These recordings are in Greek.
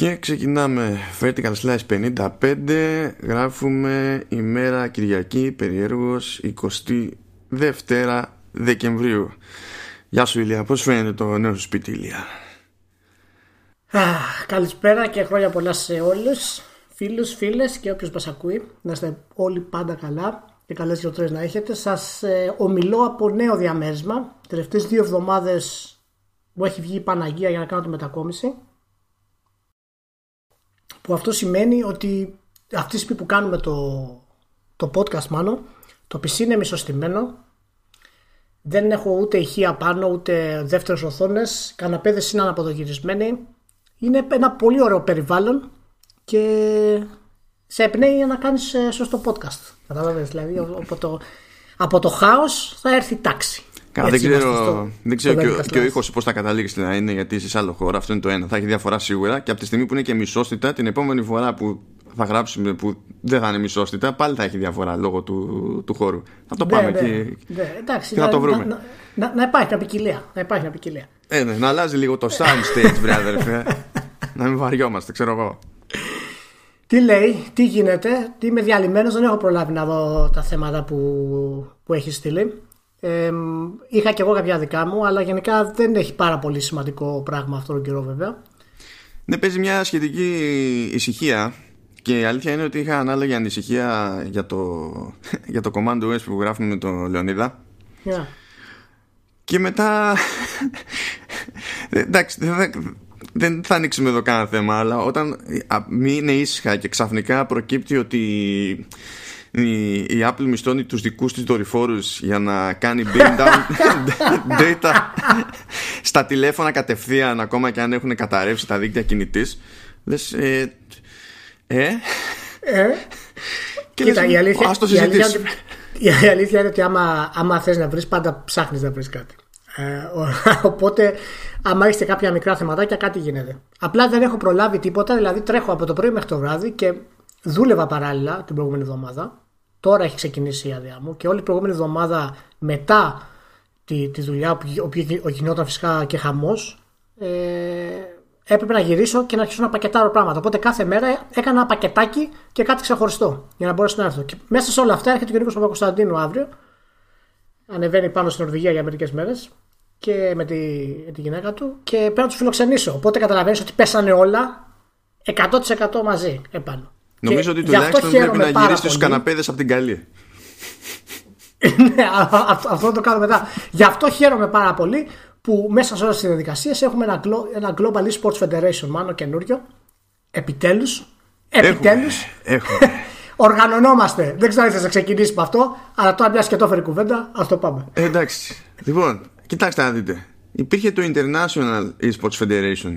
Και ξεκινάμε Vertical Slice 55 Γράφουμε ημέρα Κυριακή Περιέργως 22 Δεκεμβρίου. Γεια σου Ηλία, πώς φαίνεται το νέο σου σπίτι Ηλία; Καλησπέρα και χρόνια πολλά σε όλους. Φίλους, φίλες και όποιος μας ακούει Να είστε όλοι πάντα καλά και καλές γιορτές να έχετε. Σας ε, ομιλώ από νέο διαμέρισμα. Τελευταίες δύο εβδομάδες μου έχει βγει η Παναγία για να κάνω τη μετακόμιση που αυτό σημαίνει ότι αυτή τη στιγμή που κάνουμε το, το podcast μάλλον το PC είναι μισοστημένο. Δεν έχω ούτε ηχεία πάνω ούτε δεύτερες οθόνες. Καναπέδες είναι αναποδογυρισμένοι. Είναι ένα πολύ ωραίο περιβάλλον και σε εμπνέει για να κάνεις ε, σωστό podcast. Καταλαβαίνεις δηλαδή από το, από το χάος θα έρθει η τάξη. Καλά, δεν ξέρω, δεν ξέρω και, ο, και ο ήχος πώς θα καταλήξει να είναι γιατί είσαι σε άλλο χώρο. Αυτό είναι το ένα. Θα έχει διαφορά σίγουρα. Και από τη στιγμή που είναι και μισόστητα, την επόμενη φορά που θα γράψουμε που δεν θα είναι μισόστητα, πάλι θα έχει διαφορά λόγω του, του χώρου. Θα το ναι, πάμε ναι, και, ναι, εντάξει, και να, το βρούμε. Να, να, να, υπάρχει μια ποικιλία. Να υπάρχει μια ποικιλία. Ε, ναι, να αλλάζει λίγο το sound stage, βρε αδερφέ. να μην βαριόμαστε, ξέρω εγώ. Τι λέει, τι γίνεται, τι είμαι διαλυμένος, δεν έχω προλάβει να δω τα θέματα που, που έχεις στείλει. Ε, είχα και εγώ κάποια δικά μου, αλλά γενικά δεν έχει πάρα πολύ σημαντικό πράγμα αυτόν τον καιρό βέβαια. Ναι, παίζει μια σχετική ησυχία και η αλήθεια είναι ότι είχα ανάλογη ανησυχία για το, για το Command OS που γράφουμε με τον Λεωνίδα. Yeah. Και μετά. εντάξει, δεν, δεν θα ανοίξουμε εδώ κανένα θέμα, αλλά όταν μην είναι ήσυχα και ξαφνικά προκύπτει ότι η, η Apple μισθώνει τους δικούς της δορυφόρους για να κάνει bring down data στα τηλέφωνα κατευθείαν ακόμα και αν έχουν καταρρεύσει τα δίκτυα κινητής. Λες ε, ε, ε; και Κοίτα, λες, η αλήθεια, ας το η αλήθεια, η αλήθεια είναι ότι άμα, άμα θες να βρεις πάντα ψάχνεις να βρεις κάτι. Ε, οπότε άμα έχεις κάποια μικρά θεματάκια κάτι γίνεται. Απλά δεν έχω προλάβει τίποτα δηλαδή τρέχω από το πρωί μέχρι το βράδυ και δούλευα παράλληλα την προηγούμενη εβδομάδα Τώρα έχει ξεκινήσει η άδειά μου και όλη την προηγούμενη εβδομάδα μετά τη, τη δουλειά που γινόταν φυσικά και χαμός, ε, έπρεπε να γυρίσω και να αρχίσω να πακετάρω πράγματα. Οπότε κάθε μέρα έκανα ένα πακετάκι και κάτι ξεχωριστό για να μπορέσω να έρθω. Και μέσα σε όλα αυτά έρχεται ο κ. Παπακοσταντίνου αύριο. Ανεβαίνει πάνω στην Νορβηγία για μερικές μέρες και με τη, με τη γυναίκα του και πρέπει να τους φιλοξενήσω. Οπότε καταλαβαίνεις ότι πέσανε όλα 100% μαζί επάνω. Νομίζω ότι τουλάχιστον πρέπει να γυρίσει του καναπέδες από την καλή. ναι, αυτό το κάνω μετά. Γι' αυτό χαίρομαι πάρα πολύ που μέσα σε όλες τις διαδικασίες έχουμε ένα, ένα Global Esports Federation, μάλλον καινούριο. Επιτέλους. Επιτέλους. Οργανωνόμαστε. Δεν ξέρω αν θα ξεκινήσεις με αυτό, αλλά τώρα μια και το έφερε κουβέντα, ας το πάμε. Ε, εντάξει. Λοιπόν, κοιτάξτε να δείτε. Υπήρχε το International Esports Federation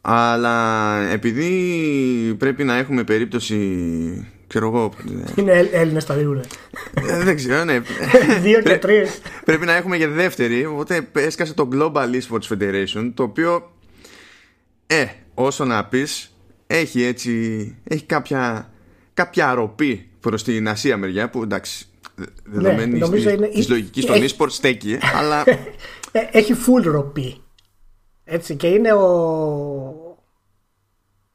αλλά επειδή πρέπει να έχουμε περίπτωση ξέρω εγώ είναι Έλληνες τα δίνουν ε, δεν ξέρω ναι δύο και τρεις. πρέπει να έχουμε και δεύτερη οπότε έσκασε το Global Esports Federation το οποίο ε όσο να πεις έχει έτσι έχει κάποια κάποια αροπή προς την Ασία μεριά που εντάξει δεδομένης ναι, της, είναι... της λογικής των e-sport στέκει αλλά ε, έχει full ροπή έτσι, και είναι ο,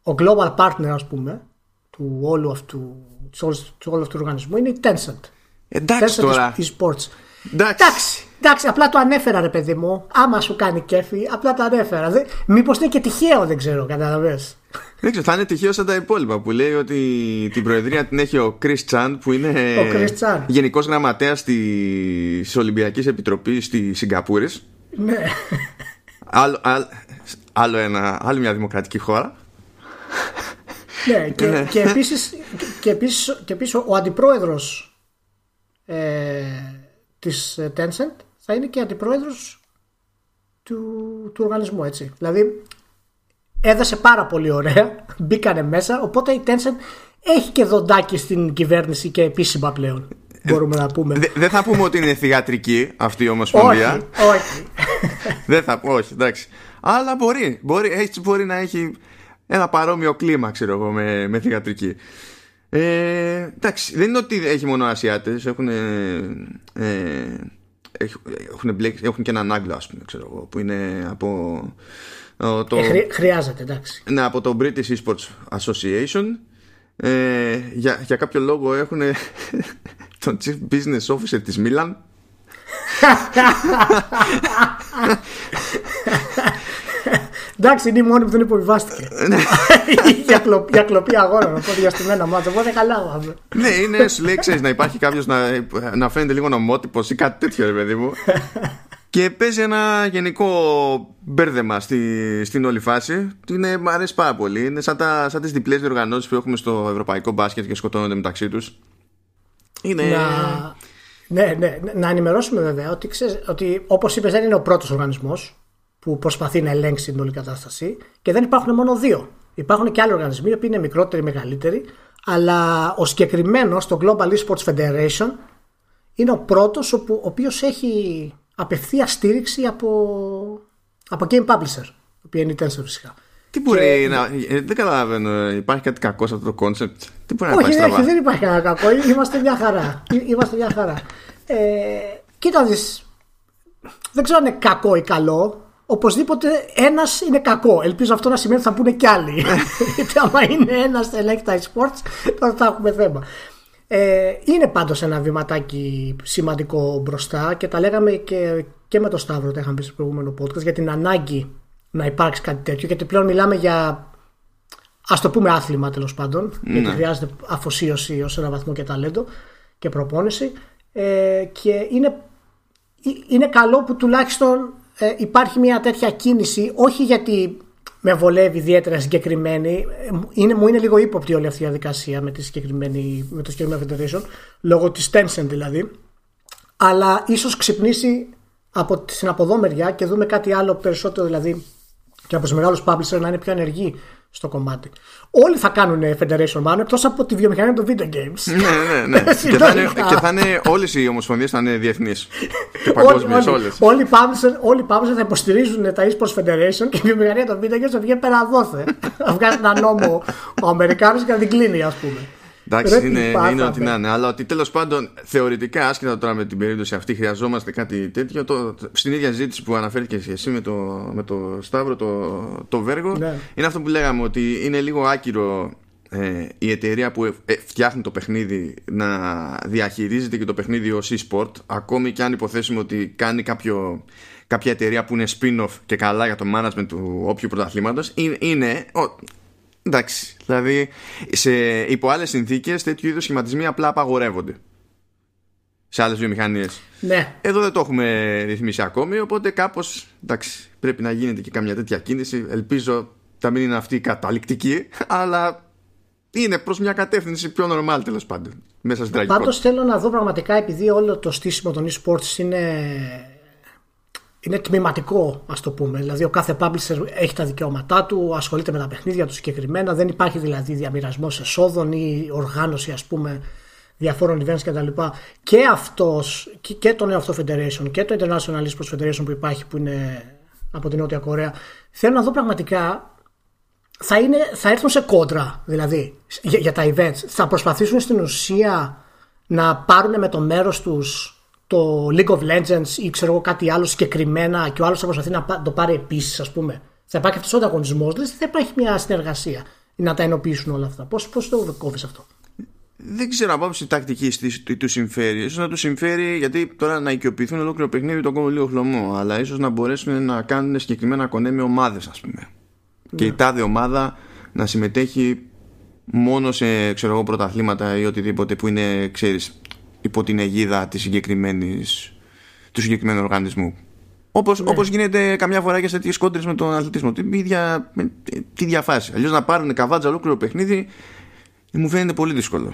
ο global partner, ας πούμε, του όλου αυτού, του όλου αυτού του οργανισμού είναι η Tencent. Εντάξει Tencent τώρα. sports. Εντάξει. εντάξει. Εντάξει, απλά το ανέφερα ρε παιδί μου. Άμα σου κάνει κέφι, απλά το ανέφερα. Μήπως είναι και τυχαίο, δεν ξέρω, καταλαβέ. Δεν ξέρω, θα είναι τυχαίο σαν τα υπόλοιπα που λέει ότι την προεδρία την έχει ο Chris Chan που είναι γενικός γραμματέας της Ολυμπιακής Επιτροπής στη Σιγκαπούρης. Ναι άλλο, άλλο, ένα, άλλη μια δημοκρατική χώρα. Ναι, και, ναι. και, επίσης, και, επίσης, και επίσης ο αντιπρόεδρος ε, της Tencent θα είναι και αντιπρόεδρος του, του οργανισμού, έτσι. Δηλαδή έδωσε πάρα πολύ ωραία, μπήκανε μέσα, οπότε η Tencent έχει και δοντάκι στην κυβέρνηση και επίσημα πλέον. Μπορούμε να πούμε. Δεν θα πούμε ότι είναι θηγατρική αυτή η ομοσπονδία. όχι, όχι. Δεν θα πω, όχι, εντάξει. Αλλά μπορεί, μπορεί, έτσι μπορεί να έχει ένα παρόμοιο κλίμα, ξέρω εγώ, με, με θηγατρική. Ε, εντάξει, δεν είναι ότι έχει μόνο Ασιάτες, έχουν, ε, έχουν, έχουν και έναν Άγγλο, ας πούμε, ξέρω εγώ, που είναι από, Το, ε, χρειάζεται, εντάξει. Ναι, από το British Esports Association. Ε, για, για κάποιο λόγο έχουν τον Chief Business Officer της Μίλαν Εντάξει, είναι η μόνη που δεν υποβιβάστηκε. Ναι. για, κλοπή, για κλοπή αγώνα, οπότε για στημένα μάτσα. Οπότε καλά, Ναι, είναι, σου λέει, ξέρεις να υπάρχει κάποιος να, να φαίνεται λίγο νομότυπος ή κάτι τέτοιο, ρε παιδί μου. Και παίζει ένα γενικό μπέρδεμα στη, στην όλη φάση. Είναι, μου αρέσει πάρα πολύ. Είναι σαν, τα, σαν τις διπλές διοργανώσεις που έχουμε στο ευρωπαϊκό μπάσκετ και σκοτώνονται μεταξύ τους. Είναι... Να... Ναι, ναι, να ενημερώσουμε βέβαια ότι, ξέρεις, ότι όπως είπες δεν είναι ο πρώτος οργανισμός που προσπαθεί να ελέγξει την όλη κατάσταση και δεν υπάρχουν μόνο δύο. Υπάρχουν και άλλοι οργανισμοί που είναι μικρότεροι, μεγαλύτεροι αλλά ο συγκεκριμένος το Global Esports Federation είναι ο πρώτος ο οποίος έχει απευθεία στήριξη από, από game publisher, το οποίο είναι η Tencent φυσικά. Τι μπορεί και... να. Ε, δεν καταλαβαίνω. Υπάρχει κάτι κακό σε αυτό το concept; Τι μπορεί όχι, να πάει στραβά; Όχι, δεν υπάρχει κανένα κακό. Είμαστε μια χαρά. Είμαστε μια χαρά. Ε, κοίτα δεις, δεν ξέρω αν είναι κακό ή καλό. Οπωσδήποτε ένας είναι κακό. Ελπίζω αυτό να σημαίνει ότι θα πούνε κι άλλοι. Γιατί άμα είναι ένας ελέγχει τα sports, τώρα θα έχουμε θέμα. Ε, είναι πάντως ένα βηματάκι σημαντικό μπροστά και τα λέγαμε και, και με το Σταύρο, τα είχαμε πει στο προηγούμενο podcast, για την ανάγκη να υπάρξει κάτι τέτοιο, γιατί πλέον μιλάμε για ας το πούμε άθλημα τέλος πάντων, ναι. γιατί χρειάζεται αφοσίωση ως ένα βαθμό και ταλέντο και προπόνηση ε, και είναι, είναι καλό που τουλάχιστον ε, υπάρχει μια τέτοια κίνηση, όχι γιατί με βολεύει ιδιαίτερα συγκεκριμένη. Είναι, μου είναι λίγο ύποπτη όλη αυτή η διαδικασία με, τη συγκεκριμένη, με το συγκεκριμένο Federation, λόγω της Tencent δηλαδή. Αλλά ίσως ξυπνήσει από την από μεριά και δούμε κάτι άλλο περισσότερο δηλαδή και από τους μεγάλους publishers να είναι πιο ενεργοί στο κομμάτι. Όλοι θα κάνουν Federation Man εκτός από τη βιομηχανία των video games. Ναι, ναι, ναι. και, θα είναι, και θα είναι όλες οι ομοσπονδίες θα είναι διεθνείς. και παγκόσμιες όλες. Όλοι οι publishers, publishers θα υποστηρίζουν τα eSports Federation και η βιομηχανία των video games θα βγει πέρα δόθε. θα βγάλει ένα νόμο ο Αμερικάνος και θα την κλείνει, ας πούμε. Εντάξει, είναι, είναι ό,τι να είναι. Αλλά ότι τέλος πάντων θεωρητικά, άσχετα τώρα με την περίπτωση αυτή, χρειαζόμαστε κάτι τέτοιο. Το, στην ίδια ζήτηση που αναφέρθηκε εσύ με το, με το Σταύρο, το, το Βέργο, ναι. είναι αυτό που λέγαμε ότι είναι λίγο άκυρο ε, η εταιρεία που ε, φτιάχνει το παιχνίδι να διαχειρίζεται και το παιχνίδι ως e-sport, ακόμη και αν υποθέσουμε ότι κάνει κάποιο, κάποια εταιρεία που είναι spin-off και καλά για το management του όποιου πρωταθλήματος, είναι, είναι Εντάξει, δηλαδή σε, υπό άλλες συνθήκες τέτοιου είδους σχηματισμοί απλά απαγορεύονται. Σε άλλες βιομηχανίες. Ναι. Εδώ δεν το έχουμε ρυθμίσει ακόμη, οπότε κάπως πρέπει να γίνεται και καμιά τέτοια κίνηση. Ελπίζω να μην είναι αυτή η καταληκτική, αλλά είναι προς μια κατεύθυνση πιο normal τέλος πάντων. Μέσα στην τραγικότητα. Πάντω θέλω να δω πραγματικά επειδή όλο το στήσιμο των e-sports είναι είναι τμηματικό, ας το πούμε. Δηλαδή, ο κάθε publisher έχει τα δικαιώματά του, ασχολείται με τα παιχνίδια του συγκεκριμένα. Δεν υπάρχει δηλαδή διαμοιρασμός εσόδων ή οργάνωση, ας πούμε, διαφόρων events κτλ. Και, και αυτός και το νέο αυτό Federation και το International Esports Federation που υπάρχει, που είναι από την Νότια Κορέα, θέλω να δω πραγματικά. Θα, είναι, θα έρθουν σε κόντρα δηλαδή για, για τα events. Θα προσπαθήσουν στην ουσία να πάρουν με το μέρος τους το League of Legends ή ξέρω εγώ κάτι άλλο συγκεκριμένα και ο άλλος θα προσπαθεί να το πάρει επίσης, ας πούμε. Θα υπάρχει αυτός ο ανταγωνισμός, δηλαδή θα υπάρχει μια συνεργασία να τα ενοποιήσουν όλα αυτά. Πώς πώς το κόβεις αυτό; Δεν ξέρω από άποψη τακτική τι του συμφέρει. σω να του συμφέρει γιατί τώρα να οικειοποιηθούν ολόκληρο παιχνίδι τον κόβω λίγο χλωμό. Αλλά ίσως να μπορέσουν να κάνουν συγκεκριμένα κονέ με ομάδες, ας πούμε. Και η ναι. τάδε ομάδα να συμμετέχει μόνο σε ξέρω εγώ, πρωταθλήματα ή οτιδήποτε που είναι, ξέρεις, υπό την αιγίδα της συγκεκριμένης, του συγκεκριμένου οργανισμού. Όπως, ναι. όπως γίνεται καμιά φορά και σε τέτοιες κόντρες με τον αθλητισμό. Την ίδια, τη διαφάση. Αλλιώς να πάρουν καβάτζα ολόκληρο παιχνίδι μου φαίνεται πολύ δύσκολο.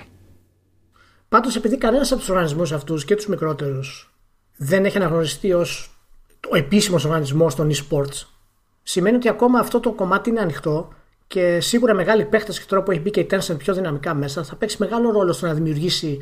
Πάντως, επειδή κανένας από τους οργανισμούς αυτούς και τους μικρότερους δεν έχει αναγνωριστεί ως ο επίσημος οργανισμός των e-sports, σημαίνει ότι ακόμα αυτό το κομμάτι είναι ανοιχτό και σίγουρα μεγάλοι παίχτες και τώρα που έχει μπει και η Tencent πιο δυναμικά μέσα θα παίξει μεγάλο ρόλο στο να δημιουργήσει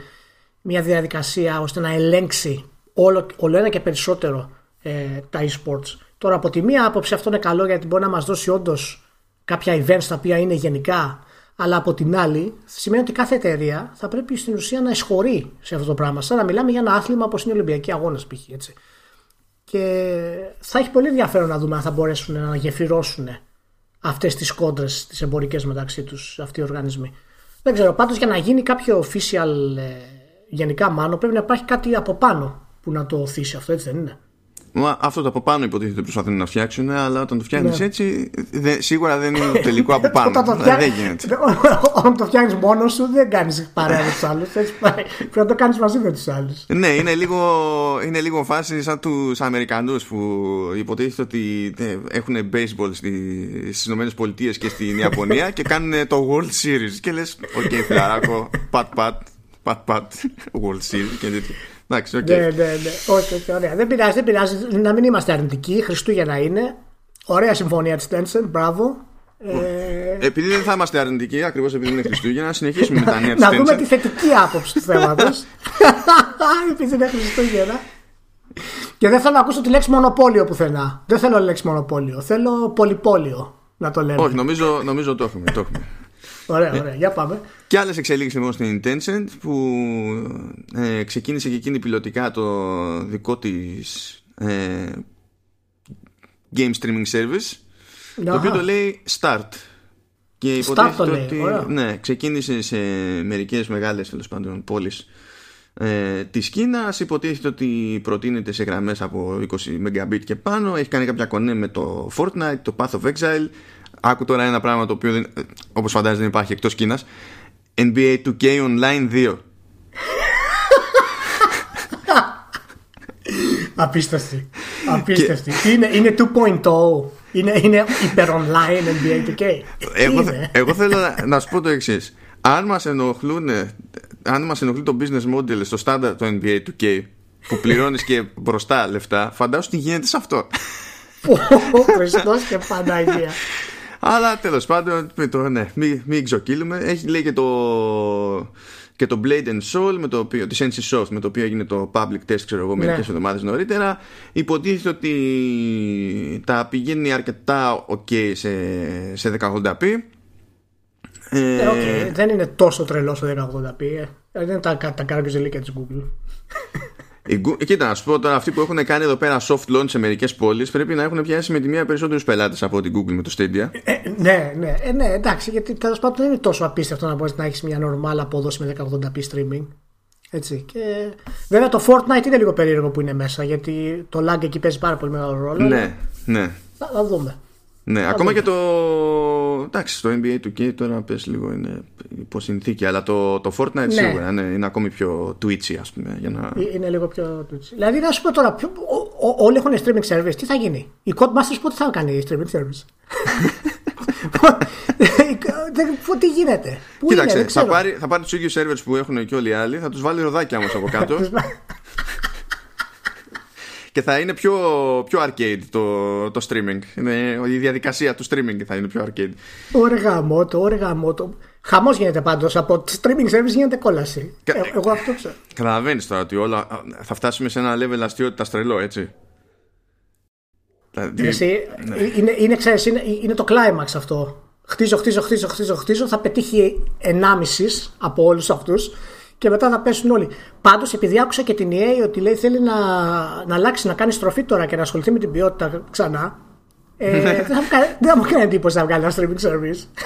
μια διαδικασία ώστε να ελέγξει όλο, όλο ένα και περισσότερο ε, τα e-sports. Τώρα από τη μία άποψη αυτό είναι καλό γιατί μπορεί να μας δώσει όντως κάποια events τα οποία είναι γενικά αλλά από την άλλη σημαίνει ότι κάθε εταιρεία θα πρέπει στην ουσία να εισχωρεί σε αυτό το πράγμα σαν να μιλάμε για ένα άθλημα όπως είναι οι Ολυμπιακοί Αγώνες π.χ. και θα έχει πολύ ενδιαφέρον να δούμε αν θα μπορέσουν να γεφυρώσουν αυτές τις κόντρες τις εμπορικές μεταξύ τους αυτοί οι οργανισμοί. Δεν ξέρω, πάντως για να γίνει κάποιο official ε, γενικά μάνο πρέπει να υπάρχει κάτι από πάνω που να το οθήσει αυτό, έτσι δεν είναι; Μα αυτό το από πάνω υποτίθεται προσπαθούν να φτιάξουν, αλλά όταν το φτιάχνεις ναι. έτσι, δε, σίγουρα δεν είναι το τελικό από πάνω. το δεν γίνεται. Όταν το φτιάχνεις μόνος σου, δεν κάνεις παρέα με τους άλλους. Πρέπει να το κάνεις μαζί με τους άλλους. Ναι, είναι λίγο, είναι λίγο φάση σαν τους Αμερικανούς που υποτίθεται ότι έχουν baseball στις ΗΠΑ και στην Ιαπωνία και κάνουν το World Series. Και λες, οκ, φιλαράκο, pat pat, pat pat, World Series και τέτοια. Εντάξει, okay. Ναι, ναι, ναι. Όχι, όχι, ωραία. Δεν πειράζει, δεν πειράζει. Να μην είμαστε αρνητικοί. Χριστούγεννα είναι. Ωραία συμφωνία της Tencent. Μπράβο. Ε... Επειδή δεν θα είμαστε αρνητικοί, ακριβώς επειδή είναι Χριστούγεννα, να συνεχίσουμε με τα νέα της Να δούμε τη θετική άποψη του θέματος. επειδή είναι Χριστούγεννα. Και δεν θέλω να ακούσω τη λέξη μονοπόλιο πουθενά. Δεν θέλω λέξη μονοπόλιο. Θέλω πολυπόλιο να το λέμε. Όχι, νομίζω, νομίζω το έχουμε. Το έχουμε. Ωραία, ωραία. Για πάμε. Και άλλες εξελίξεις λοιπόν στην Tencent που ε, ξεκίνησε και εκείνη πιλωτικά το δικό της ε, game streaming service το οποίο το λέει Start. Και υποτίθεται ότι ναι, ξεκίνησε σε μερικές μεγάλες τέλος πάντων πόλεις ε, της Κίνας. Υποτίθεται ότι προτείνεται σε γραμμές από 20 Mbit και πάνω. Έχει κάνει κάποια κονέ με το Fortnite, το Path of Exile. Άκου τώρα ένα πράγμα το οποίο δεν, όπως φαντάζεσαι δεν υπάρχει εκτός Κίνας NBA 2K Online 2 Απίστευτη. Απίστευτη. Και... Είναι, είναι 2.0. Είναι, είναι υπερ online NBA 2K. Εγώ, εγώ θέλω να, να σου πω το εξής. Αν μας ενοχλούν αν μας ενοχλεί το business model στο standard του NBA 2K που πληρώνεις και μπροστά λεφτά φαντάσου τι γίνεται σε αυτό Χριστός και Παναγία αλλά τέλος πάντων, το, ναι, μην, μην ξοκύλουμε. Έχει λέει και το, και το Blade and Soul με το οποίο, της NC Soft με το οποίο έγινε το public test ξέρω εγώ ναι. μερικές εβδομάδες νωρίτερα υποτίθεται ότι τα πηγαίνει αρκετά ok σε, σε 1080p ε, okay. δεν είναι τόσο τρελό στο 1080p ε. δεν είναι τα, τα, τα ζελίκια της Google Κοίτα, να σου πω τώρα, αυτοί που έχουν κάνει εδώ πέρα soft launch σε μερικές πόλεις πρέπει να έχουν πιάσει με τη μία περισσότερους πελάτες από την Google με το Stadia. Ε, ναι, ναι, ε, ναι, εντάξει, γιατί τέλος πάντων δεν είναι τόσο απίστευτο να μπορείς να έχεις μια normal απόδοση με 1080p streaming. Έτσι. Και... Βέβαια το Fortnite είναι λίγο περίεργο που είναι μέσα γιατί το lag εκεί παίζει πάρα πολύ μεγάλο ρόλο. Ναι, ναι. Θα, θα δούμε. Ναι, ακόμα και το. Εντάξει, το NBA του k τώρα πες λίγο είναι υπό συνθήκη, αλλά το, το Fortnite ναι. σίγουρα είναι, είναι ακόμη πιο twitchy, ας πούμε. Για να... Ε, είναι λίγο πιο twitchy. Δηλαδή, να σου πω τώρα, ποιο, ό, ό, όλοι έχουν streaming service, τι θα γίνει; Η Codemasters πότε θα κάνει streaming service; τι γίνεται; Πού Κοίταξε, είναι, θα, πάρει, θα πάρει τους ίδιους servers που έχουν και όλοι οι άλλοι, θα τους βάλει ροδάκια όμως από κάτω. Και θα είναι πιο, πιο arcade το, το streaming. Είναι, η διαδικασία του streaming θα είναι πιο arcade. Ωραία γαμότο, ωραία γαμότο. Χαμός γίνεται πάντως. Από τη streaming service γίνεται κόλαση. Κα... Ε, εγώ αυτό ξέρω. Καταλαβαίνεις τώρα ότι όλα θα φτάσουμε σε ένα level αστείωτητα τρελό, έτσι. Δηλαδή, Εσύ, ναι. είναι, είναι, ξέρεις, είναι, είναι το climax αυτό. Χτίζω, χτίζω, χτίζω, χτίζω, χτίζω. Θα πετύχει 1,5 από όλους αυτούς και μετά θα πέσουν όλοι. Πάντως, επειδή άκουσα και την EA ότι λέει θέλει να, να αλλάξει, να κάνει στροφή τώρα και να ασχοληθεί με την ποιότητα ξανά. Ε, ναι. δεν, θα μου κάνει εντύπωση να βγάλει ένα streaming service.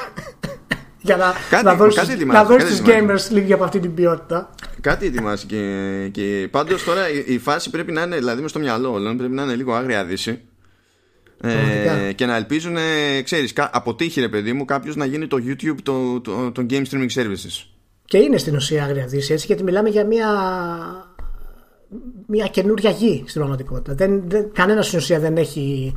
για να, κάτι, να δώσει, κάτι να δώσεις στους gamers λίγη από αυτή την ποιότητα. Κάτι ετοιμάσει και, και πάντως τώρα η, η, φάση πρέπει να είναι, δηλαδή μες στο μυαλό όλων, πρέπει να είναι λίγο άγρια δύση. Ε, και να ελπίζουν, ξέρεις, αποτύχει ρε παιδί μου κάποιος να γίνει το YouTube των το, το, game streaming services. Και είναι στην ουσία άγρια δύση έτσι, γιατί μιλάμε για μια, μια καινούρια γη στην πραγματικότητα. Δεν, δεν, κανένας στην ουσία δεν έχει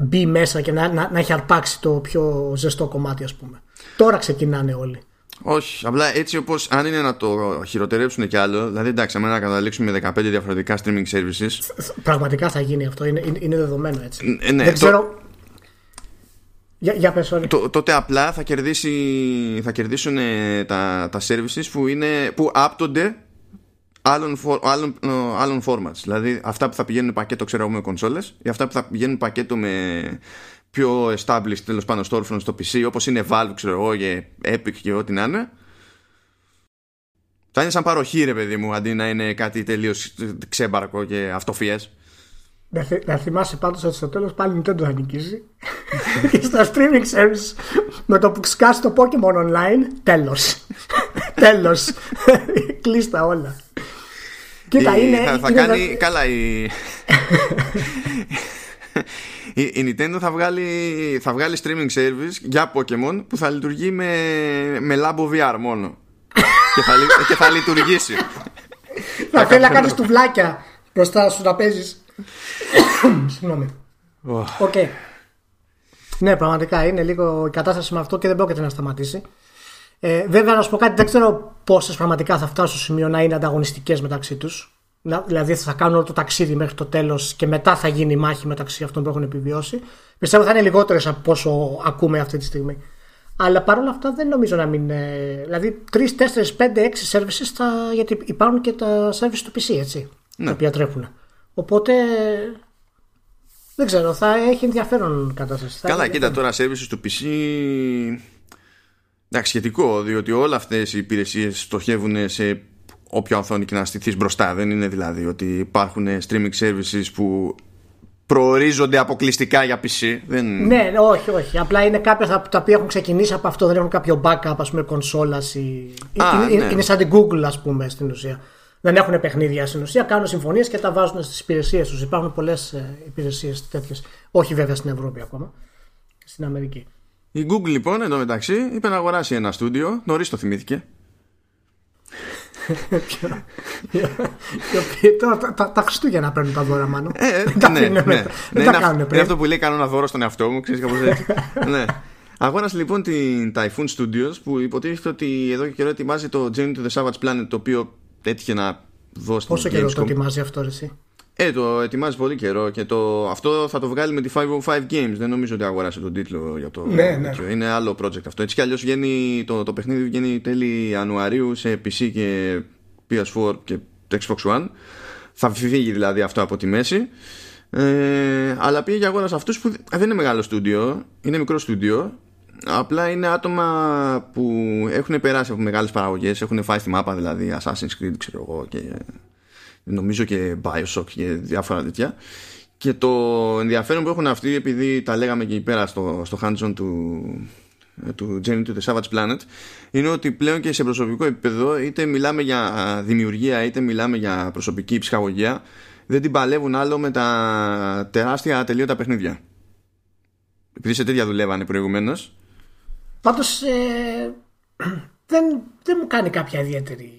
μπει μέσα και να, να, να έχει αρπάξει το πιο ζεστό κομμάτι, ας πούμε. Τώρα ξεκινάνε όλοι. Όχι, απλά έτσι όπως αν είναι να το χειροτερέψουν κι άλλο, δηλαδή εντάξει, αν να καταλήξουμε με 15 διαφορετικά streaming services. Πραγματικά θα γίνει αυτό, είναι, είναι δεδομένο έτσι. Ε, ναι, Δεν ξέρω. Για, για πες, τότε απλά θα, κερδίσει, θα κερδίσουν ε, τα, τα services που, είναι, που άπτονται άλλων, άλλων, άλλων formats. Δηλαδή αυτά που θα πηγαίνουν πακέτο ξέρω με κονσόλες ή αυτά που θα πηγαίνουν πακέτο με πιο established τέλος πάνω storefront στο PC όπως είναι Valve ξέρω εγώ και Epic και ό,τι να είναι. Θα είναι σαν παροχή ρε παιδί μου αντί να είναι κάτι τελείως ξέμπαρκο και αυτοφιές Να, θυ, να θυμάσαι πάντως ότι στο τέλος πάλι Nintendo θα νικήσει. Και στα streaming service με το που σκάσει το Pokemon Online τέλος. Τέλος. Κλείστα όλα. Κοίτα, η, είναι, θα, θα είναι κάνει, καλά η, η, η Nintendo θα βγάλει, θα βγάλει streaming service για Pokemon που θα λειτουργεί με, με Labo VR μόνο. Και, θα, και θα λειτουργήσει. Θα θέλει να κάνει τουβλάκια μπροστά σου να παίζεις. Συγγνώμη. Οκ. Ναι, πραγματικά είναι λίγο η κατάσταση με αυτό και δεν πρόκειται να σταματήσει. Ε, βέβαια, να σου πω κάτι, δεν ξέρω πόσες πραγματικά θα φτάσουν στο σημείο να είναι ανταγωνιστικές μεταξύ τους. Δηλαδή θα κάνουν όλο το ταξίδι μέχρι το τέλος και μετά θα γίνει η μάχη μεταξύ αυτών που έχουν επιβιώσει. Πιστεύω θα είναι λιγότερες από όσο ακούμε αυτή τη στιγμή. Αλλά παρόλα αυτά δεν νομίζω να μην. Δηλαδή 3, 4, 5, 6 services θα, γιατί υπάρχουν και τα services του PC έτσι. Ναι. Τα οποία τρέχουν. Οπότε δεν ξέρω, θα έχει ενδιαφέρον κατάσταση. Καλά, κοίτα τώρα services του PC. Εντάξει, σχετικό, διότι όλα αυτές οι υπηρεσίες στοχεύουν σε όποια οθόνη και να στηθείς μπροστά. Δεν είναι δηλαδή ότι υπάρχουν streaming services που προορίζονται αποκλειστικά για PC. Δεν... Ναι, όχι, όχι. Απλά είναι κάποια τα οποία έχουν ξεκινήσει από αυτό, δεν έχουν κάποιο backup, ας πούμε, κονσόλας. Ή... είναι, ναι. είναι σαν την Google, ας πούμε, στην ουσία. Δεν έχουν παιχνίδια στην ουσία, κάνουν συμφωνίες και τα βάζουν στις υπηρεσίες τους. Υπάρχουν πολλές ε, υπηρεσίες τέτοιες. Όχι βέβαια στην Ευρώπη ακόμα. Στην Αμερική. Η Google λοιπόν εδώ μεταξύ είπε να αγοράσει ένα στούντιο. Νωρίς το θυμήθηκε. Τα Χριστούγεννα παίρνουν τα δώρα, μάλλον. Ε, ναι, ναι. Δεν τα κάνουν πριν. Είναι αυτό που λέει: Κάνω ένα δώρο στον εαυτό μου, ξέρεις κάπως έτσι. Ναι. Αγόρασε λοιπόν την Typhoon Studios που υποτίθεται ότι εδώ και καιρό ετοιμάζει το Journey to the Savage Planet το οποίο έτυχε να δώσει Πόσο καιρό το ετοιμάζει αυτό, εσύ; Ε, το ετοιμάζει πολύ καιρό και το, αυτό θα το βγάλει με τη 505 Games. Δεν νομίζω ότι αγοράσει τον τίτλο για το. Ναι, ναι. Είναι άλλο project αυτό. Έτσι κι αλλιώς το, το παιχνίδι βγαίνει τέλη Ιανουαρίου σε PC και PS4 και Xbox One. Θα φύγει δηλαδή αυτό από τη μέση. Ε, αλλά πήγε για αγοράσει αυτούς που δεν είναι μεγάλο στούντιο, είναι μικρό στούντιο. Απλά είναι άτομα που έχουν περάσει από μεγάλες παραγωγές, έχουν φάει στη μάπα δηλαδή Assassin's Creed, ξέρω εγώ, και νομίζω και Bioshock και διάφορα τέτοια και το ενδιαφέρον που έχουν αυτοί επειδή τα λέγαμε και εκεί πέρα στο, στο hands-on του, του Journey to the Savage Planet είναι ότι πλέον και σε προσωπικό επίπεδο είτε μιλάμε για δημιουργία είτε μιλάμε για προσωπική ψυχαγωγία δεν την παλεύουν άλλο με τα τεράστια ατελείωτα παιχνίδια επειδή σε τέτοια δουλεύανε προηγουμένως. Πάντως ε, δεν, δεν μου κάνει κάποια ιδιαίτερη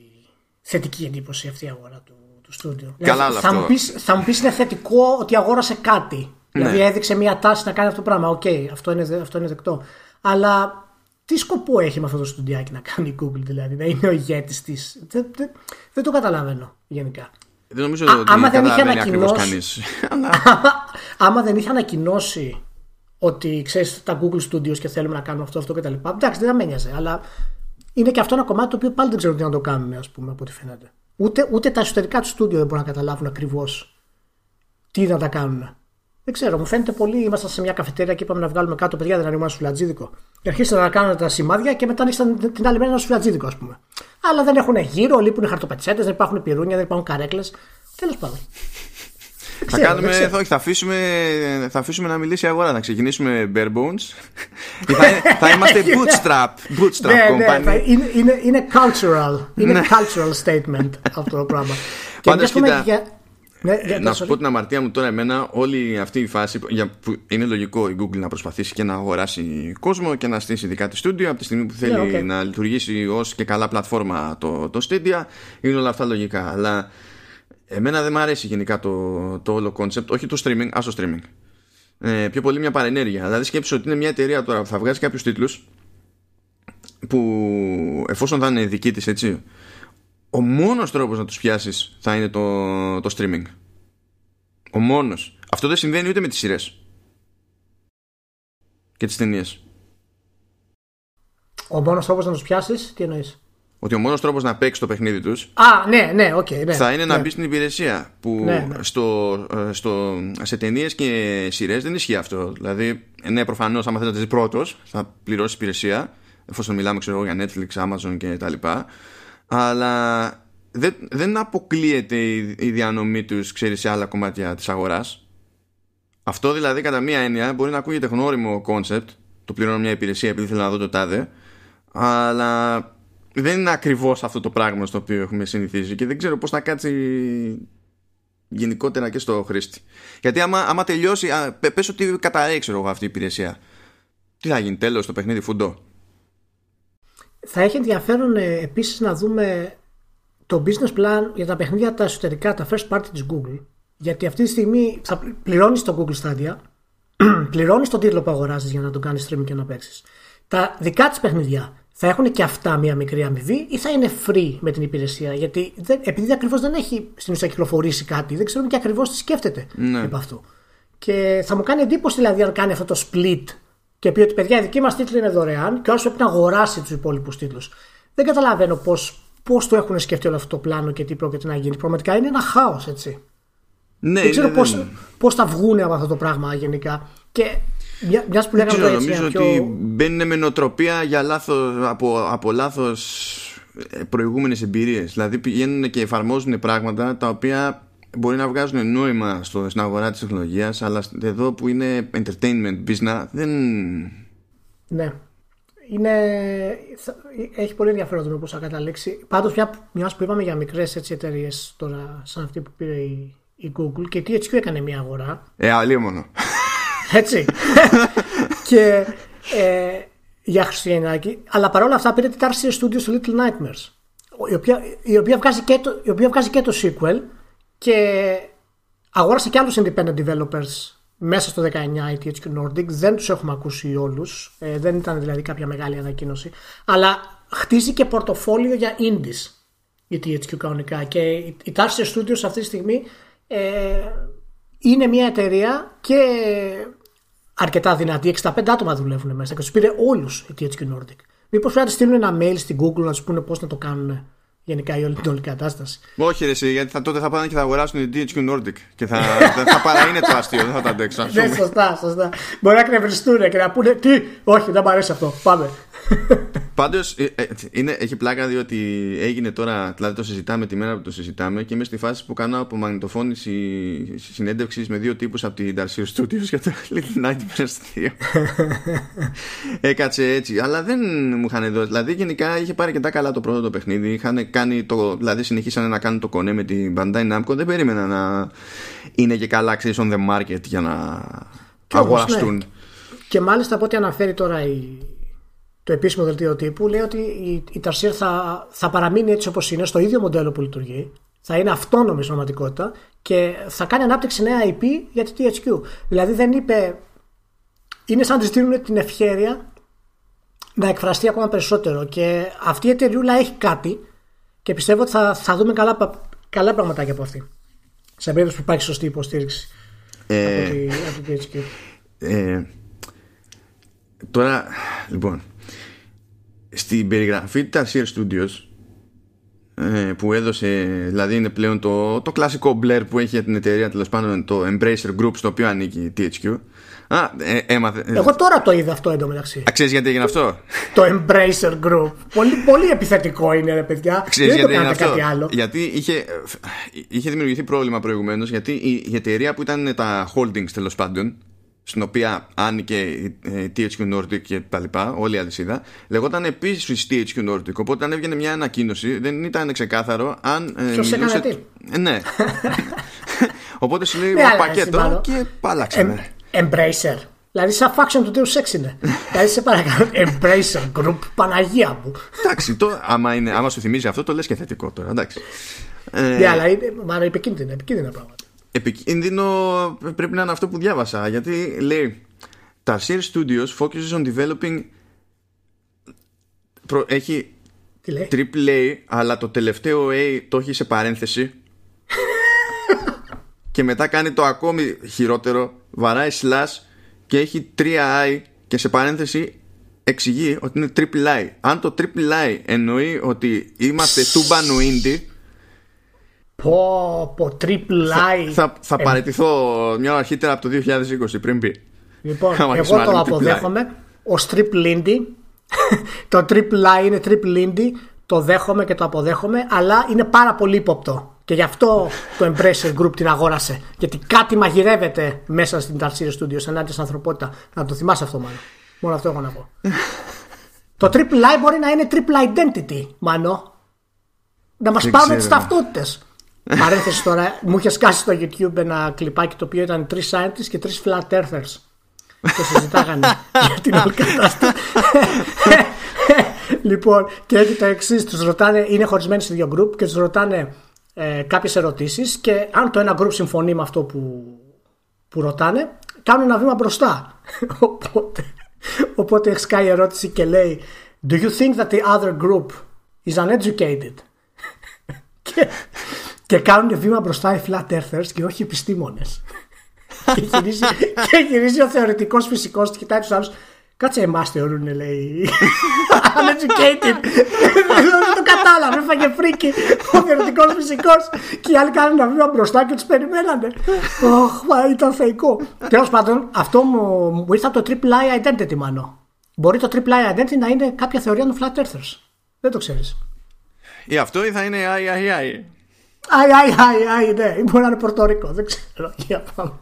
θετική εντύπωση αυτή η αγορά του στούντιο. Καλά, δηλαδή, θα, μου πεις, θα μου πεις είναι θετικό ότι αγόρασε κάτι. Ναι. Δηλαδή έδειξε μια τάση να κάνει αυτό το πράγμα. OK, okay, αυτό, είναι, αυτό είναι δεκτό. Αλλά τι σκοπό έχει με αυτό το στουντιάκι να κάνει η Google, δηλαδή, να είναι ο ηγέτης της; Δεν, δεν, δεν, το καταλαβαίνω γενικά. Δεν νομίζω Α, ότι άμα δεν είχε ανακοινώσει. άμα δεν είχε ανακοινώσει ότι ξέρεις τα Google Studios και θέλουμε να κάνουμε αυτό, αυτό κτλ. Εντάξει, δεν θα με νοιάζει, αλλά είναι και αυτό ένα κομμάτι το οποίο πάλι δεν ξέρω τι να το κάνουν, ας πούμε, από ό,τι φαίνεται. Ούτε, ούτε τα εσωτερικά του στούντιο δεν μπορούν να καταλάβουν ακριβώς τι να τα κάνουν. Δεν ξέρω, μου φαίνεται πολύ. Ήμασταν σε μια καφετέρια και είπαμε να βγάλουμε κάτω παιδιά, δεν ανοίγουμε ένα σουλατζίδικο. Και αρχίσαν να κάνουν τα σημάδια και μετά ανοίξαν την άλλη μέρα ένα σουλατζίδικο, ας πούμε. Αλλά δεν έχουν γύρω, λείπουν χαρτοπετσέτες, δεν υπάρχουν πυρούνια, δεν υπάρχουν καρέκλες. Τέλος πάντων. Θα, κάνουμε, θα, θα, αφήσουμε, θα αφήσουμε να μιλήσει η αγορά, να ξεκινήσουμε bare bones. θα, θα είμαστε bootstrap, bootstrap ναι, company. Ναι, είναι, είναι, είναι cultural, είναι ναι. cultural statement αυτό το πράγμα. Πάντως κοίτα, για... Ναι, ε, να σου πω την αμαρτία μου τώρα εμένα όλη αυτή η φάση για, που είναι λογικό η Google να προσπαθήσει και να αγοράσει κόσμο και να στήσει δικά της στούντιο από τη στιγμή που θέλει yeah, okay. να λειτουργήσει ως και καλά πλατφόρμα το, το Stadia είναι όλα αυτά λογικά αλλά Εμένα δεν μου αρέσει γενικά το, το όλο concept, όχι το streaming, ας το streaming. Ε, πιο πολύ μια παρενέργεια. Δηλαδή σκέψω ότι είναι μια εταιρεία τώρα που θα βγάζει κάποιους τίτλους που εφόσον θα είναι δική της, έτσι, ο μόνος τρόπος να τους πιάσεις θα είναι το, το streaming. Ο μόνος. Αυτό δεν συμβαίνει ούτε με τις σειρές και τις ταινίες. Ο μόνος τρόπος να τους πιάσεις, τι εννοείς; Ότι ο μόνος τρόπος να παίξει το παιχνίδι τους. Α, ναι, ναι, okay, ναι, θα είναι ναι. να μπει στην υπηρεσία. Που ναι, ναι. Στο, ε, στο, σε ταινίες και σειρές δεν ισχύει αυτό. Δηλαδή, ναι, προφανώς, άμα θε να ζεις πρώτος, θα πληρώσεις υπηρεσία. Εφόσον μιλάμε, ξέρω για Netflix, Amazon κτλ. Αλλά δεν, δεν αποκλείεται η, η διανομή τους, ξέρεις, σε άλλα κομμάτια της αγοράς. Αυτό δηλαδή κατά μία έννοια μπορεί να ακούγεται γνώριμο concept, το πληρώνω μια υπηρεσία επειδή θέλω να δω το τάδε, αλλά δεν είναι ακριβώς αυτό το πράγμα στο οποίο έχουμε συνηθίσει και δεν ξέρω πώς θα κάτσει γενικότερα και στο χρήστη. Γιατί άμα, άμα τελειώσει, α, πες ότι καταρρέει εγώ αυτή η υπηρεσία. Τι θα γίνει τέλος το παιχνίδι φουντό. Θα έχει ενδιαφέρον ε, επίσης να δούμε το business plan για τα παιχνίδια τα εσωτερικά, τα first party της Google. Γιατί αυτή τη στιγμή θα πληρώνεις το Google Stadia, πληρώνεις τον τίτλο που αγοράζεις για να τον κάνεις streaming και να παίξεις. Τα δικά της παιχνιδιά θα έχουν και αυτά μία μικρή αμοιβή ή θα είναι free με την υπηρεσία; Γιατί δεν, επειδή ακριβώς δεν έχει στην ουσία κυκλοφορήσει κάτι, δεν ξέρουμε και ακριβώς τι σκέφτεται ναι. από αυτό. Και θα μου κάνει εντύπωση δηλαδή αν κάνει αυτό το split και πει ότι παιδιά η δική μας τίτλη είναι δωρεάν και όσο πρέπει να αγοράσει τους υπόλοιπους τίτλους. Δεν καταλαβαίνω πώς πώς το έχουν σκεφτεί όλο αυτό το πλάνο και τι πρόκειται να γίνει. Πραγματικά είναι ένα χάος, έτσι. Ναι, δεν ξέρω ναι, ναι. πώς θα βγουν από αυτό το πράγμα γενικά. Και μια που λέγαμε Ξέρω, νομίζω πιο... ότι μπαίνουν με νοοτροπία για λάθος, από, από λάθος ε, προηγούμενες εμπειρίες. Δηλαδή πηγαίνουν και εφαρμόζουν πράγματα τα οποία μπορεί να βγάζουν νόημα στο, στην αγορά της τεχνολογίας, αλλά εδώ που είναι entertainment business δεν. Ναι. Είναι... Έχει πολύ ενδιαφέρον πώ θα καταλήξει. Πάντως, μια που είπαμε για μικρές εταιρείες τώρα, σαν αυτή που πήρε η, η Google και η THQ έκανε μια αγορά; Ε, αλλή μόνο. Έτσι. και ε, για Χριστουγεννιάκη. Αλλά παρόλα αυτά πήρε την Tarsier Studios στο Little Nightmares. Η οποία, η, οποία βγάζει και το, η οποία βγάζει και το sequel και αγόρασε και άλλους independent developers μέσα στο 19 η THQ Nordic. Δεν τους έχουμε ακούσει όλους. Ε, δεν ήταν δηλαδή κάποια μεγάλη ανακοίνωση. Αλλά χτίζει και πορτοφόλιο για indies η THQ κανονικά. Και η Tarsier Studios αυτή τη στιγμή ε, είναι μια εταιρεία και αρκετά δυνατή. 65 άτομα δουλεύουν μέσα και τους πήρε όλους η THQ Nordic. Μήπως πρέπει να στείλουν ένα mail στην Google να τους πούνε πώς να το κάνουν γενικά η όλη την όλη κατάσταση. Όχι, ρε, γιατί θα, τότε θα πάνε και θα αγοράσουν την THQ Nordic και θα, θα παραείνε το αστείο, δεν θα τα αντέξουν. Ναι, σωστά, σωστά. Μπορεί να κρεβριστούν και να πούνε τι, όχι, δεν μου αρέσει αυτό. Πάμε. Πάντως ε, ε, έχει πλάκα διότι έγινε τώρα, δηλαδή το συζητάμε τη μέρα που το συζητάμε και είμαι στη φάση που κάνω από μαγνητοφώνηση συνέντευξη με δύο τύπους από την Darcy Studios για το Little Nightmares 2. Έκατσε έτσι, αλλά δεν μου είχαν δώσει. Δηλαδή γενικά είχε πάρει και τα καλά το πρώτο το παιχνίδι. Είχαν κάνει το, δηλαδή συνεχίσανε να κάνουν το κονέ με την Bandai Namco. Δεν περίμενα να είναι και καλά, ξέρεις, on the market για να αγοραστούν. Ναι. Και μάλιστα από ό,τι αναφέρει τώρα η, το επίσημο δελτίο τύπου λέει ότι η, η Tarsier θα, θα παραμείνει έτσι όπως είναι στο ίδιο μοντέλο που λειτουργεί θα είναι αυτόνομη στην πραγματικότητα και θα κάνει ανάπτυξη νέα IP για τη THQ. Δηλαδή δεν είπε. Είναι σαν να της δίνουν την ευχαίρεια να εκφραστεί ακόμα περισσότερο. Και αυτή η εταιρεία έχει κάτι και πιστεύω ότι θα, θα δούμε καλά, καλά πραγματάκια από αυτή. Σε περίπτωση που υπάρχει σωστή υποστήριξη ε, από, τη, από τη THQ. Ε, τώρα, λοιπόν, στην περιγραφή του Tarsier Studios ε, που έδωσε, δηλαδή είναι πλέον το, το κλασικό Blair που έχει για την εταιρεία τέλος πάντων το Embracer Group στο οποίο ανήκει η THQ. Α, ε, έμαθε, Εγώ τώρα το είδα αυτό εντωμεταξύ. Α, ξέρεις γιατί έγινε αυτό; το Embracer Group. Πολύ, πολύ επιθετικό είναι, ρε παιδιά. Ξέρεις Δεν γιατί το αυτό. Κάτι άλλο. Γιατί είχε, είχε δημιουργηθεί πρόβλημα προηγουμένως, γιατί η, η εταιρεία που ήταν τα holdings τέλος πάντων στην οποία άνοιγε η THQ Nordic και τα λοιπά, όλη η αλυσίδα, λεγόταν επίσης THQ Nordic. Οπότε, όταν έβγαινε μια ανακοίνωση, δεν ήταν ξεκάθαρο αν. Ε, Ποιος έκανε τι. Ε, ναι. Οπότε σου λέει ναι, πακέτο και πάλαξε. Embracer. Δηλαδή, σαν faction του Deus Ex είναι. δηλαδή, σε παρακαλώ, Embracer Group, Παναγία μου. Εντάξει, το, άμα, είναι, άμα σου θυμίζει αυτό, το λες και θετικό τώρα. Εντάξει. Ναι, αλλά είναι, μάλλον επικίνδυνα, επικίνδυνα πράγματα επικίνδυνο πρέπει να είναι αυτό που διάβασα. Γιατί λέει τα Sears Studios focuses on developing έχει triple A αλλά το τελευταίο A το έχει σε παρένθεση. Και μετά κάνει το ακόμη χειρότερο βαράει slash και έχει 3i και σε παρένθεση εξηγεί ότι είναι triple I. Αν το triple I εννοεί ότι είμαστε τούμπανο indie Πω, πω, triple I. Θα, θα, παραιτηθώ μια αρχίτερα από το 2020 πριν πει. Λοιπόν, εγώ το αποδέχομαι. Ο Strip Lindy. το triple I είναι triple Lindy. Το δέχομαι και το αποδέχομαι. Αλλά είναι πάρα πολύ ύποπτο. Και γι' αυτό το Embracer Group την αγόρασε. Γιατί κάτι μαγειρεύεται μέσα στην Tarsier Studios ενάντια στην ανθρωπότητα. Να το θυμάσαι αυτό, μάλλον. Μόνο αυτό έχω να πω. το Triple I μπορεί να είναι Triple Identity, μάλλον. Να μας πάρουν τις ταυτότητες. Παρένθεση τώρα, μου είχες σκάσει στο YouTube ένα κλιπάκι το οποίο ήταν τρεις scientists και τρεις flat earthers. Και συζητάγανε για την όλη κατάσταση. λοιπόν, και έχει το εξής: Τους ρωτάνε, είναι χωρισμένοι σε δύο group και τους ρωτάνε ε, κάποιες ερωτήσεις και αν το ένα group συμφωνεί με αυτό που, που ρωτάνε, κάνουν ένα βήμα μπροστά. οπότε, οπότε έχει σκάει η ερώτηση και λέει Do you think that the other group is uneducated? και, και κάνουν βήμα μπροστά οι flat earthers και όχι οι επιστήμονες. και, γυρίζει, και γυρίζει ο θεωρητικός φυσικός και κοιτάει τους άλλους Κάτσε εμάς θεωρούν, λέει. Uneducated. Δεν το κατάλαβε, έφαγε φρίκι ο θεωρητικός φυσικός. Και οι άλλοι κάνουν ένα βήμα μπροστά και τους περιμένανε. Ωχ, μα ήταν θεϊκό. Τέλος πάντων, αυτό μου ήρθε από το Triple I Identity, μάλλον. Μπορεί το Triple I Identity να είναι κάποια θεωρία των Flat Earthers. Δεν το ξέρεις. Ή αυτό ή θα είναι I, I, I. Αϊ, αϊ, αϊ, αϊ, ναι. Μπορεί να είναι Πορτορικό, δεν ξέρω. Για πάμε.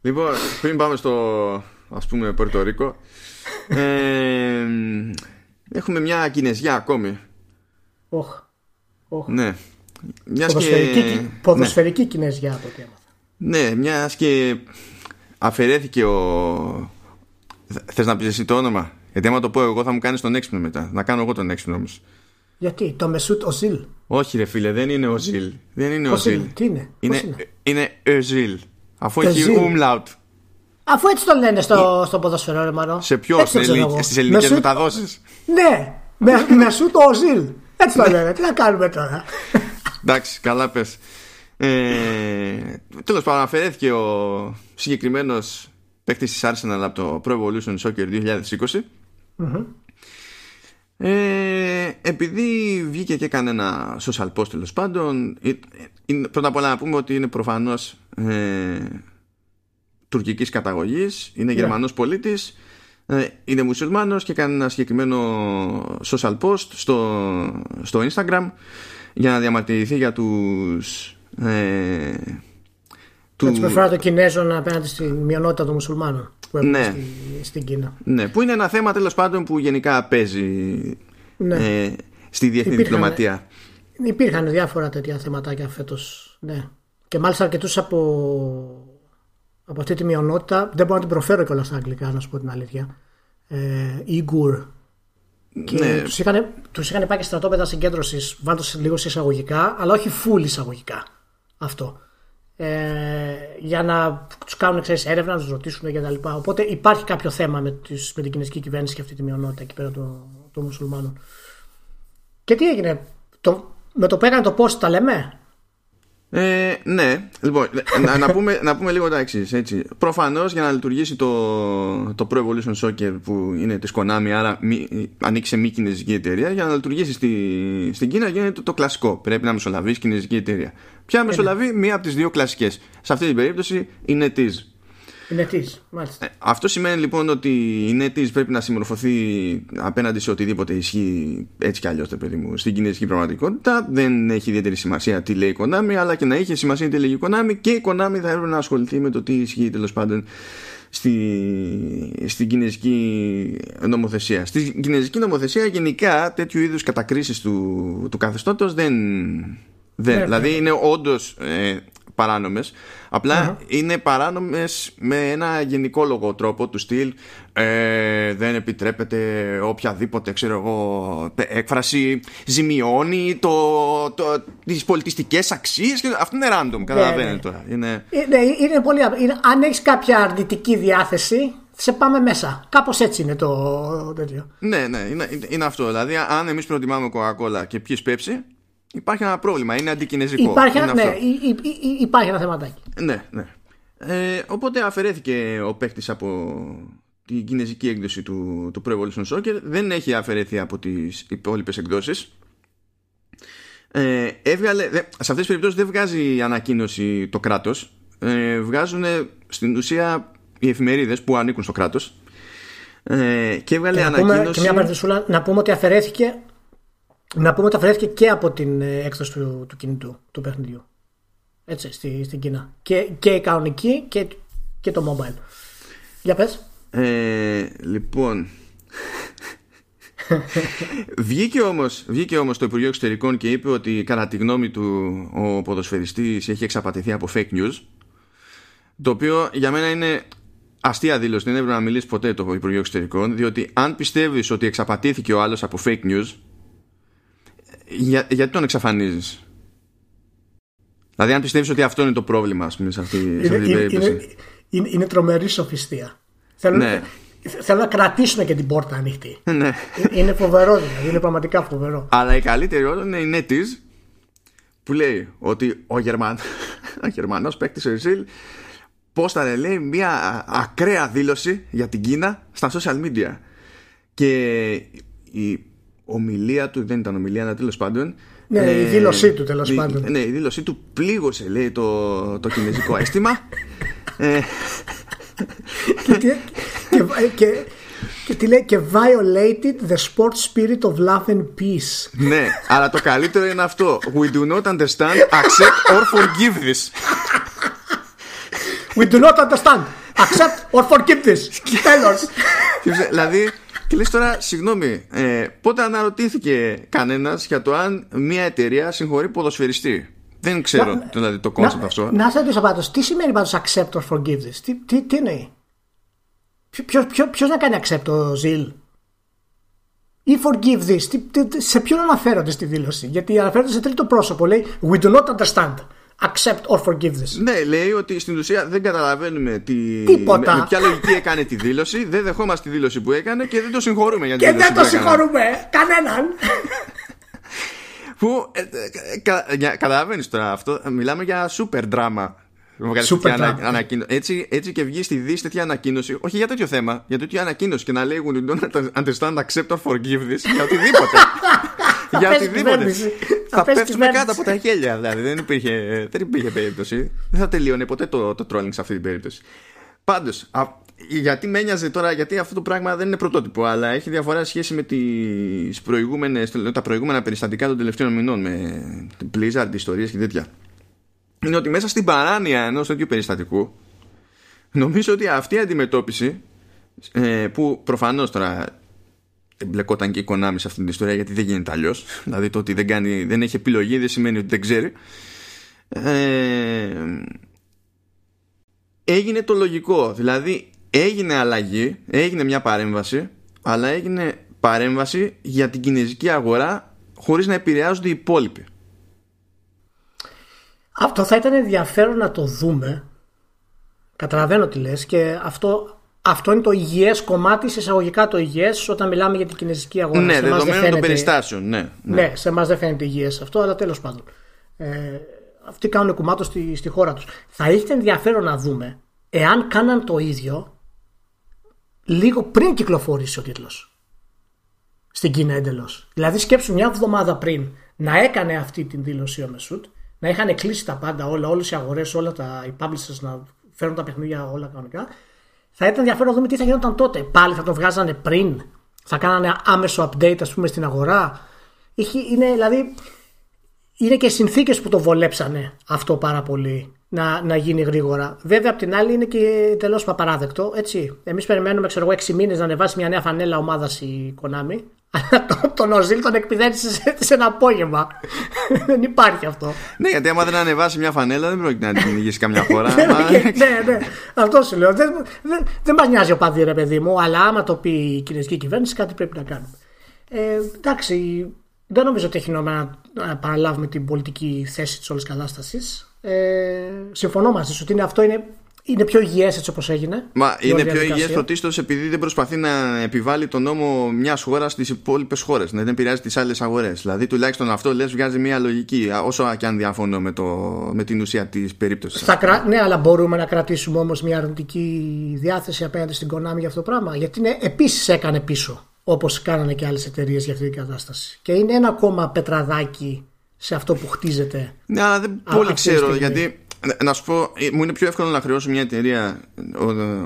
Λοιπόν, πριν πάμε στο ας πούμε Πορτορικό, ε, έχουμε μια Κινέζια ακόμη. Όχ. Oh. Ναι. Μιας ποδοσφαιρική, και... ποδοσφαιρική ναι. Κινέζια από ό,τι έμαθα. Ναι, μιας και αφαιρέθηκε ο. Θες να πεις εσύ το όνομα; Γιατί άμα το πω εγώ θα μου κάνεις τον έξυπνο μετά. Να κάνω εγώ τον έξυπνο όμως. Γιατί, το Μεσούτ Οζίλ. Όχι, ρε φίλε, δεν είναι Οζίλ. Δεν είναι Οζίλ. Τι είναι, είναι, είναι; Οζίλ. Αφού έχει umlaut. Αφού έτσι το λένε στο, στο ποδοσφαιρό, ρε Μαρό. Σε ποιο, στις ελληνικές μεταδόσεις; Ναι, με, Μεσούτ Οζίλ. Έτσι το λένε. Τι να κάνουμε τώρα. Εντάξει, καλά πες. Ε, Τέλος πάντων, αφαιρέθηκε ο συγκεκριμένος παίκτης της Arsenal από το Pro Evolution Soccer 2020. mm ε, επειδή βγήκε και έκανε ένα social post τέλος πάντων ε, ε, πρώτα απ' όλα να πούμε ότι είναι προφανώς ε, τουρκικής καταγωγής είναι yeah. Ναι. γερμανός πολίτης ε, είναι μουσουλμάνος και κάνει ένα συγκεκριμένο social post στο, στο Instagram για να διαμαρτυρηθεί για τους ε, του... Έτσι προφέρα των Κινέζων απέναντι στη μειονότητα των μουσουλμάνων που έχουν ναι. στη, στην Κίνα. Ναι, που είναι ένα θέμα τέλος πάντων που γενικά παίζει ναι. ε, στη διεθνή υπήρχαν, διπλωματία. Υπήρχαν διάφορα τέτοια θεματάκια φέτος. Ναι. Και μάλιστα αρκετούς από, από αυτή τη μειονότητα δεν μπορώ να την προφέρω κιόλας στα αγγλικά, να σου πω την αλήθεια. Ε, Ιγουρ. Και ναι. τους είχαν, τους είχαν πάει και στρατόπεδα συγκέντρωσης, βάλτε λίγο σε εισαγωγικά, αλλά όχι full εισαγωγικά αυτό ε, για να τους κάνουν ξέρεις, έρευνα, να τους ρωτήσουν κτλ. Οπότε υπάρχει κάποιο θέμα με, τις, με την κινέζικη κυβέρνηση και αυτή τη μειονότητα εκεί πέρα των, των μουσουλμάνων. Και τι έγινε, το, με το που έκανε το πώ τα λέμε; Ε, ναι, λοιπόν, να, να, πούμε, να πούμε λίγο τα εξής. Προφανώς για να λειτουργήσει το, το Pro Evolution Soccer που είναι της Konami, άρα μη, ανήκει σε μη κινέζικη εταιρεία, για να λειτουργήσει στη, στην Κίνα γίνεται το, το κλασικό. Πρέπει να μεσολαβήσει κινέζικη εταιρεία. Ποια μεσολαβεί, μία από τις δύο κλασικές. Σε αυτή την περίπτωση είναι NetEase. Είναι μάλιστα. Ε, αυτό σημαίνει λοιπόν ότι η NetEase πρέπει να συμμορφωθεί απέναντι σε οτιδήποτε ισχύει έτσι κι αλλιώς, παιδί μου, στην κινέζικη πραγματικότητα. Δεν έχει ιδιαίτερη σημασία τι λέει η Konami, αλλά και να είχε σημασία τι λέει η Konami και η Konami θα έπρεπε να ασχοληθεί με το τι ισχύει τέλος πάντων στη, στην κινέζικη νομοθεσία. Στην κινέζικη νομοθεσία γενικά τέτοιου είδους κατακρίσεις του, του καθεστώτος δεν, δεν, ναι, δηλαδή ναι. είναι όντως ε, παράνομες είναι παράνομες με ένα γενικόλογο τρόπο του στυλ ε, δεν επιτρέπεται οποιαδήποτε ξέρω εγώ έκφραση ζημιώνει το, το, τις πολιτιστικές αξίες και αυτό είναι random ναι, καταλαβαίνετε ναι. τώρα είναι... Είναι, είναι πολύ είναι, αν έχεις κάποια αρνητική διάθεση σε πάμε μέσα. Κάπως έτσι είναι το τέτοιο. Ναι, ναι, είναι, είναι αυτό. Δηλαδή, αν εμείς προτιμάμε Coca-Cola και πιει πέψη, Υπάρχει ένα πρόβλημα, είναι αντικινέζικο. Υπάρχει, ένα, ναι, υπάρχει ένα θεματάκι. Ναι, ναι. Ε, οπότε αφαιρέθηκε ο παίκτης από την κινέζικη έκδοση του, του Pro Evolution Soccer. Δεν έχει αφαιρεθεί από τις υπόλοιπες εκδόσεις. Ε, έβγαλε, σε αυτές τις περιπτώσεις δεν βγάζει ανακοίνωση το κράτος. Ε, βγάζουν στην ουσία οι εφημερίδες που ανήκουν στο κράτος. Ε, και έβγαλε και ανακοίνωση... Πούμε, και μια να πούμε ότι αφαιρέθηκε Να πούμε ότι αφαιρέθηκε και από την ε, έκδοση του, του κινητού του παιχνιδιού. Έτσι, στη, στην Κίνα. Και, και η κανονική και, και το mobile. Για πες. Ε, λοιπόν, βγήκε, όμως, βγήκε όμως το Υπουργείο Εξωτερικών και είπε ότι κατά τη γνώμη του ο ποδοσφαιριστής έχει εξαπατηθεί από fake news το οποίο για μένα είναι αστεία δήλωση, δεν έπρεπε να μιλήσει ποτέ το Υπουργείο Εξωτερικών διότι αν πιστεύεις ότι εξαπατήθηκε ο άλλος από fake news για, γιατί τον εξαφανίζεις; Δηλαδή αν πιστεύεις ότι αυτό είναι το πρόβλημα ας πούμε, σε αυτή, Είναι, σε αυτή την είναι, περίπτωση είναι, είναι, είναι τρομερή σοφιστία. Θέλω, Ναι. θέλω να κρατήσουν και την πόρτα ανοιχτή. ναι. είναι φοβερό δηλαδή. Είναι πραγματικά φοβερό. Αλλά η καλύτερη όλων είναι η Νέτης που λέει ότι ο, Γερμαν... ο Γερμανός παίκτης ο Ιζήλ πώς θα λέει μια ακραία δήλωση για την Κίνα στα social media και η ομιλία του δεν ήταν ομιλία αλλά τέλος πάντων Ναι, η δήλωσή του, τέλος η- πάντων. ναι η δήλωσή του πλήγωσε λέει το, το κινέζικο αίσθημα ε, και, τι- και, και, και τι λέει και violated the sport spirit of love and peace. ναι αλλά το καλύτερο είναι αυτό we do not understand accept or forgive this We do not understand. Accept or forgive this. Τέλος. Και ψε- δηλαδή, και λες τώρα, συγγνώμη, ε, πότε αναρωτήθηκε κανένας για το αν μια εταιρεία συγχωρεί ποδοσφαιριστή; Δεν ξέρω Να- δηλαδή, το concept αυτό. Να σε ρωτήσω πάντως, τι σημαίνει πάντως accept or forgive this; Τι, τι, τι εννοεί; Ποιο, ποιο, ποιο, ποιος να κάνει accept το Ζιλ; Ή forgive this; Τι, τι, τι- σε ποιον αναφέρονται στη δήλωση; Γιατί αναφέρονται σε τρίτο πρόσωπο. Λέει we do not understand. Accept or forgive this. Ναι, λέει ότι στην ουσία δεν καταλαβαίνουμε τι, Τίποτα. με, με ποια λογική έκανε τη δήλωση, δεν δεχόμαστε τη δήλωση που έκανε και δεν το συγχωρούμε για την Και δήλωση δεν το που έκανε. συγχωρούμε κανέναν. Που ε, ε, κα, για- καταλαβαίνεις τώρα αυτό, μιλάμε για super drama. Βγάλει Super τέτοια drama. ανα- ανακοίνω- Έτσι, έτσι και βγεις στη Δύση τέτοια ανακοίνωση, όχι για τέτοιο θέμα, για τέτοια ανακοίνωση και να λέει We don't understand, accept or forgive this για οτιδήποτε. για πέσει οτιδήποτε. κυβέρνηση. Θα θα πέσει πέφτουμε κυβέρνηση. κάτω από τα χέλια, δηλαδή. Δεν υπήρχε, δεν υπήρχε περίπτωση. Δεν θα τελείωνε ποτέ το, το trolling σε αυτή την περίπτωση. Πάντως, γιατί με ένοιαζε τώρα, γιατί αυτό το πράγμα δεν είναι πρωτότυπο, αλλά έχει διαφορά σχέση με τις προηγούμενες, τα προηγούμενα περιστατικά των τελευταίων μηνών με την Blizzard, ιστορίες και τέτοια. Είναι ότι μέσα στην παράνοια ενός τέτοιου περιστατικού, νομίζω ότι αυτή η αντιμετώπιση, ε, που προφανώς τώρα εμπλεκόταν και η Konami σε αυτή την ιστορία γιατί δεν γίνεται αλλιώς. Δηλαδή το ότι δεν, κάνει, δεν έχει επιλογή δεν σημαίνει ότι δεν ξέρει. Ε, έγινε το λογικό. Δηλαδή έγινε αλλαγή, έγινε μια παρέμβαση, αλλά έγινε παρέμβαση για την κινέζικη αγορά χωρίς να επηρεάζονται οι υπόλοιποι. Αυτό θα ήταν ενδιαφέρον να το δούμε. Καταλαβαίνω τι λες και αυτό, αυτό είναι το υγιές κομμάτι, σε εισαγωγικά το υγιές, όταν μιλάμε για την κινέζικη αγορά. ναι, Σε εμάς δεν δεδομένων των φαίνεται- περιστάσεων, ναι. ναι. Ναι, σε εμάς δεν φαίνεται υγιές αυτό, αλλά τέλος πάντων. Ε, αυτοί κάνουν κουμάτο στη, στη χώρα τους. Θα είχε ενδιαφέρον να δούμε εάν κάναν το ίδιο λίγο πριν κυκλοφορήσει ο τίτλος. Στην Κίνα εντελώς. Δηλαδή σκέψου μια εβδομάδα πριν να έκανε αυτή την δήλωση ο Μεσούτ, να είχαν κλείσει τα πάντα όλα, όλες οι αγορές, όλα τα οι publishers να φέρουν τα παιχνίδια όλα κανονικά. Θα ήταν ενδιαφέρον να δούμε τι θα γινόταν τότε. Πάλι θα το βγάζανε πριν, θα κάνανε άμεσο update, ας πούμε, στην αγορά. Είχε, είναι, δηλαδή, είναι και συνθήκες που το βολέψανε αυτό πάρα πολύ να, να γίνει γρήγορα. Βέβαια, απ' την άλλη είναι και τελώς παπαράδεκτο. Έτσι. Εμείς περιμένουμε, ξέρω εγώ, 6 μήνες να ανεβάσει μια νέα φανέλα ομάδας η Konami. Αλλά τον, τον Οζίλ τον εκπηδένισε σε, σε ένα απόγευμα. δεν υπάρχει αυτό. Ναι, γιατί άμα δεν ανεβάσει μια φανέλα δεν πρόκειται να την κυνηγήσει καμιά φορά. ναι, Μα- ναι, αυτό σου λέω. Δεν, δεν, δεν μα νοιάζει ο παδί, ρε παιδί μου, αλλά άμα το πει η κινέζικη κυβέρνηση, κάτι πρέπει να κάνουμε. Ε, εντάξει, δεν νομίζω ότι έχει νόημα να να παραλάβουμε την πολιτική θέση της όλης κατάστασης. Ε, συμφωνώ μαζί σου ότι είναι, αυτό είναι, είναι πιο υγιές έτσι όπως έγινε. Μα η είναι όλη πιο διαδικασία. υγιές πρωτίστως επειδή δεν προσπαθεί να επιβάλλει τον νόμο μιας χώρας στις υπόλοιπες χώρες. Να δεν επηρεάζει τις άλλες αγορές. Δηλαδή τουλάχιστον αυτό λες βγάζει μια λογική, όσο και αν διαφωνώ με, το, με την ουσία της περίπτωσης. Θα κρα... Ναι, αλλά μπορούμε να κρατήσουμε όμως μια αρνητική διάθεση απέναντι στην Konami για αυτό το πράγμα. Γιατί είναι, επίσης έκανε πίσω, όπως κάνανε και άλλες εταιρείες για αυτή την κατάσταση. Και είναι ένα ακόμα πετραδάκι σε αυτό που χτίζεται. Ναι, αλλά δεν Α, πολύ αυτή τη ξέρω στιγμή. γιατί να σου πω, ε, μου είναι πιο εύκολο να χρεώσω μια εταιρεία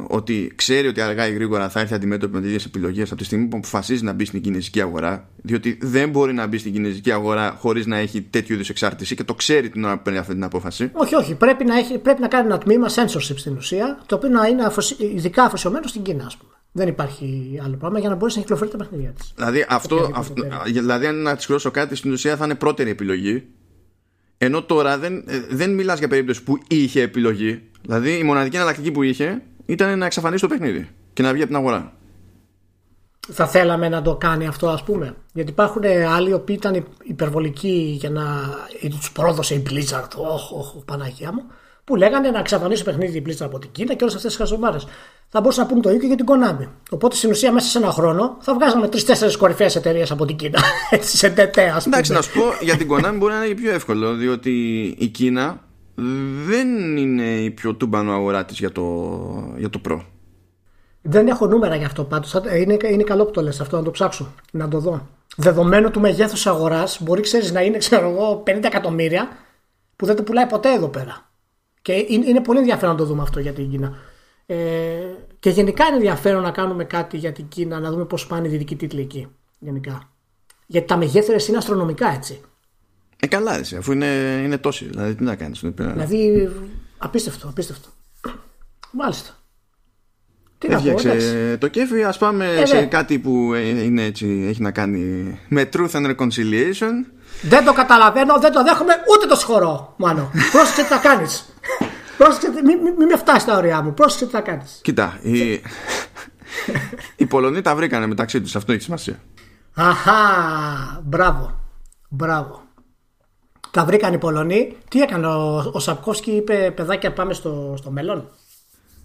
ότι ξέρει ότι αργά ή γρήγορα θα έρθει αντιμέτωπη με τέτοιες επιλογές από τη στιγμή που αποφασίζει να μπει στην κινέζικη αγορά. Διότι δεν μπορεί να μπει στην κινέζικη αγορά χωρίς να έχει τέτοιου είδους εξάρτηση και το ξέρει την ώρα που παίρνει αυτή την απόφαση. Όχι, όχι. Πρέπει να, έχει, πρέπει να κάνει ένα τμήμα censorship στην ουσία, το οποίο να είναι ειδικά αφοσιωμένο στην Κίνα, ας πούμε. Δεν υπάρχει άλλο πράγμα για να μπορέσει να κυκλοφορεί τα παιχνίδια της. Δηλαδή, αυτό, αυτό, δηλαδή, αν να της χρεώσω κάτι, στην ουσία θα είναι πρώτερη επιλογή ενώ τώρα δεν, ε, δεν μιλάς για περίπτωση που είχε επιλογή. Δηλαδή η μοναδική εναλλακτική που είχε ήταν να εξαφανίσει το παιχνίδι και να βγει από την αγορά. Θα θέλαμε να το κάνει αυτό, ας πούμε. Γιατί υπάρχουν άλλοι οι οποίοι ήταν υπερβολικοί για να. ή τους πρόδωσε η Blizzard, όχι, όχι, Παναγία μου, που λέγανε να εξαφανίσει το παιχνίδι η Blizzard από την Κίνα και όλες αυτές τις χαζομάρες θα μπορούσαν να πούν το ίδιο για την Konami. Οπότε στην ουσία μέσα σε ένα χρόνο θα βγάζαμε τρει-τέσσερι κορυφαίες εταιρείες από την Κίνα. Έτσι σε τετέ, ας πούμε. Εντάξει, να σου πω για την Konami μπορεί να είναι πιο εύκολο, διότι η Κίνα δεν είναι η πιο τούμπανο αγορά της για το, για το Pro. Δεν έχω νούμερα γι' αυτό πάντως. Είναι, είναι καλό που το λες αυτό, να το ψάξω, να το δω. Δεδομένου του μεγέθους αγοράς, μπορεί ξέρεις να είναι, ξέρω εγώ, 50 εκατομμύρια που δεν το πουλάει ποτέ εδώ πέρα. Και είναι, είναι πολύ ενδιαφέρον να το δούμε αυτό για την Κίνα. Ε, και γενικά είναι ενδιαφέρον να κάνουμε κάτι για την Κίνα, να δούμε πώς πάνε οι δυτικοί τίτλοι εκεί. Γενικά. Γιατί τα μεγέθερα είναι αστρονομικά έτσι. Ε, καλά, έτσι, αφού είναι, είναι τόσοι. Δηλαδή, τι να κάνεις. Δηλαδή, απίστευτο, απίστευτο. Μάλιστα. Τι Έφτιαξε να πω, το κέφι, ας πάμε ε, σε κάτι που είναι έτσι, έχει να κάνει με truth and reconciliation. Δεν το καταλαβαίνω, δεν το δέχομαι, ούτε το σχορώ, μάλλον. Πρόσεχε τι θα κάνεις. Πρόσεξε, μην μη, με φτάσεις τα ωριά μου. Πρόσεξε τι θα κάνεις. Κοίτα, οι... οι Πολωνοί τα βρήκανε μεταξύ τους. Αυτό έχει σημασία. Αχά, μπράβο. Μπράβο. Τα βρήκαν οι Πολωνοί. Τι έκανε ο, ο Σαπκόσκι, είπε παιδάκια πάμε στο, στο μέλλον.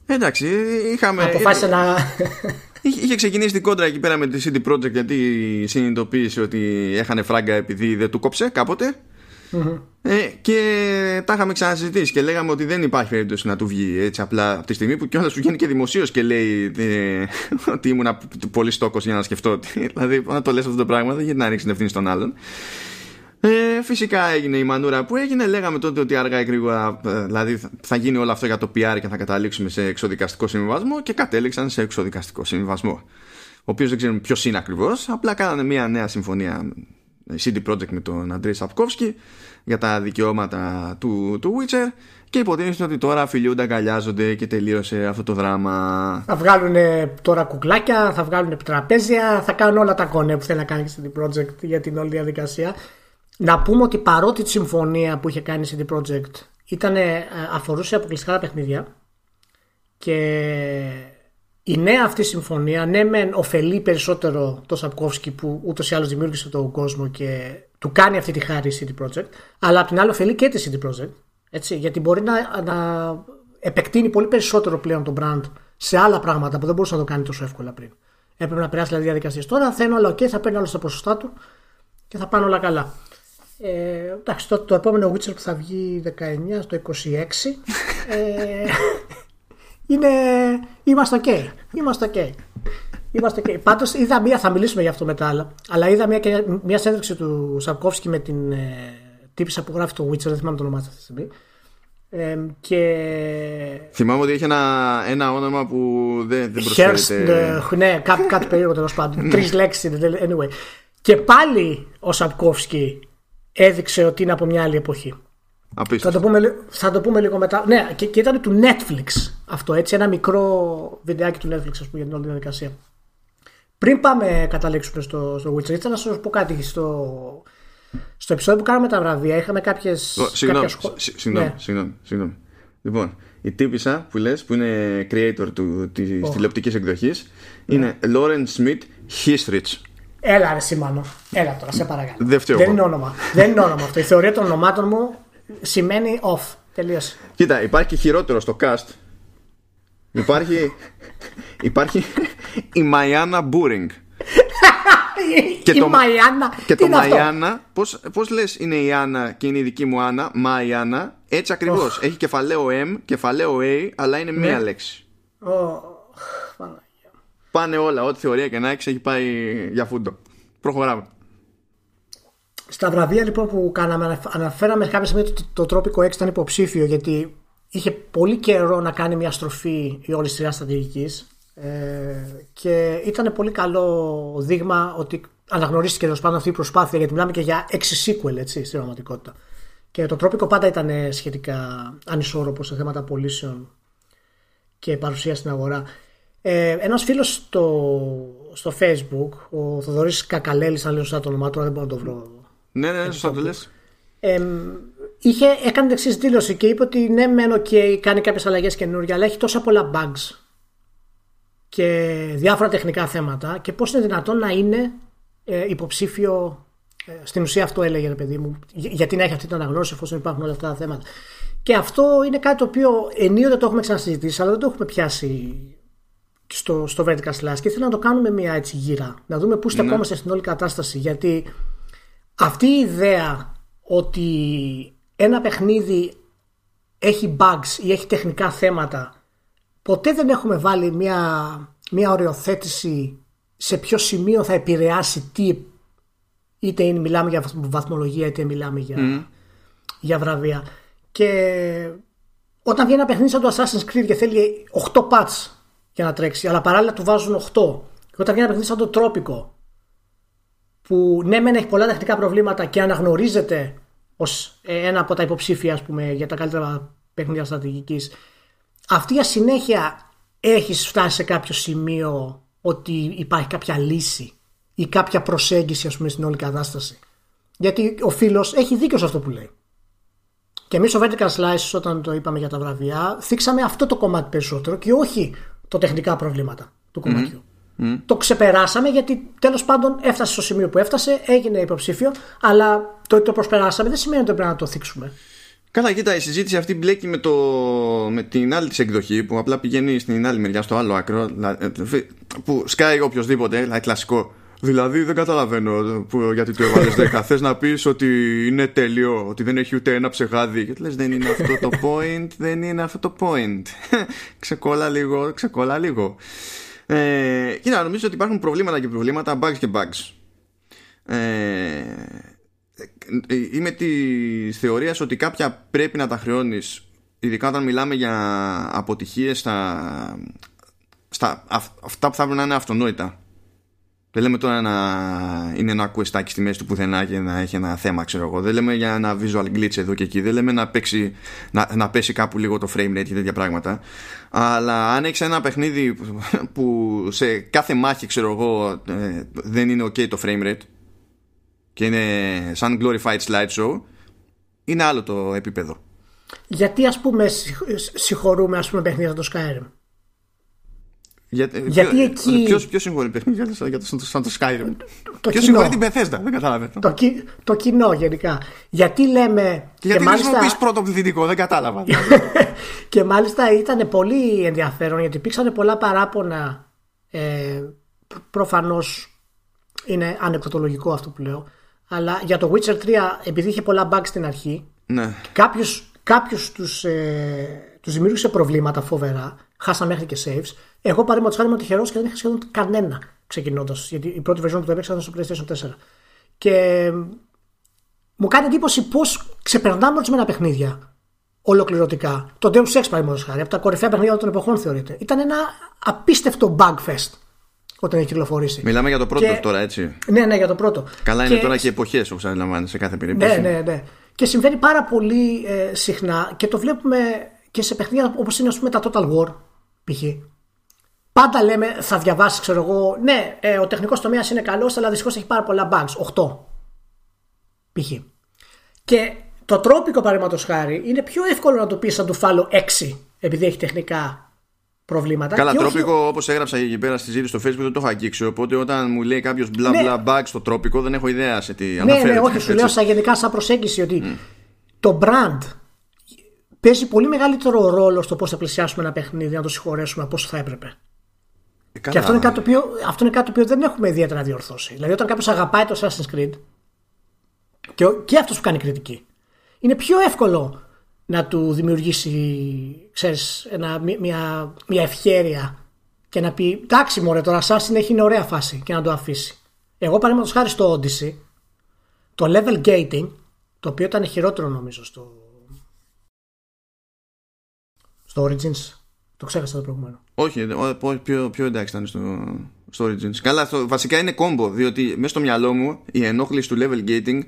Εντάξει, είχαμε. Αποφάσισε να. Είχε ξεκινήσει την κόντρα εκεί πέρα με τη CD Projekt γιατί συνειδητοποίησε ότι έχανε φράγκα επειδή δεν του κόψε κάποτε. Ε, και τα είχαμε ξανασυζητήσει και λέγαμε ότι δεν υπάρχει περίπτωση να του βγει έτσι απλά από τη στιγμή που κιόλας σου βγαίνει και δημοσίως και λέει ε, ότι ήμουν πολύ στόκος για να σκεφτώ. Ότι, δηλαδή, να το λες αυτό το πράγμα, δεν γίνεται να ρίξεις την ευθύνη στον άλλον. Ε, φυσικά έγινε η μανούρα που έγινε. Λέγαμε τότε ότι αργά ή γρήγορα ε, δηλαδή θα γίνει όλο αυτό για το PR και θα καταλήξουμε σε εξοδικαστικό συμβιβασμό και κατέληξαν σε εξοδικαστικό συμβιβασμό. Ο οποίος δεν ξέρουμε ποιος είναι ακριβώς. Απλά κάνανε μια νέα συμφωνία CD Projekt με τον Αντρέη Σαπκόφσκι για τα δικαιώματα του, του Witcher και υποτίθεται ότι τώρα φιλιούνται, αγκαλιάζονται και τελείωσε αυτό το δράμα. Θα βγάλουν τώρα κουκλάκια, θα βγάλουν τραπέζια, θα κάνουν όλα τα κονέ που θέλει να κάνει η CD Projekt για την όλη διαδικασία. Να πούμε ότι παρότι τη συμφωνία που είχε κάνει η CD Projekt ήταν, ε, αφορούσε αποκλειστικά τα παιχνίδια και η νέα αυτή συμφωνία, ναι, μεν ωφελεί περισσότερο το Σαπκόφσκι που ούτως ή άλλως δημιούργησε τον κόσμο και του κάνει αυτή τη χάρη η CD Projekt, αλλά απ' την άλλη ωφελεί και τη CD Projekt. Έτσι, γιατί μπορεί να, να επεκτείνει πολύ περισσότερο πλέον το brand σε άλλα πράγματα που δεν μπορούσε να το κάνει τόσο εύκολα πριν. Έπρεπε να περάσει δηλαδή διαδικασίες. Τώρα θα είναι όλα OK, θα παίρνει όλα στα ποσοστά του και θα πάνε όλα καλά. Ε, εντάξει, το, το επόμενο Witcher που θα βγει 19 στο 26 ε, είναι, είμαστε ok. Είμαστε ok. Είμαστε ok. Πάντως είδα μία, θα μιλήσουμε για αυτό μετά, αλλά είδα μία, μία συνέντευξη του Σαπκόφσκι με την ε, τύπησα που γράφει το Witcher, δεν θυμάμαι το όνομά αυτή τη στιγμή. Ε, και... Θυμάμαι ότι είχε ένα, ένα όνομα που δεν, δεν προσφέρεται. Ε, ναι, κάτι, κάτι περίεργο τέλος πάντων. Τρεις λέξεις. Anyway. Και πάλι ο Σαπκόφσκι έδειξε ότι είναι από μια άλλη εποχή. Θα το, πούμε, θα το πούμε λίγο μετά. Ναι, και, και ήταν του Netflix αυτό έτσι. Ένα μικρό βιντεάκι του Netflix, ας πούμε, για την όλη διαδικασία. Πριν πάμε καταλήξουμε στο, στο Witcher, ήθελα να σας πω κάτι. Στο, στο επεισόδιο που κάναμε τα βραβεία είχαμε κάποιε. Συγγνώμη, συγγνώμη, ναι. συγγνώμη. Λοιπόν, η τύπησα που λες που είναι creator του, της oh. τηλεοπτικής εκδοχής ναι. είναι Lauren Smith Histrich Έλα ρε Σίμανο, έλα τώρα σε παρακαλώ Δεν, Δεν είναι όνομα, δεν είναι όνομα αυτό Η θεωρία των ονομάτων μου σημαίνει off Τελείωσε Κοίτα υπάρχει χειρότερο στο cast Υπάρχει Υπάρχει η Μαϊάννα Μπούρινγκ και η το, Μαϊάννα. Και το Μαϊάννα, πώς, πώς λες είναι η Άννα και είναι η δική μου Άννα, Μαϊάννα, έτσι ακριβώς. Έχει κεφαλαίο M, κεφαλαίο A, αλλά είναι μία ναι. λέξη. Πάνε όλα, ό,τι θεωρία και να έχεις, έχει πάει για φούντο. Προχωράμε. Στα βραβεία λοιπόν που κάναμε, αναφέραμε κάποια στιγμή ότι το, το Tropico 6 ήταν υποψήφιο γιατί είχε πολύ καιρό να κάνει μια στροφή η όλη σειρά στρατηγικής. Ε, και ήταν πολύ καλό δείγμα ότι αναγνωρίστηκε τέλος πάντων αυτή η προσπάθεια γιατί μιλάμε και για έξι sequel έτσι, στην πραγματικότητα. Και το τρόπικο πάντα ήταν σχετικά ανισόρροπο σε θέματα πωλήσεων και παρουσία στην αγορά. Ε, Ένας φίλος στο, στο Facebook, ο Θοδωρής Κακαλέλης, αν λέω σωστά το όνομά του, δεν μπορώ να το βρω. Ναι, ναι, σωστά το λες. Ε, είχε, έκανε την εξής δήλωση και είπε ότι ναι, μεν okay, κάνει κάποιες αλλαγές καινούργια, αλλά έχει τόσα πολλά bugs και διάφορα τεχνικά θέματα και πώς είναι δυνατόν να είναι ε, υποψήφιο ε, στην ουσία αυτό έλεγε ρε παιδί μου γιατί να έχει αυτή την αναγνώριση εφόσον υπάρχουν όλα αυτά τα θέματα και αυτό είναι κάτι το οποίο ενίοτε το έχουμε ξανασυζητήσει αλλά δεν το έχουμε πιάσει στο, στο Vertical Slash και θέλω να το κάνουμε μια έτσι γύρα να δούμε πού στεκόμαστε ναι. στην όλη κατάσταση γιατί αυτή η ιδέα ότι ένα παιχνίδι έχει bugs ή έχει τεχνικά θέματα ποτέ δεν έχουμε βάλει μια, μια οριοθέτηση σε ποιο σημείο θα επηρεάσει τι είτε είναι, μιλάμε για βαθμολογία είτε μιλάμε για, για βραβεία. Και όταν βγει ένα παιχνίδι σαν το Assassin's Creed και θέλει 8 patch για να τρέξει αλλά παράλληλα του βάζουν 8 και όταν βγει ένα παιχνίδι σαν το Τρόπικο που ναι μεν έχει πολλά τεχνικά προβλήματα και αναγνωρίζεται ως ένα από τα υποψήφια ας πούμε, για τα καλύτερα παιχνίδια στρατηγικής αυτή η συνέχεια έχεις φτάσει σε κάποιο σημείο ότι υπάρχει κάποια λύση ή κάποια προσέγγιση ας πούμε στην όλη κατάσταση; Γιατί ο φίλος έχει δίκιο σε αυτό που λέει. Και εμείς στο Vertical Slice, όταν το είπαμε για τα βραβεία, θίξαμε αυτό το κομμάτι περισσότερο και όχι το τεχνικά προβλήματα του κομματιου Το ξεπεράσαμε γιατί τέλος πάντων έφτασε στο σημείο που έφτασε, έγινε υποψήφιο, αλλά το ότι το προσπεράσαμε δεν σημαίνει ότι πρέπει να το θίξουμε. Καλά, κοίτα, η συζήτηση αυτή μπλέκει με, το, με την άλλη της εκδοχή που απλά πηγαίνει στην άλλη μεριά, στο άλλο άκρο. Ε, που σκάει οποιοδήποτε, δηλαδή κλασικό. Δηλαδή δεν καταλαβαίνω που, γιατί το έβαλες 10. Θες να πεις ότι είναι τέλειο, ότι δεν έχει ούτε ένα ψεγάδι; Και λες, δεν είναι αυτό το point, δεν είναι αυτό το point. ξεκόλα λίγο, ξεκόλα λίγο. Ε, κοίτα, νομίζω ότι υπάρχουν προβλήματα και προβλήματα, bugs και bugs. Ε, ε, είμαι της θεωρίας ότι κάποια πρέπει να τα χρεώνεις, ειδικά όταν μιλάμε για αποτυχίες στα, στα αυτά που θα πρέπει να είναι αυτονόητα. Δεν λέμε τώρα να είναι ένα κουεστάκι στη μέση του πουθενά και να έχει ένα θέμα, ξέρω εγώ. Δεν λέμε για ένα visual glitch εδώ και εκεί. Δεν λέμε να, παίξει, να, να πέσει κάπου λίγο το frame rate και τέτοια πράγματα. Αλλά αν έχεις ένα παιχνίδι που σε κάθε μάχη, ξέρω εγώ, ε, δεν είναι ok το frame rate και είναι σαν glorified slideshow είναι άλλο το επίπεδο γιατί ας πούμε συγχωρούμε ας πούμε παιχνίδια το Skyrim για, γιατί ποιο, εκεί ποιος, ποιος συγχωρεί παιχνίδια; Για το, σαν το Skyrim το ποιος συγχωρεί την Bethesda; Δεν καταλαβαίνω το, το κοινό γενικά γιατί λέμε και γιατί μάλιστα... δεν χρησιμοποιείς πρώτο πληθυντικό δεν κατάλαβα και μάλιστα ήταν πολύ ενδιαφέρον γιατί υπήρξαν πολλά παράπονα ε, προφανώς είναι ανεκδοτολογικό αυτό που λέω αλλά για το Witcher 3, επειδή είχε πολλά bugs στην αρχή, ναι. κάποιους, κάποιους τους, ε, τους δημιούργησε προβλήματα φοβερά. Χάσαμε μέχρι και saves. Εγώ παραδείγματος χάρη είμαι τυχερός και δεν είχα σχεδόν κανένα ξεκινώντας. Γιατί η πρώτη version που το έπαιξα ήταν στο PlayStation 4. Και μου κάνει εντύπωση πώς ξεπερνάμε ορισμένα παιχνίδια ολοκληρωτικά. Το Deus Ex παραδείγματος χάρη, από τα κορυφαία παιχνίδια των εποχών θεωρείται. Ήταν ένα απίστευτο bugfest όταν έχει κυκλοφορήσει. Μιλάμε για το πρώτο και... τώρα, έτσι. Ναι, ναι, για το πρώτο. Καλά είναι τώρα και εποχές, όπως αντιλαμβάνει σε κάθε περίπτωση. Ναι, ναι, ναι. Και συμβαίνει πάρα πολύ ε, συχνά και το βλέπουμε και σε παιχνίδια όπως είναι, ας πούμε, τα Total War, π.χ. Πάντα λέμε, θα διαβάσεις, ξέρω εγώ, ναι, ε, ο τεχνικός τομέας είναι καλός, αλλά δυστυχώς έχει πάρα πολλά bugs. 8. Π.χ. Και το τρόπικο παραδείγματος χάρη είναι πιο εύκολο να το πεις σαν του φάλω 6 επειδή έχει τεχνικά προβλήματα. Καλά, τρόπικο όχι... όπως έγραψα εκεί πέρα στη ζήτηση στο Facebook δεν το έχω αγγίξει. Οπότε όταν μου λέει κάποιος μπλα ναι. μπλα bug στο τρόπικο δεν έχω ιδέα σε τι ναι, ναι αναφέρεται. Ναι, όχι, σου λέω σαν γενικά σαν προσέγγιση ότι mm. το brand παίζει πολύ μεγαλύτερο ρόλο στο πώς θα πλησιάσουμε ένα παιχνίδι, να το συγχωρέσουμε από όσο θα έπρεπε. Ε, και αυτό είναι, κάτι το οποίο, αυτό είναι κάτι το οποίο δεν έχουμε ιδιαίτερα διορθώσει. Δηλαδή, όταν κάποιος αγαπάει το Assassin's Creed και, και αυτός που κάνει κριτική, είναι πιο εύκολο να του δημιουργήσει ξέρεις, ένα, μια, μια ευχέρεια και να πει εντάξει μωρέ τώρα Assassin έχει ωραία φάση και να το αφήσει. Εγώ παραδείγματος χάρη στο Odyssey το level gating το οποίο ήταν χειρότερο νομίζω στο, Στο Origins. Το ξέχασα το προηγούμενο. Όχι, πιο, πιο εντάξει ήταν στο, στο Origins. Καλά, στο, βασικά είναι κόμπο, διότι μέσα στο μυαλό μου η ενόχληση του level gating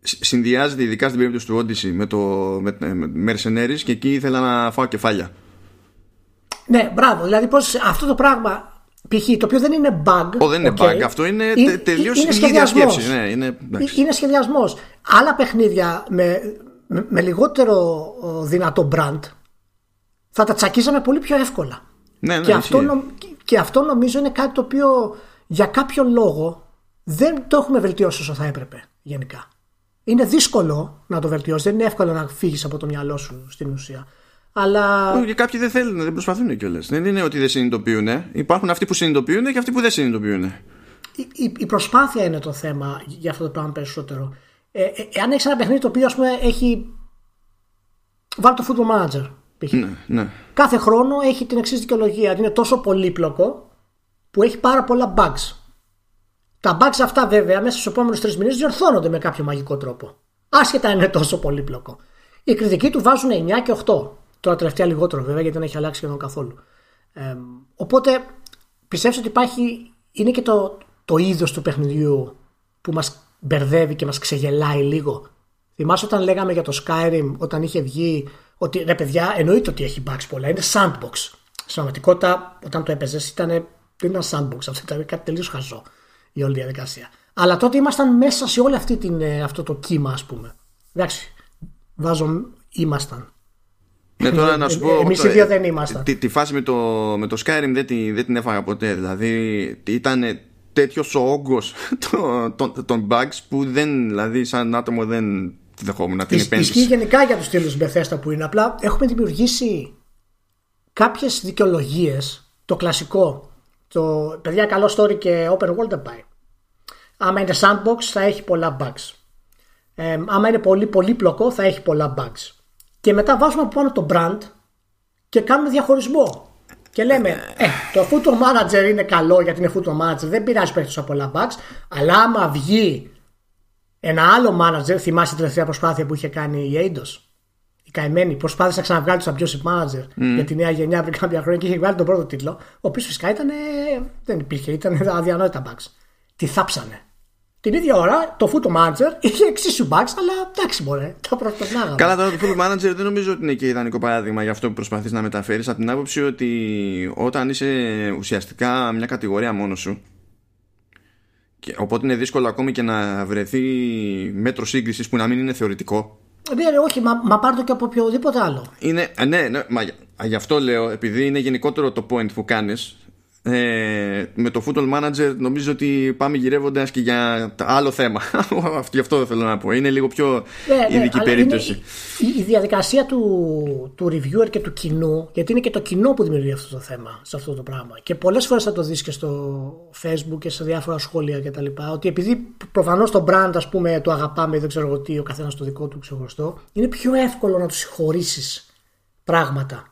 συνδυάζεται ειδικά στην περίπτωση του Odyssey με το με, με Mercenaries και εκεί ήθελα να φάω κεφάλια. Ναι, μπράβο. Δηλαδή πώς αυτό το πράγμα π.χ. το οποίο δεν είναι bug. Ο, δεν είναι bug. Αυτό είναι, είναι τελείως ίδια σκέψη. Ναι, είναι, είναι σχεδιασμός. Άλλα παιχνίδια με, με, με λιγότερο δυνατό brand θα τα τσακίζαμε πολύ πιο εύκολα. Ναι, ναι, και, αυτό, και αυτό νομίζω είναι κάτι το οποίο για κάποιο λόγο δεν το έχουμε βελτιώσει όσο θα έπρεπε γενικά. Είναι δύσκολο να το βελτιώσεις, δεν είναι εύκολο να φύγεις από το μυαλό σου στην ουσία. Αλλά... Και κάποιοι δεν θέλουν, δεν προσπαθούν κιόλας. Δεν είναι ότι δεν συνειδητοποιούν. Υπάρχουν αυτοί που συνειδητοποιούν και αυτοί που δεν συνειδητοποιούν. Η, η, η προσπάθεια είναι το θέμα για αυτό το πράγμα περισσότερο. Ε, ε, εάν έχεις ένα παιχνίδι το οποίο ας πούμε, έχει. Βάλει το football manager. Ναι, ναι. Κάθε χρόνο έχει την εξής δικαιολογία. Είναι τόσο πολύπλοκο που έχει πάρα πολλά bugs. Τα bugs αυτά βέβαια μέσα στους επόμενους τρεις μήνες διορθώνονται με κάποιο μαγικό τρόπο. Άσχετα είναι τόσο πολύπλοκο. Οι κριτικοί του βάζουν 9 και 8. Τώρα τελευταία λιγότερο βέβαια γιατί δεν έχει αλλάξει σχεδόν καθόλου. Ε, οπότε πιστεύω ότι υπάρχει, είναι και το, το είδος του παιχνιδιού που μας μπερδεύει και μας ξεγελάει λίγο; Θυμάσαι όταν λέγαμε για το Skyrim όταν είχε βγει ότι ρε παιδιά εννοείται ότι έχει bugs πολλά, είναι sandbox. Στην πραγματικότητα όταν το έπαιζες ήταν, δεν ήταν sandbox, αυτό ήταν κάτι τελείως χαζό η όλη διαδικασία. Αλλά τότε ήμασταν μέσα σε όλο αυτή την, ε, αυτό το κύμα ας πούμε. Εντάξει, βάζω ήμασταν. Ναι, τώρα να σου πω. Εμείς οι δύο δεν ήμασταν. Τη, τη, φάση με το, με το Skyrim δεν, τη, δεν την έφαγα ποτέ. Δηλαδή ήταν τέτοιος ο όγκος των, των bugs που δεν, δηλαδή, σαν άτομο δεν τη δεχόμουν να την επένδυση. Ισχύει γενικά για τους τίτλου Bethesda που είναι. Απλά έχουμε δημιουργήσει κάποιες δικαιολογίες. Το κλασικό. Το παιδιά, καλό story και open world δεν πάει. Άμα είναι sandbox θα έχει πολλά bugs. Ε, άμα είναι πολύ πολύπλοκο θα έχει πολλά bugs και μετά βάζουμε από πάνω το brand και κάνουμε διαχωρισμό. Και λέμε, ε, το football manager είναι καλό γιατί είναι football manager, δεν πειράζει περίπτωση από πολλά bugs, αλλά άμα βγει ένα άλλο manager, θυμάσαι την τελευταία προσπάθεια που είχε κάνει η Eidos, η καημένη, προσπάθησε να ξαναβγάλει το championship manager mm. για τη νέα γενιά πριν κάποια χρόνια και είχε βγάλει τον πρώτο τίτλο, ο οποίος φυσικά ήταν, δεν υπήρχε, ήταν αδιανόητα bugs. Τι θάψανε. Την ίδια ώρα το Foot Manager είχε εξίσου bugs, αλλά εντάξει μπορεί, το προσπαθνάγαμε. Καλά, τώρα το Foot Manager δεν νομίζω ότι είναι και ιδανικό παράδειγμα για αυτό που προσπαθείς να μεταφέρεις. Από την άποψη ότι όταν είσαι ουσιαστικά μια κατηγορία μόνος σου. Και, οπότε είναι δύσκολο ακόμη και να βρεθεί μέτρο σύγκριση που να μην είναι θεωρητικό. Ναι, ναι, όχι, μα, μα πάρ το και από οποιοδήποτε άλλο. Είναι, ναι, ναι, μα, γι' αυτό λέω, επειδή είναι γενικότερο το point που κάνεις, ε, με το Football Manager νομίζω ότι πάμε γυρεύοντας και για άλλο θέμα. Γι' αυτό θέλω να πω. Είναι λίγο πιο ναι, ναι ειδική περίπτωση. η, η, διαδικασία του, του reviewer και του κοινού γιατί είναι και το κοινό που δημιουργεί αυτό το θέμα σε αυτό το πράγμα. Και πολλές φορές θα το δεις και στο facebook και σε διάφορα σχόλια και τα λοιπά ότι επειδή προφανώς το brand ας πούμε το αγαπάμε δεν ξέρω τι ο καθένας το δικό του ξεχωριστό είναι πιο εύκολο να τους συγχωρήσεις πράγματα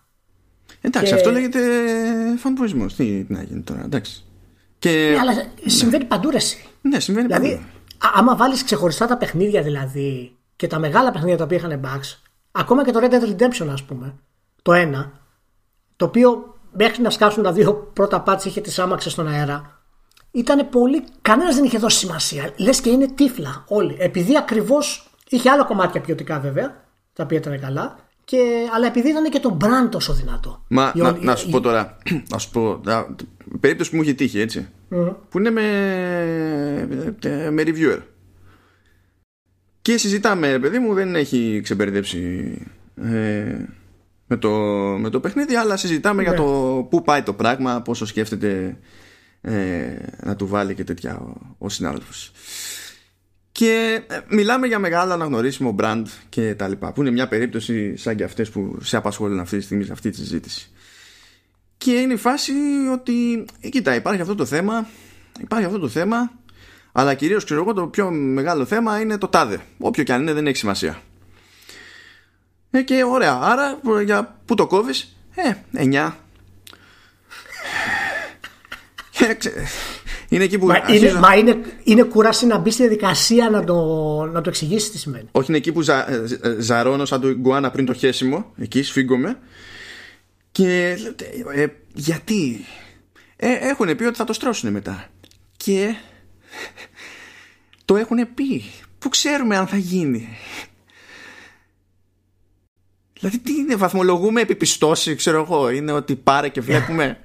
Εντάξει, αυτό λέγεται φανπουισμό. Τι να γίνει τώρα, εντάξει. Και... Ναι, αλλά συμβαίνει παντού ρε Ναι, συμβαίνει δηλαδή, παντού. Άμα βάλεις ξεχωριστά τα παιχνίδια δηλαδή και τα μεγάλα παιχνίδια τα οποία είχαν bugs, ακόμα και το Red Dead Redemption, ας πούμε, το ένα, το οποίο μέχρι να σκάσουν τα δύο πρώτα πάτς είχε τις άμαξες στον αέρα, ήταν πολύ. Κανένας δεν είχε δώσει σημασία. Λες και είναι τύφλα όλοι. Επειδή ακριβώς είχε άλλα κομμάτια ποιοτικά βέβαια, τα οποία ήταν καλά, και, αλλά επειδή ήταν και το brand τόσο δυνατό. Μα να, να, σου πω τώρα, να σου πω, περίπτωση που μου έχει τύχει έτσι, που είναι με, με reviewer. Και συζητάμε, παιδί μου, δεν έχει ξεμπερδέψει ε, με, το, με το παιχνίδι, αλλά συζητάμε για ναι. το πού πάει το πράγμα, πόσο σκέφτεται ε, να του βάλει και τέτοια ο, ο συνάδελφος. Και ε, μιλάμε για μεγάλο αναγνωρίσιμο brand και τα λοιπά, που είναι μια περίπτωση σαν και αυτές που σε απασχολούν αυτή τη στιγμή σε αυτή τη συζήτηση. Και είναι η φάση ότι, ε, κοίτα, υπάρχει αυτό το θέμα, υπάρχει αυτό το θέμα, αλλά κυρίως ξέρω εγώ το πιο μεγάλο θέμα είναι το τάδε. Όποιο και αν είναι δεν έχει σημασία. Ε, και ωραία, άρα για πού το κόβεις, ε, 9. Είναι εκεί που. Μα, είναι, μα είναι, είναι κούραση να μπει στη διαδικασία να το, να το εξηγήσεις τι σημαίνει. Όχι, είναι εκεί που ζα, ε, ε, ζαρώνω σαν το γκουάνα πριν το χέσιμο. Εκεί σφίγγομαι. Και ε, γιατί; Ε, έχουν πει ότι θα το στρώσουν μετά. Και το έχουν πει. Πού ξέρουμε αν θα γίνει. Δηλαδή τι είναι, βαθμολογούμε επιπιστώσει, ξέρω εγώ. Είναι ότι πάρε και βλέπουμε.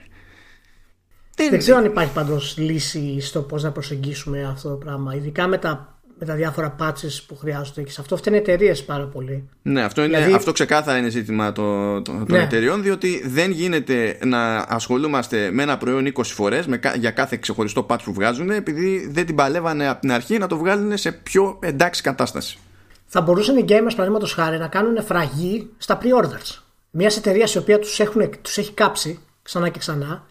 Δεν, ξέρω αν υπάρχει πάντως λύση στο πώς να προσεγγίσουμε αυτό το πράγμα. Ειδικά με τα, με τα διάφορα patches που χρειάζονται και σε αυτό φταίνουν εταιρείες πάρα πολύ. Ναι, αυτό, είναι, δηλαδή... αυτό ξεκάθαρα είναι ζήτημα των, των ναι. εταιρεών, διότι δεν γίνεται να ασχολούμαστε με ένα προϊόν 20 φορές για κάθε ξεχωριστό patch που βγάζουν, επειδή δεν την παλεύανε από την αρχή να το βγάλουν σε πιο εντάξει κατάσταση. Θα μπορούσαν οι gamers, παραδείγματος χάρη, να κάνουν φραγή στα pre-orders. Μιας εταιρείας η οποία τους τους έχει κάψει ξανά και ξανά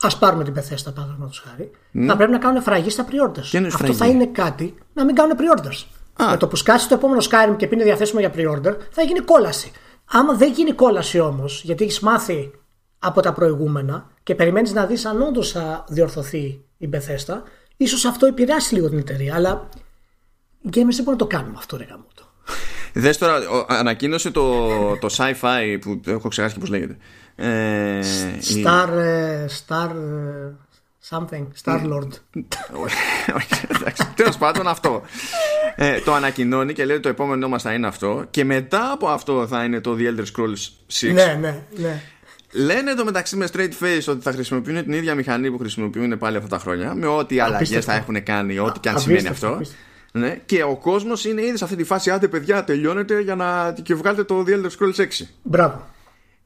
Α πάρουμε την Bethesda παραδείγματος χάρη. Mm. Θα πρέπει να κάνουν φραγή στα pre-orders. Αυτό θα είναι κάτι να μην κάνουν pre-orders. Με το που σκάσει το επόμενο Skyrim και πει είναι διαθέσιμο για pre-order, θα γίνει κόλαση. Άμα δεν γίνει κόλαση όμως, γιατί έχεις μάθει από τα προηγούμενα και περιμένεις να δεις αν όντως θα διορθωθεί η Bethesda, ίσως αυτό επηρεάσει λίγο την εταιρεία. Αλλά οι gamers δεν μπορούν να το κάνουμε αυτό, ρε γαμότο. Δες τώρα, ανακοίνωσε το, το sci-fi που έχω ξεχάσει και πώς λέγεται. Ε, Star, η... Star something, Star Lord. Τέλος πάντων αυτό. Ε, το ανακοινώνει και λέει ότι το επόμενό μας θα είναι αυτό και μετά από αυτό θα είναι το The Elder Scrolls 6. Ναι, ναι, ναι. Λένε το μεταξύ με straight face ότι θα χρησιμοποιούν την ίδια μηχανή που χρησιμοποιούν πάλι αυτά τα χρόνια με ό,τι αλλαγέ θα έχουν κάνει, ό,τι και αν σημαίνει αυτό. Ναι, και ο κόσμος είναι ήδη σε αυτή τη φάση. Άντε, παιδιά, τελειώνετε για να και βγάλετε το The Elder Scrolls 6. Μπράβο.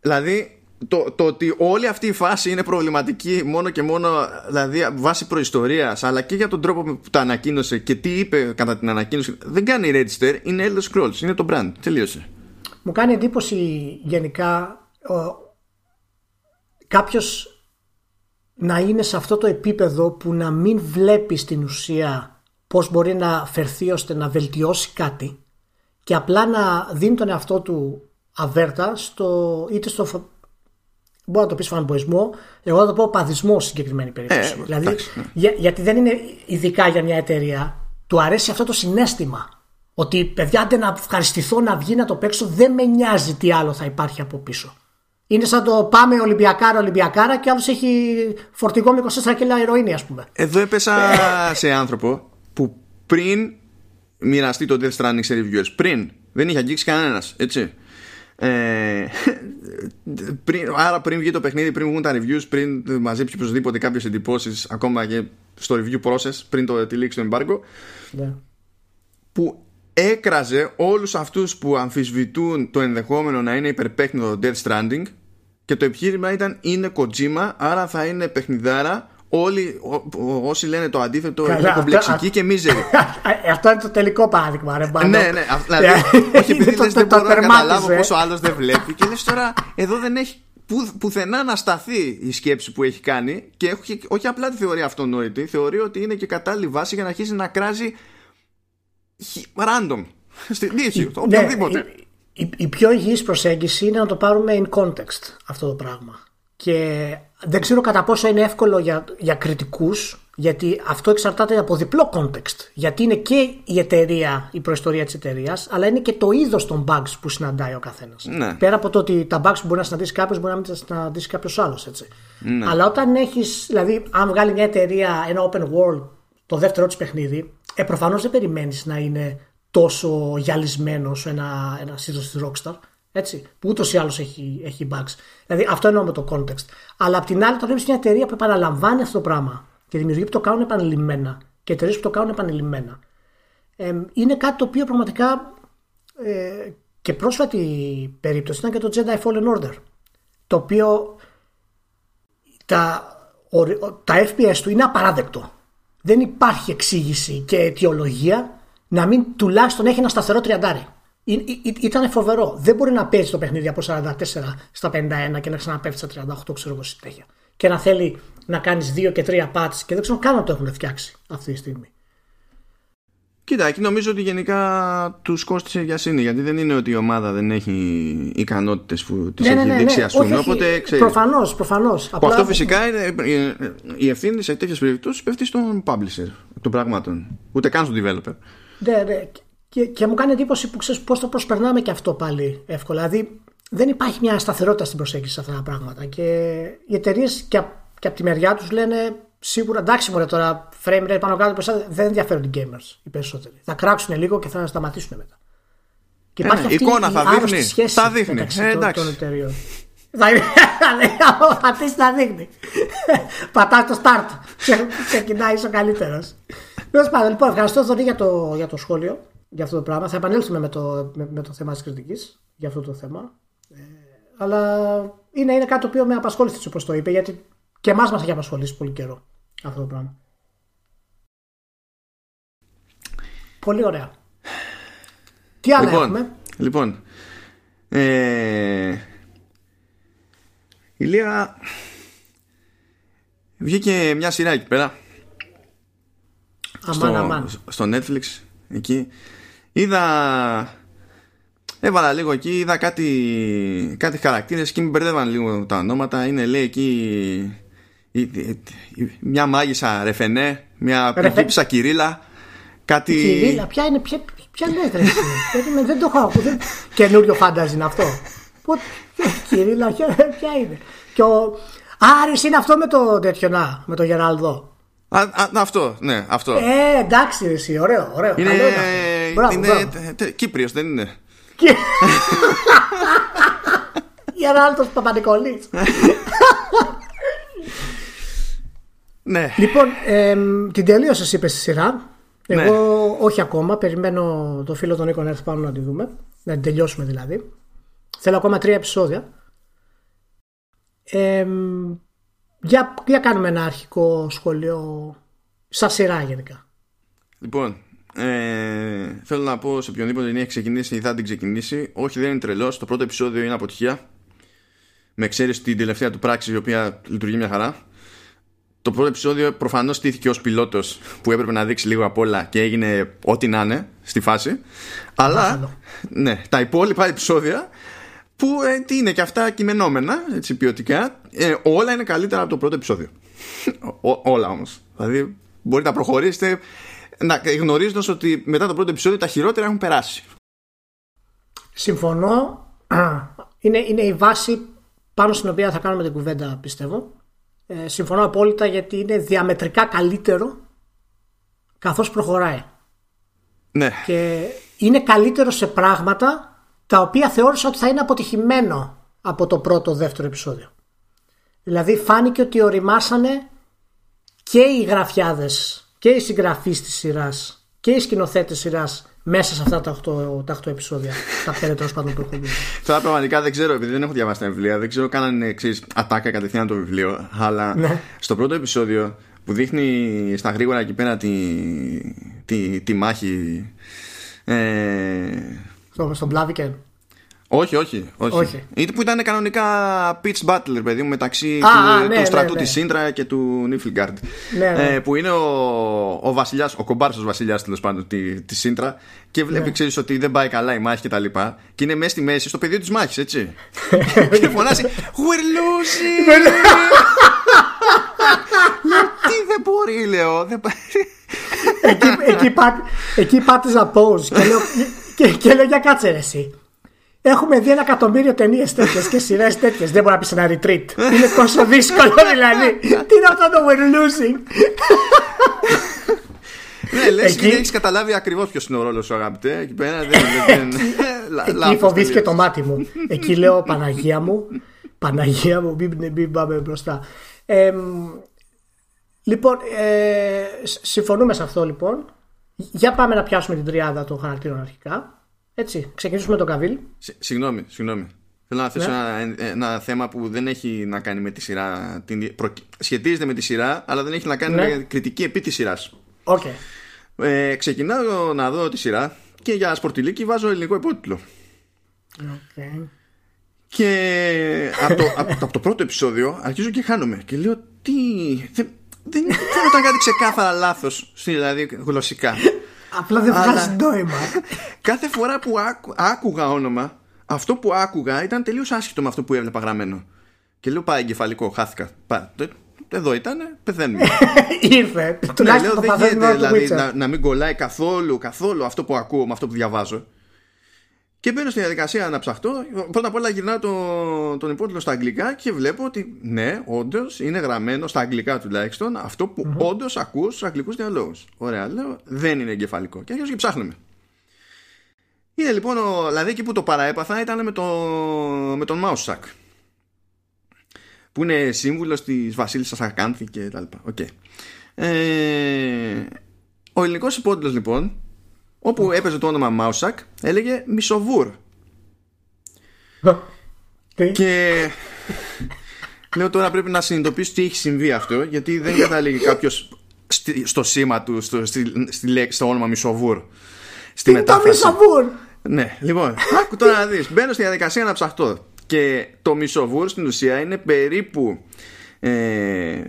Δηλαδή, το, το ότι όλη αυτή η φάση είναι προβληματική μόνο και μόνο δηλαδή βάσει προϊστορίας αλλά και για τον τρόπο που το ανακοίνωσε και τι είπε κατά την ανακοίνωση δεν κάνει register, είναι Elder Scrolls, είναι το brand, τελείωσε. Μου κάνει εντύπωση γενικά ο, κάποιος να είναι σε αυτό το επίπεδο που να μην βλέπει στην ουσία πώς μπορεί να φερθεί ώστε να βελτιώσει κάτι και απλά να δίνει τον εαυτό του αβέρτα στο, είτε στο Μπορεί να το πεις φανμποϊσμό, εγώ θα το πω παδισμό σε συγκεκριμένη περίπτωση. Ε, δηλαδή, ναι. για, γιατί δεν είναι ειδικά για μια εταιρεία, του αρέσει αυτό το συνέστημα. Ότι παιδιά, άντε να ευχαριστηθώ να βγει να το παίξω, δεν με νοιάζει τι άλλο θα υπάρχει από πίσω. Είναι σαν το πάμε Ολυμπιακάρα, Ολυμπιακάρα και άλλος έχει φορτηγό με 24 κιλά ηρωίνη, ας πούμε. Εδώ έπεσα σε άνθρωπο που πριν μοιραστεί το Death Stranding σε reviewers, πριν δεν είχε αγγίξει κανένας, έτσι. Ε, πριν, άρα πριν βγει το παιχνίδι, πριν βγουν τα reviews, πριν μαζέψει οπωσδήποτε κάποιες εντυπώσεις, ακόμα και στο review process, πριν το τυλίξει το embargo, yeah. που έκραζε όλους αυτούς που αμφισβητούν το ενδεχόμενο να είναι υπερπέχνητο το Death Stranding και το επιχείρημα ήταν είναι Kojima, άρα θα είναι παιχνιδάρα όλοι ό, όσοι λένε το αντίθετο Καλά, είναι κομπλεξικοί και μίζεροι. Αυτό είναι το τελικό παράδειγμα, ρε Ναι, ναι. Δηλαδή, όχι επειδή λες, δεν μπορώ να καταλάβω πόσο άλλος δεν βλέπει. Και λες τώρα, εδώ δεν έχει που, πουθενά να σταθεί η σκέψη που έχει κάνει και όχι, όχι απλά τη θεωρεί αυτονόητη, θεωρεί ότι είναι και κατάλληλη βάση για να αρχίσει να κράζει random. Στην τύχη, ναι, οποιοδήποτε. Η, η, πιο υγιής προσέγγιση είναι να το πάρουμε in context αυτό το πράγμα. Και δεν ξέρω κατά πόσο είναι εύκολο για, για κριτικούς γιατί αυτό εξαρτάται από διπλό context. Γιατί είναι και η εταιρεία, η προϊστορία της εταιρείας, αλλά είναι και το είδος των bugs που συναντάει ο καθένας. Ναι. Πέρα από το ότι τα bugs που μπορεί να συναντήσει κάποιος, μπορεί να μην τα συναντήσει κάποιος άλλος. Ναι. Αλλά όταν έχεις, δηλαδή, αν βγάλει μια εταιρεία ένα open world, το δεύτερο της παιχνίδι, ε, προφανώς δεν περιμένεις να είναι τόσο γυαλισμένος ένα, ένα της Rockstar. Έτσι, που ούτως ή άλλως έχει, έχει bugs. Δηλαδή αυτό εννοώ με το context. Αλλά απ' την άλλη, το βλέπεις μια εταιρεία που επαναλαμβάνει αυτό το πράγμα και δημιουργεί που το κάνουν επανειλημμένα και εταιρείες που το κάνουν επανειλημμένα. Ε, είναι κάτι το οποίο πραγματικά ε, και πρόσφατη περίπτωση ήταν και το Jedi Fallen Order. Το οποίο τα, τα FPS του είναι απαράδεκτο. Δεν υπάρχει εξήγηση και αιτιολογία να μην τουλάχιστον έχει ένα σταθερό τριαντάρι ήταν φοβερό. Δεν μπορεί να παίζει το παιχνίδι από 44 στα 51 και να ξαναπέφτει στα 38, ξέρω εγώ συνέχεια. Και να θέλει να κάνεις 2 και 3 patch και δεν ξέρω καν να το έχουν φτιάξει αυτή τη στιγμή. Κοίτα, εκεί νομίζω ότι γενικά τους κόστησε για σύνη. Γιατί δεν είναι ότι η ομάδα δεν έχει ικανότητες που τις ναι, ναι, έχει ναι, δείξει, ας πούμε. Οπότε Προφανώς, προφανώς. Αυτό φυσικά είναι η ευθύνη σε τέτοιες περιπτώσεις πέφτει στον publisher των πραγμάτων. Ούτε καν στον developer. Ναι, ναι. Και, και μου κάνει εντύπωση που ξέρεις πώς το προσπερνάμε και αυτό πάλι εύκολα. Δηλαδή, δεν υπάρχει μια σταθερότητα στην προσέγγιση σε αυτά τα πράγματα. Και οι εταιρείες και, και από τη μεριά τους λένε σίγουρα εντάξει μωρέ τώρα frame rate πάνω κάτω δεν ενδιαφέρουν οι gamers οι περισσότεροι. Θα κράξουν λίγο και θα σταματήσουν μετά. Και υπάρχει ε, αυτή εικόνα η θα δείχνει. Σχέση θα δείχνει. Ε, εντάξει. Των εταιρείων. Θα πατήσεις να δείχνει. Πατάς το start. Ξεκινάει ο καλύτερος. Τέλος πάντων, λοιπόν, ευχαριστώ τον για το, για το σχόλιο για αυτό το πράγμα. Θα επανέλθουμε με το, με, με το θέμα της κριτικής για αυτό το θέμα. Ε, αλλά είναι, είναι κάτι το οποίο με απασχόλησε όπως το είπε, γιατί και εμάς μας έχει απασχολήσει πολύ καιρό αυτό το πράγμα. Πολύ ωραία. Τι άλλο λοιπόν, έχουμε; Λοιπόν, ε, η Λία βγήκε μια σειρά εκεί πέρα αμάν, στο, αμάν. στο Netflix εκεί είδα έβαλα λίγο εκεί είδα κάτι, κάτι χαρακτήρες και με μπερδεύαν λίγο τα ονόματα είναι λέει εκεί μια μάγισσα ρεφενέ μια πριγκίψα κυρίλα κάτι... Κυρίλα, ποια είναι, ποια, ποια λέτε δεν το έχω ακούσει καινούριο φάνταζι είναι αυτό Κυρίλα, ποια είναι; Και ο... Άρης είναι αυτό με το τέτοιο να, με το Γεράλδο Α, α, αυτό, ναι, αυτό. Ε, εντάξει, εσύ, ωραίο, ωραίο. Είναι, είναι, μπράβο, είναι μπράβο. Κύπριος, δεν είναι. Γεράλτος Παπανικολής. ναι. Λοιπόν, ε, την τελείωσες είπες στη σειρά. Εγώ ναι. όχι ακόμα. Περιμένω το φίλο τον Νίκο να έρθει πάνω να τη δούμε. Να την τελειώσουμε δηλαδή. Θέλω ακόμα τρία επεισόδια. Ε, για, για κάνουμε ένα αρχικό σχόλιο σαν σειρά γενικά. Λοιπόν, ε, θέλω να πω σε οποιονδήποτε την έχει ξεκινήσει ή θα την ξεκινήσει. Όχι, δεν είναι τρελός. Το πρώτο επεισόδιο είναι αποτυχία. Με εξαίρεση την τελευταία του πράξη, η οποία λειτουργεί μια χαρά. Το πρώτο επεισόδιο προφανώς στήθηκε ως πιλότος που έπρεπε να δείξει λίγο απ' όλα και έγινε ό,τι να είναι στη φάση. Αλλά ναι, τα υπόλοιπα επεισόδια που ε, τι είναι και αυτά κειμενόμενα, έτσι ποιοτικά, ε, όλα είναι καλύτερα από το πρώτο επεισόδιο. όλα όμως. Δηλαδή μπορείτε να προχωρήσετε γνωρίζοντας ότι μετά το πρώτο επεισόδιο τα χειρότερα έχουν περάσει. Συμφωνώ. Είναι, είναι η βάση πάνω στην οποία θα κάνουμε την κουβέντα, πιστεύω. Ε, συμφωνώ απόλυτα γιατί είναι διαμετρικά καλύτερο καθώς προχωράει. Ναι. Και είναι καλύτερο σε πράγματα τα οποία θεώρησα ότι θα είναι αποτυχημένο από το πρώτο δεύτερο επεισόδιο. Δηλαδή φάνηκε ότι οριμάσανε και οι γραφιάδες και οι συγγραφείς της σειράς και οι σκηνοθέτες σειράς μέσα σε αυτά τα 8, τα 8 επεισόδια. τα πέντε τέλος πάντων που έχουν βγει. Τώρα πραγματικά δεν ξέρω, επειδή δεν έχω διαβάσει τα βιβλία, δεν ξέρω καν αν είναι εξή ατάκα κατευθείαν το βιβλίο. Αλλά ναι. στο πρώτο επεισόδιο που δείχνει στα γρήγορα εκεί πέρα τη, τη, τη μάχη. Ε, στο, στον Blaviken. Όχι, όχι. όχι. όχι. Που ήταν κανονικά pitch battle, παιδί μου, μεταξύ α, του, ναι, του ναι, στρατού ναι, της Σύντρα και του Νίφιλγκαρντ. Ναι, ναι. Ε, που είναι ο, ο βασιλιάς, ο κομπάρσο βασιλιάς τέλος πάντων τη, της Σύντρα και βλέπει, ναι. ξέρεις ότι δεν πάει καλά η μάχη και τα λοιπά. Και είναι μέσα στη μέση, στο πεδίο της μάχης, έτσι. και φωνάζει We're losing! Τι δεν μπορεί, λέω. Δεν... εκεί, εκεί, πά, εκεί πάτηζα pause και λέω, και, και λέω για κάτσε ρε, εσύ. Έχουμε δει ένα εκατομμύριο ταινίες τέτοιες και σειρές τέτοιες. Δεν μπορεί να πεις ένα retreat. Είναι τόσο δύσκολο δηλαδή. Τι είναι αυτό το we're losing; Ναι, λες και έχεις καταλάβει ακριβώς ποιος είναι ο ρόλος σου, αγαπητέ. Εκεί πέρα δεν. Εκεί φοβήθηκε το μάτι μου. Εκεί λέω Παναγία μου. Παναγία μου, μην πάμε μπροστά. Λοιπόν, ε, συμφωνούμε σε αυτό λοιπόν. Για πάμε να πιάσουμε την τριάδα των χαρακτήρων αρχικά. Έτσι, ξεκινήσουμε τον Καβίλ. Συγγνώμη, συγγνώμη. Θέλω να θέσω ναι. ένα, θέμα που δεν έχει να κάνει με τη σειρά. Την, προ, σχετίζεται με τη σειρά, αλλά δεν έχει να κάνει ναι. με κριτική επί της σειράς. Okay. Ε, ξεκινάω να δω τη σειρά και για σπορτιλίκι βάζω ελληνικό υπότιτλο. Okay. Και από το, από, το πρώτο επεισόδιο αρχίζω και χάνομαι. Και λέω τι. Δεν, δεν ήταν κάτι ξεκάθαρα λάθος, δηλαδή γλωσσικά. Απλά δεν βγάζει νόημα. Κάθε φορά που άκουγα όνομα, αυτό που άκουγα ήταν τελείως άσχετο με αυτό που έβλεπα γραμμένο. Και λέω πάει εγκεφαλικό, χάθηκα. Εδώ ήταν, πεθαίνουμε. Ήρθε. Ναι, Τουλάχιστον δεν γίνεται δηλαδή να, να μην κολλάει καθόλου, καθόλου αυτό που ακούω με αυτό που διαβάζω. Και μπαίνω στη διαδικασία να ψαχτώ. Πρώτα απ' όλα γυρνάω το, τον υπότιτλο στα αγγλικά και βλέπω ότι ναι, όντως είναι γραμμένο στα αγγλικά τουλάχιστον αυτό που mm-hmm. όντως ακούω στους αγγλικούς διαλόγους. Ωραία, λέω, δεν είναι εγκεφαλικό. Και αρχίζω και ψάχνουμε. Είναι λοιπόν, ο, δηλαδή εκεί που το παραέπαθα ήταν με, το, με τον Μάουσακ που είναι σύμβουλος της Βασίλισσας Ακάνθη και τα λοιπά. Okay. Ε, ο ελληνικός υπότιτλος λοιπόν όπου έπαιζε το όνομα Μάουσακ έλεγε Μισοβούρ. Και λέω τώρα πρέπει να συνειδητοποιήσω τι έχει συμβεί αυτό γιατί δεν καταλήγει κάποιος στο σήμα του στο, στη, στη λέξη, στο όνομα Μισοβούρ στη τι μετάφραση. το Μισοβούρ; Ναι, λοιπόν, άκου τώρα να δεις. Μπαίνω στη διαδικασία να ψαχτώ. Και το Μισοβούρ στην ουσία είναι περίπου ε,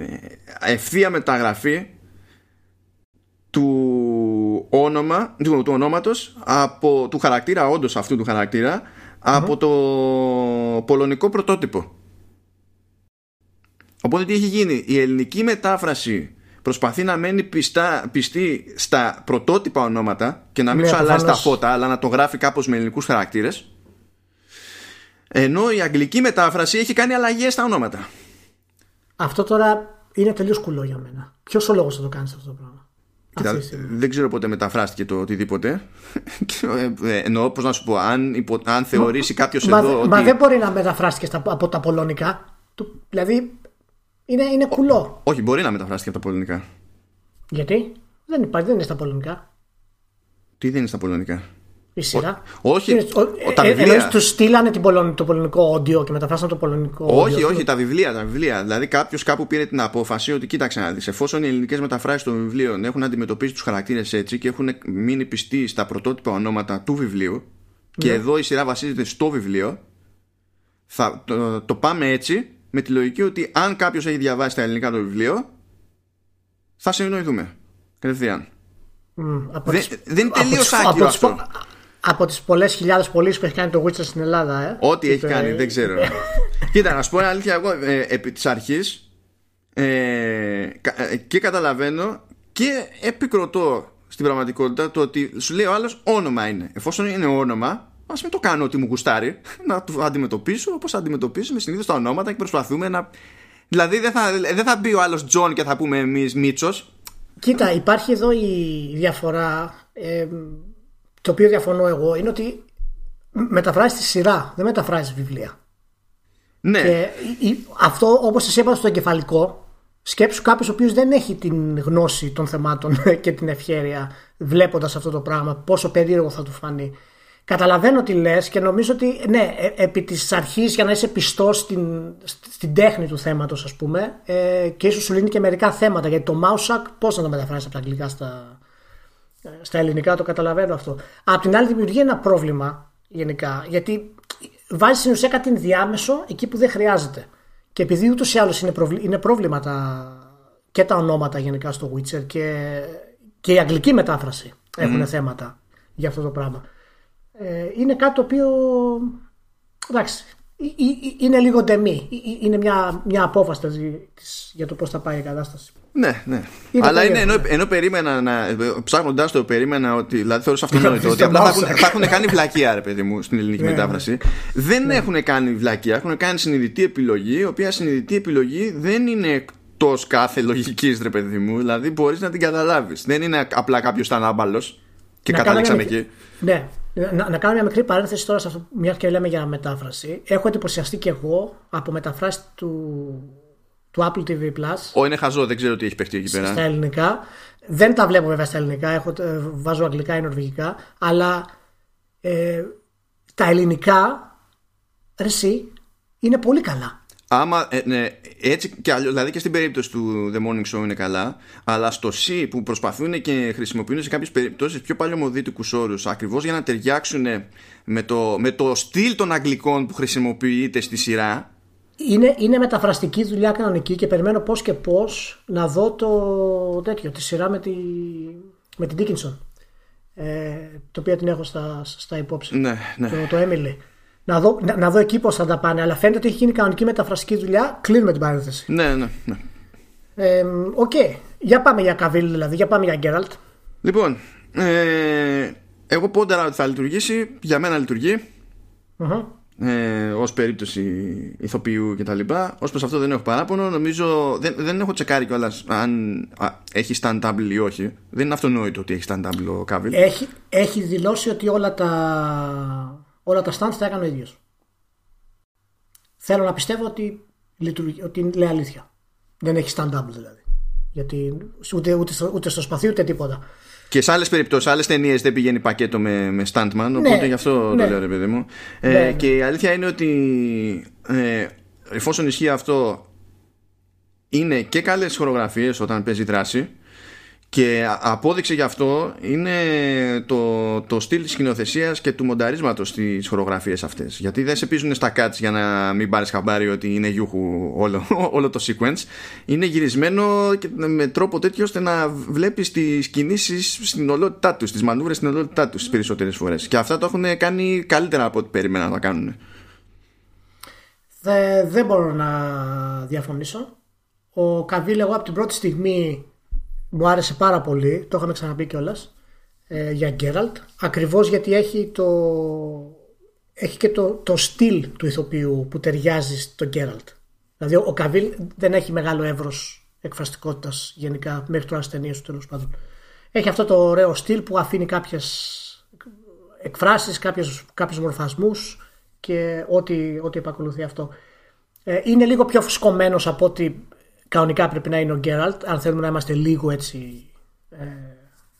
ευθεία μεταγραφή του όνομα του, του ονόματος από, του χαρακτήρα όντως αυτού του χαρακτήρα από το πολωνικό πρωτότυπο. Οπότε τι έχει γίνει; Η ελληνική μετάφραση προσπαθεί να μένει πιστά, πιστή στα πρωτότυπα ονόματα και να μην ναι, σου αλλάζει τα φώτα αλλά να το γράφει κάπως με ελληνικούς χαρακτήρες. Ενώ η αγγλική μετάφραση έχει κάνει αλλαγές στα ονόματα. Αυτό τώρα είναι τελείως κουλό για μένα. Ποιος ο λόγος θα το κάνεις αυτό το πράγμα; Κοίτα, δεν ξέρω πότε μεταφράστηκε το οτιδήποτε. Ε, ε, εννοώ, πώς να σου πω, αν, υπο, αν θεωρήσει κάποιος εδώ. Ότι... Μα δεν μπορεί να μεταφράστηκε στα, από τα πολωνικά. Δηλαδή είναι, είναι κουλό. όχι, μπορεί να μεταφράστηκε από τα πολωνικά. Γιατί; Δεν υπάρχει, δεν είναι στα πολωνικά. Τι δεν είναι στα πολωνικά; Η σειρά. όχι. Είναι, ο, τα ε, βιβλία. τους στείλανε την πολωνικό, το πολωνικό όντιο και μεταφράσαν το πολωνικό. Όχι, όχι, τα βιβλία, τα βιβλία. Δηλαδή κάποιος κάπου πήρε την απόφαση ότι κοίταξε να δεις. Εφόσον οι ελληνικές μεταφράσεις των βιβλίων έχουν αντιμετωπίσει τους χαρακτήρες έτσι και έχουν μείνει πιστοί στα πρωτότυπα ονόματα του βιβλίου, και ναι. εδώ η σειρά βασίζεται στο βιβλίο, θα το, το πάμε έτσι με τη λογική ότι αν κάποιος έχει διαβάσει τα ελληνικά το βιβλίο, θα συνοηθούμε. Κατευθείαν. Mm, δεν, τις, δεν είναι τελείως άκυρο αυτό από τις πολλές χιλιάδες πωλήσεις που έχει κάνει το Witcher στην Ελλάδα. Ε. Ό,τι έχει κάνει, δεν ξέρω. Κοίτα, να σου πω αλήθεια, εγώ ε, επί της αρχής ε, ε, και καταλαβαίνω και επικροτώ στην πραγματικότητα το ότι σου λέει ο άλλος όνομα είναι. Εφόσον είναι όνομα, ας μην το κάνω ότι μου γουστάρει. Να το αντιμετωπίσω όπως αντιμετωπίζουμε συνήθως τα ονόματα και προσπαθούμε να. Δηλαδή δεν θα, δεν θα μπει ο άλλος Τζον και θα πούμε εμείς Μίτσος. Κοίτα, υπάρχει εδώ η διαφορά. Ε, το οποίο διαφωνώ εγώ είναι ότι μεταφράζει τη σειρά, δεν μεταφράζει βιβλία. Ναι. Και αυτό όπως σας είπα στο εγκεφαλικό, σκέψου κάποιος ο οποίος δεν έχει την γνώση των θεμάτων και την ευχέρεια βλέποντας αυτό το πράγμα, πόσο περίεργο θα του φανεί. Καταλαβαίνω τι λες και νομίζω ότι ναι, ε, επί της αρχής για να είσαι πιστός στην, στην τέχνη του θέματος, ας πούμε, ε, και ίσως σου λύνει και μερικά θέματα. Γιατί το Μάουσακ, πώς να το μεταφράσει από τα αγγλικά στα, στα ελληνικά το καταλαβαίνω αυτό. Απ' την άλλη δημιουργεί ένα πρόβλημα γενικά γιατί βάζει στην ουσία κάτι ενδιάμεσο εκεί που δεν χρειάζεται. Και επειδή ούτως ή άλλως είναι, είναι πρόβλημα και τα ονόματα γενικά στο Witcher και, και η αγγλική μετάφραση έχουν θέματα για αυτό το πράγμα. Ε, είναι κάτι το οποίο εντάξει, είναι λίγο ντεμή. Είναι μια, μια απόφαση για το πώς θα πάει η κατάσταση. Ναι, ναι. Αλλά είναι ενώ, ενώ περίμενα να. Ψάχνοντα το, περίμενα ότι. Δηλαδή θεωρούσα αυτονόητο ότι απλά θα έχουν, θα έχουν κάνει βλακία, ρε παιδί μου, στην ελληνική ναι, μετάφραση. Ναι. Δεν ναι. έχουν κάνει βλακία, έχουν κάνει συνειδητή επιλογή, η οποία συνειδητή επιλογή δεν είναι εκτός κάθε λογικής, ρε παιδί μου. Δηλαδή μπορείς να την καταλάβεις. Δεν είναι απλά κάποιος ήταν άμπαλο και καταλήξαμε εκεί. Ναι. Να, να κάνω μια μικρή παρένθεση τώρα σε αυτό, μια και λέμε για μετάφραση. Έχω εντυπωσιαστεί και εγώ από μεταφράσεις του του Apple TV Plus. Ω, είναι χαζό, δεν ξέρω τι έχει παιχτεί εκεί πέρα. Στα ελληνικά. Δεν τα βλέπω βέβαια στα ελληνικά, έχω, ε, βάζω αγγλικά ή νορβηγικά, αλλά ε, τα ελληνικά, εσύ, είναι πολύ καλά. Άμα, ε, ναι, έτσι και αλλιώς, δηλαδή και στην περίπτωση του The Morning Show είναι καλά, αλλά στο C που προσπαθούν και χρησιμοποιούν σε κάποιες περιπτώσεις πιο παλαιομοδίτικους όρους, ακριβώς για να ταιριάξουν με το, με το στυλ των αγγλικών που χρησιμοποιείται στη σειρά, είναι, είναι μεταφραστική δουλειά κανονική και περιμένω πώς και πώς να δω το τέτοιο, τη σειρά με, τη, με την Dickinson. Ε, το οποίο την έχω στα, στα υπόψη. Ναι, ναι. Το, το Emily. Να δω, να, να δω εκεί πώς θα τα πάνε. Αλλά φαίνεται ότι έχει γίνει κανονική μεταφραστική δουλειά. Κλείνουμε την παρένθεση. Ναι, ναι, ναι. Ε, OK. Okay. Για πάμε για Καβίλ δηλαδή. Για πάμε για Γκέραλτ. Λοιπόν, ε, εγώ πόνταρα ότι θα λειτουργήσει, για μένα λειτουργεί. Mm-hmm. Ε, ως περίπτωση ηθοποιού και τα λοιπά ως προς αυτό δεν έχω παράπονο νομίζω δεν, δεν έχω τσεκάρει κιόλας αν α, έχει stunt ή όχι δεν είναι αυτονόητο ότι έχει stunt ο Κάβιλ έχει, έχει δηλώσει ότι όλα τα όλα τα stunts τα έκανε ο ίδιος θέλω να πιστεύω ότι, λειτουργεί, ότι λέει αλήθεια δεν έχει stand-up δηλαδή γιατί ούτε, ούτε, στο, ούτε στο σπαθί ούτε τίποτα και σε άλλες περιπτώσεις, άλλες ταινίες δεν πηγαίνει πακέτο με, με Stuntman, ναι, οπότε γι' αυτό ναι. το λέω ρε παιδί μου. Ε, ναι. και η αλήθεια είναι ότι ε, εφόσον ισχύει αυτό, είναι και καλές χορογραφίες όταν παίζει δράση. Και απόδειξη γι' αυτό είναι το, το στυλ της σκηνοθεσίας και του μονταρίσματος στις χορογραφίες αυτές. Γιατί δεν σε πείζουν στα cuts για να μην πάρεις χαμπάρι ότι είναι γιούχου όλο, όλο το sequence. Είναι γυρισμένο με τρόπο τέτοιο ώστε να βλέπεις τις κινήσεις στην ολότητά τους, τις μανούβρες στην ολότητά τους τις περισσότερες φορές. Και αυτά το έχουν κάνει καλύτερα από ό,τι περίμενα να τα κάνουν. δεν μπορώ να διαφωνήσω. Ο Καβίλ, εγώ από την πρώτη στιγμή μου άρεσε πάρα πολύ, το είχαμε ξαναπεί κιόλας ε, για Γκέραλτ, ακριβώς γιατί έχει το έχει και το, το στυλ του ηθοποιού που ταιριάζει στο Γκέραλτ. Δηλαδή ο Καβίλ δεν έχει μεγάλο εύρος εκφραστικότητας γενικά μέχρι τώρα στις ταινίες του τέλος πάντων. Έχει αυτό το ωραίο στυλ που αφήνει κάποιες εκφράσεις, κάποιους μορφασμούς και ό,τι, ό,τι επακολουθεί αυτό. Ε, είναι λίγο πιο φουσκωμένος από ότι κανονικά πρέπει να είναι ο Γκέραλτ, αν θέλουμε να είμαστε λίγο έτσι ε,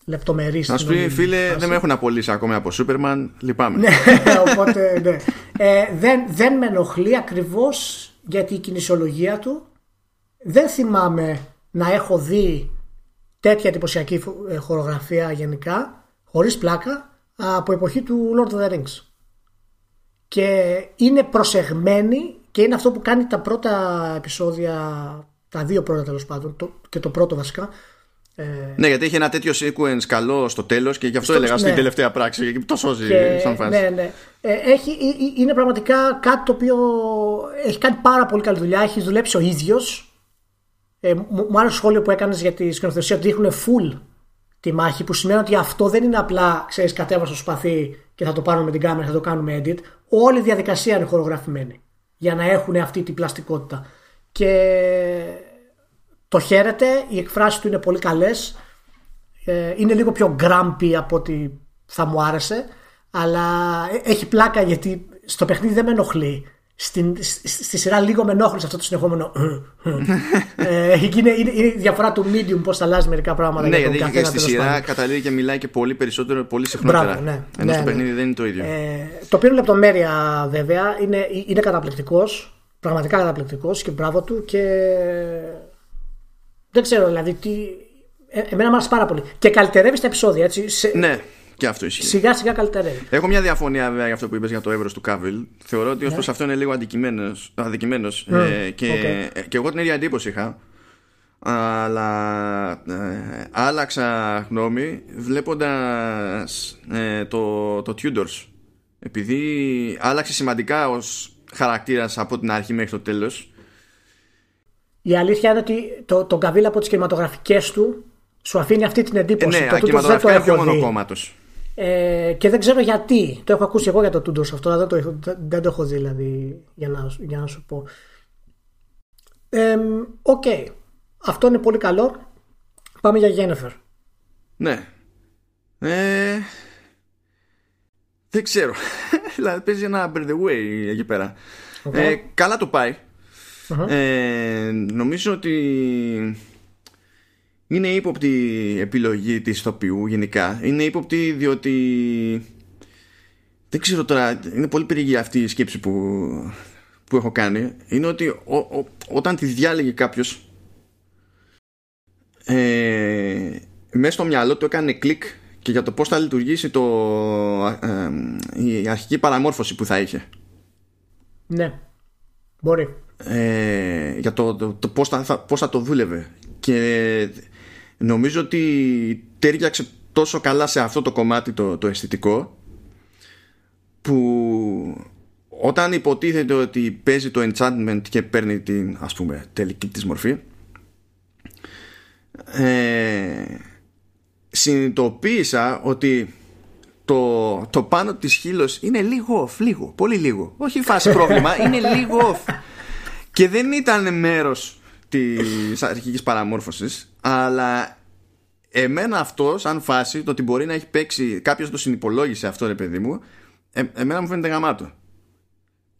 λεπτομερείς. Να σου πει, φίλε, δεν με έχουν απολύσει ακόμα από Σούπερμαν, λυπάμαι. ναι, οπότε ναι. Ε, δεν, δεν με ενοχλεί ακριβώς γιατί η κινησιολογία του δεν θυμάμαι να έχω δει τέτοια εντυπωσιακή ε, χορογραφία γενικά, χωρίς πλάκα, από εποχή του Lord of the Rings. Και είναι προσεγμένη και είναι αυτό που κάνει τα πρώτα επεισόδια τα δύο πρώτα τέλος πάντων το, και το πρώτο βασικά. Ε, ναι, γιατί έχει ένα τέτοιο sequence καλό στο τέλος και γι' αυτό στο, έλεγα ναι. στην τελευταία πράξη. Και το σώζει και, σαν φάση. Ναι, ναι. Ε, έχει, είναι πραγματικά κάτι το οποίο έχει κάνει πάρα πολύ καλή δουλειά. Έχει δουλέψει ο ίδιος. Ε, μου άρεσε το σχόλιο που έκανες για τη σκηνοθεσία ότι δείχνουν full τη μάχη, που σημαίνει ότι αυτό δεν είναι απλά, ξέρεις, κατέβα στο σπαθί και θα το πάρουμε με την κάμερα, θα το κάνουμε edit. Όλη η διαδικασία είναι χορογραφημένη για να έχουν αυτή την πλαστικότητα. Και το χαίρεται, οι εκφράσεις του είναι πολύ καλές. Ε, είναι λίγο πιο grumpy από ότι θα μου άρεσε αλλά ε, έχει πλάκα γιατί στο παιχνίδι δεν με ενοχλεί. Στην, στη σειρά λίγο με ενόχλησε αυτό το συνεχόμενο. Ε, είναι, είναι, η διαφορά του medium πως θα αλλάζει μερικά πράγματα ναι γιατί και στη σειρά καταλήγει και μιλάει και πολύ περισσότερο πολύ συχνότερα. Μπράβο, ναι, ενώ ναι, στο ναι. παιχνίδι δεν είναι το ίδιο. Ε, το οποίο είναι λεπτομέρεια βέβαια είναι, είναι καταπληκτικός πραγματικά καταπληκτικός και μπράβο του και δεν ξέρω δηλαδή τι. Ε, εμένα μου άρεσε πάρα πολύ. Και καλυτερεύεις τα επεισόδια έτσι. Σε... Ναι, και αυτό ισχύει. Σιγά σιγά καλυτερεύει. Έχω μια διαφωνία βέβαια για αυτό που είπες για το εύρο του Κάβιλ. Θεωρώ ότι ως ναι. προς αυτό είναι λίγο αδικημένος. Ε, και, okay. και εγώ την ίδια εντύπωση είχα. Αλλά ε, άλλαξα γνώμη βλέποντας ε, το, το Tudors επειδή άλλαξε σημαντικά ως χαρακτήρας από την αρχή μέχρι το τέλος η αλήθεια είναι ότι το, το Γκαβίλ από τις κινηματογραφικές του σου αφήνει αυτή την εντύπωση. Ε, ναι, το δεν το έχω μονοκόμματο. Ε, και δεν ξέρω γιατί. Το έχω ακούσει εγώ για το Τούντος αυτό, αλλά δεν το, δεν το έχω δει δηλαδή για να, για να σου πω. Οκ. okay. Αυτό είναι πολύ καλό. Πάμε για Γένεφερ. Ναι. Ε, δεν ξέρω. δηλαδή παίζει ένα by the way εκεί πέρα. Ε, καλά το πάει. Ε, νομίζω ότι είναι ύποπτη επιλογή της ηθοποιού γενικά. Είναι ύποπτη διότι δεν ξέρω τώρα, είναι πολύ περίεργη αυτή η σκέψη που, που έχω κάνει. Είναι ότι όταν τη διάλεγε κάποιος ε, μέσα στο μυαλό του έκανε κλικ και για το πώς θα λειτουργήσει το, ε, η αρχική παραμόρφωση που θα είχε. Ναι, μπορεί. Ε, για το, το, το πώς, θα, πώς θα το δούλευε. Και νομίζω ότι τέριαξε τόσο καλά σε αυτό το κομμάτι το, το αισθητικό που όταν υποτίθεται ότι παίζει το enchantment και παίρνει την ας πούμε τελική της μορφή ε, συνειδητοποίησα ότι το, το πάνω της χείλος είναι λίγο off, λίγο, πολύ λίγο. Όχι φάση πρόβλημα, είναι λίγο off. Και δεν ήταν μέρος της αρχικής παραμόρφωσης, αλλά εμένα αυτό, σαν φάση, το ότι μπορεί να έχει παίξει, κάποιος το συνυπολόγισε αυτό, ρε παιδί μου, ε, εμένα μου φαίνεται γαμάτο.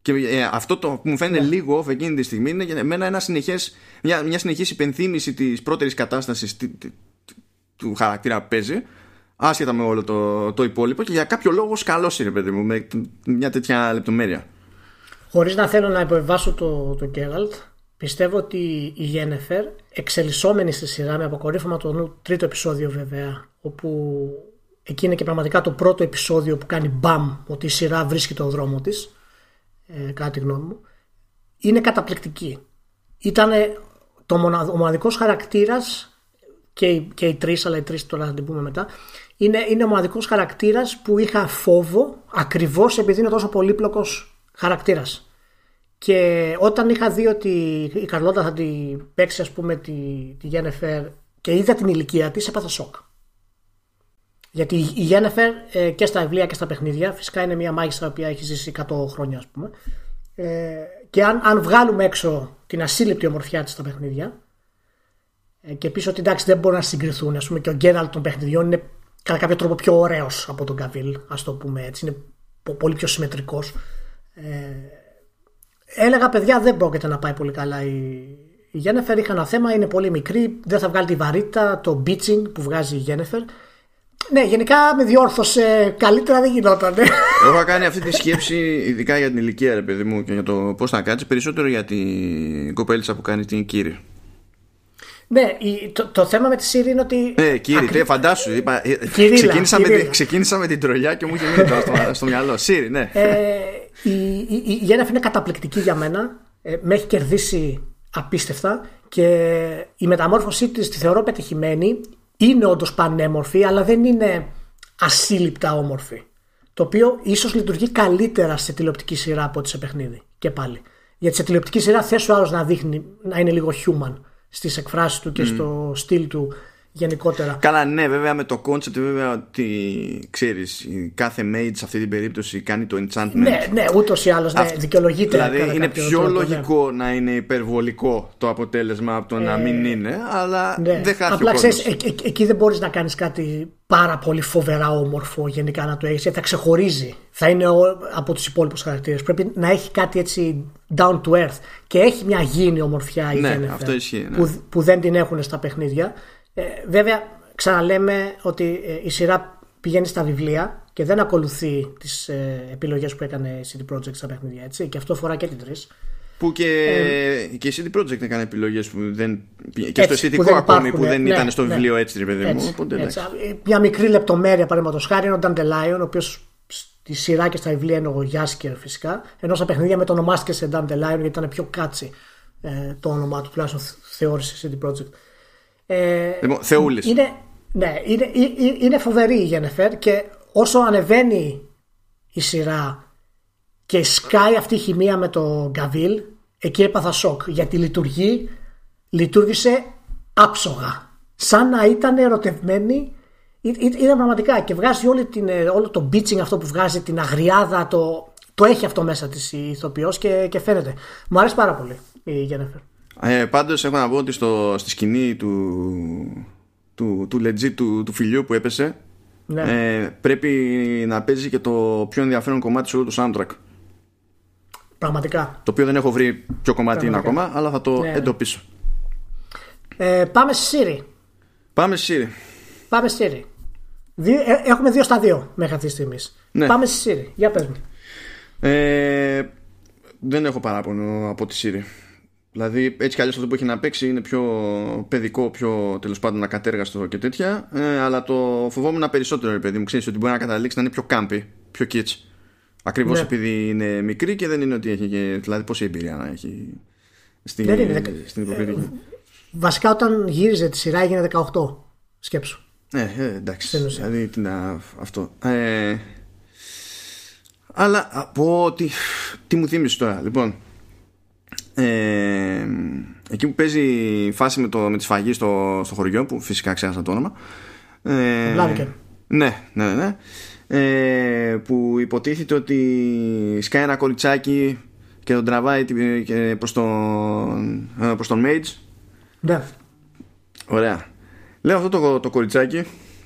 Και ε, αυτό το που μου φαίνεται ναι. λίγο off εκείνη τη στιγμή είναι για μένα ένα συνεχές, μια, μια συνεχής υπενθύμηση της πρώτερης κατάστασης του χαρακτήρα που παίζει άσχετα με όλο το, το υπόλοιπο και για κάποιο λόγο σκαλώσει ρε παιδί μου με μια τέτοια λεπτομέρεια. Χωρίς να θέλω να υποβιβάσω το, το Geralt, πιστεύω ότι η Γένεφερ εξελισσόμενη στη σειρά με αποκορύφωμα το τρίτο επεισόδιο βέβαια, όπου εκεί είναι και πραγματικά το πρώτο επεισόδιο που κάνει μπαμ ότι η σειρά βρίσκει τον δρόμο της, ε, κατά τη γνώμη μου, είναι καταπληκτική. Ήταν το ο μοναδικός χαρακτήρας και, και οι τρεις, αλλά οι τρεις τώρα θα την πούμε μετά, είναι, είναι ο μοναδικός χαρακτήρας που είχα φόβο ακριβώς επειδή είναι τόσο πολύπλοκος χαρακτήρας. Και όταν είχα δει ότι η Καρλώτα θα την παίξει, ας πούμε, τη, τη Γένεφερ και είδα την ηλικία της, έπαθα σοκ. Γιατί η Γένεφερ ε, και στα βιβλία και στα παιχνίδια, φυσικά είναι μια μάγισσα που έχει ζήσει 100 χρόνια, ας πούμε. Ε, και αν, αν βγάλουμε έξω την ασύλληπτη ομορφιά της στα παιχνίδια, ε, και επίση ότι εντάξει δεν μπορούν να συγκριθούν. Α πούμε και ο Γκέραλτ των παιχνιδιών είναι κατά κάποιο τρόπο πιο ωραίος από τον Καβίλ, ας το πούμε έτσι. Είναι πολύ πιο συμμετρικός. Ε, έλεγα παιδιά δεν πρόκειται να πάει πολύ καλά η, η Γένεφερ. Είχα ένα θέμα, είναι πολύ μικρή, δεν θα βγάλει τη βαρύτητα, το beaching που βγάζει η Γένεφερ. Ναι, γενικά με διόρθωσε. Καλύτερα δεν γινόταν. Έχω κάνει αυτή τη σκέψη, ειδικά για την ηλικία, ρε παιδί μου, και για το πώς θα κάτσει, περισσότερο για την κοπέλτσα που κάνει την κύριε. Ναι, το, το θέμα με τη Σύρη είναι ότι. Ναι, κύριε, Ακρι... φαντάσου. Είπα, ε, Κυρίλα, ξεκίνησα, Με, ξεκίνησα με την τρολιά και μου είχε μείνει στο, στο μυαλό. Σύρη, ναι. Ε, η, η, η Γένεφ είναι καταπληκτική για μένα. Ε, με έχει κερδίσει απίστευτα και η μεταμόρφωσή της τη θεωρώ πετυχημένη. Είναι όντως πανέμορφη, αλλά δεν είναι ασύλληπτα όμορφη. Το οποίο ίσως λειτουργεί καλύτερα σε τηλεοπτική σειρά από ότι σε παιχνίδι. Και πάλι. Γιατί σε τηλεοπτική σειρά θες ο άλλος να δείχνει να είναι λίγο human στις εκφράσεις του και στο στυλ του γενικότερα. Καλά, ναι, βέβαια με το concept βέβαια ότι ξέρεις, κάθε mage σε αυτή την περίπτωση κάνει το enchantment. Ναι, ναι, ούτως ή άλλως ναι, δικαιολογείται. Δηλαδή είναι πιο τρόπο, ναι. λογικό ναι. να είναι υπερβολικό το αποτέλεσμα από το ε, να μην είναι, αλλά ναι. δεν χάσει Απλά ξέρεις, ε, ε, εκεί δεν μπορείς να κάνεις κάτι πάρα πολύ φοβερά όμορφο γενικά να το έχεις, θα ξεχωρίζει. Θα είναι από τους υπόλοιπους χαρακτήρες. Πρέπει να έχει κάτι έτσι down to earth και έχει μια γήινη ομορφιά η ναι, αυτό ισχύει, ναι. που, που δεν την έχουν στα παιχνίδια. Ε, βέβαια, ξαναλέμε ότι ε, η σειρά πηγαίνει στα βιβλία και δεν ακολουθεί τις ε, επιλογές που έκανε η CD Projekt στα παιχνίδια. Έτσι, και αυτό αφορά και την τρεις. Που και, ε, και η CD Projekt έκανε επιλογές που δεν. και στο αισθητικό ακόμη που δεν ναι, ήταν στο ναι, βιβλίο έτσι, ρε παιδί μου. Οπότε, έτσι. Μια μικρή λεπτομέρεια παραδείγματος χάρη είναι ο Dandelion, ο οποίος στη σειρά και στα βιβλία είναι ο Γιάσκερ φυσικά. Ενώ στα παιχνίδια με το ονομάστηκε σε Dandelion γιατί ήταν πιο κάτσι ε, το όνομά του, τουλάχιστον θεώρησε η CD Projekt. Ε, λοιπόν, Θεούλης. Είναι, ναι, είναι, είναι φοβερή η Γενεφέρ και όσο ανεβαίνει η σειρά και σκάει αυτή η χημεία με το Γκαβίλ, εκεί έπαθα σοκ γιατί λειτουργεί, λειτουργήσε άψογα. Σαν να ήταν ερωτευμένη είναι πραγματικά και βγάζει όλη την, ε, όλο το beaching αυτό που βγάζει, την αγριάδα, το, το έχει αυτό μέσα της η ηθοποιός και, και φαίνεται. Μου αρέσει πάρα πολύ η Γενέφερ. Ε, πάντως έχω να πω ότι στο, στη σκηνή του, του, του legit του, του φιλιού που έπεσε ναι. ε, πρέπει να παίζει και το πιο ενδιαφέρον κομμάτι σε όλο το soundtrack. Πραγματικά. Το οποίο δεν έχω βρει ποιο κομμάτι είναι ακόμα, αλλά θα το ναι. εντοπίσω. Ε, πάμε στη Siri. Πάμε στη Siri. Πάμε στη Siri. Δύο, ε, έχουμε δύο στα δύο μέχρι αυτή τη στιγμή. Ναι. Πάμε στη Siri. Για πες μου. Ε, δεν έχω παράπονο από τη Siri. Δηλαδή, έτσι κι αλλιώς αυτό που έχει να παίξει είναι πιο παιδικό, πιο τέλος πάντων ακατέργαστο και τέτοια. Ε, αλλά το φοβόμουν περισσότερο, ρε παιδί μου. Ξέρεις ότι μπορεί να καταλήξει να είναι πιο κάμπι, πιο kitsch. Ακριβώς ναι. επειδή είναι μικρή και δεν είναι ότι έχει. Και, δηλαδή, πόση εμπειρία να έχει στην, δεν είναι, στην υποκριτική. Ε, βασικά, όταν γύριζε τη σειρά έγινε 18. Σκέψου. Ναι, ε, εντάξει. Δηλαδή, τι να, αυτό. Ε, αλλά από τι, τι μου θύμισε τώρα. Λοιπόν, ε, εκεί που παίζει η φάση με, το, με τη σφαγή στο, στο χωριό που φυσικά ξέχασα το όνομα ε, Ναι, ναι, ναι. Ε, που υποτίθεται ότι σκάει ένα κοριτσάκι και τον τραβάει και προς τον, ε, προς τον Mage. Ναι. Ωραία. Λέω αυτό το, το κοριτσάκι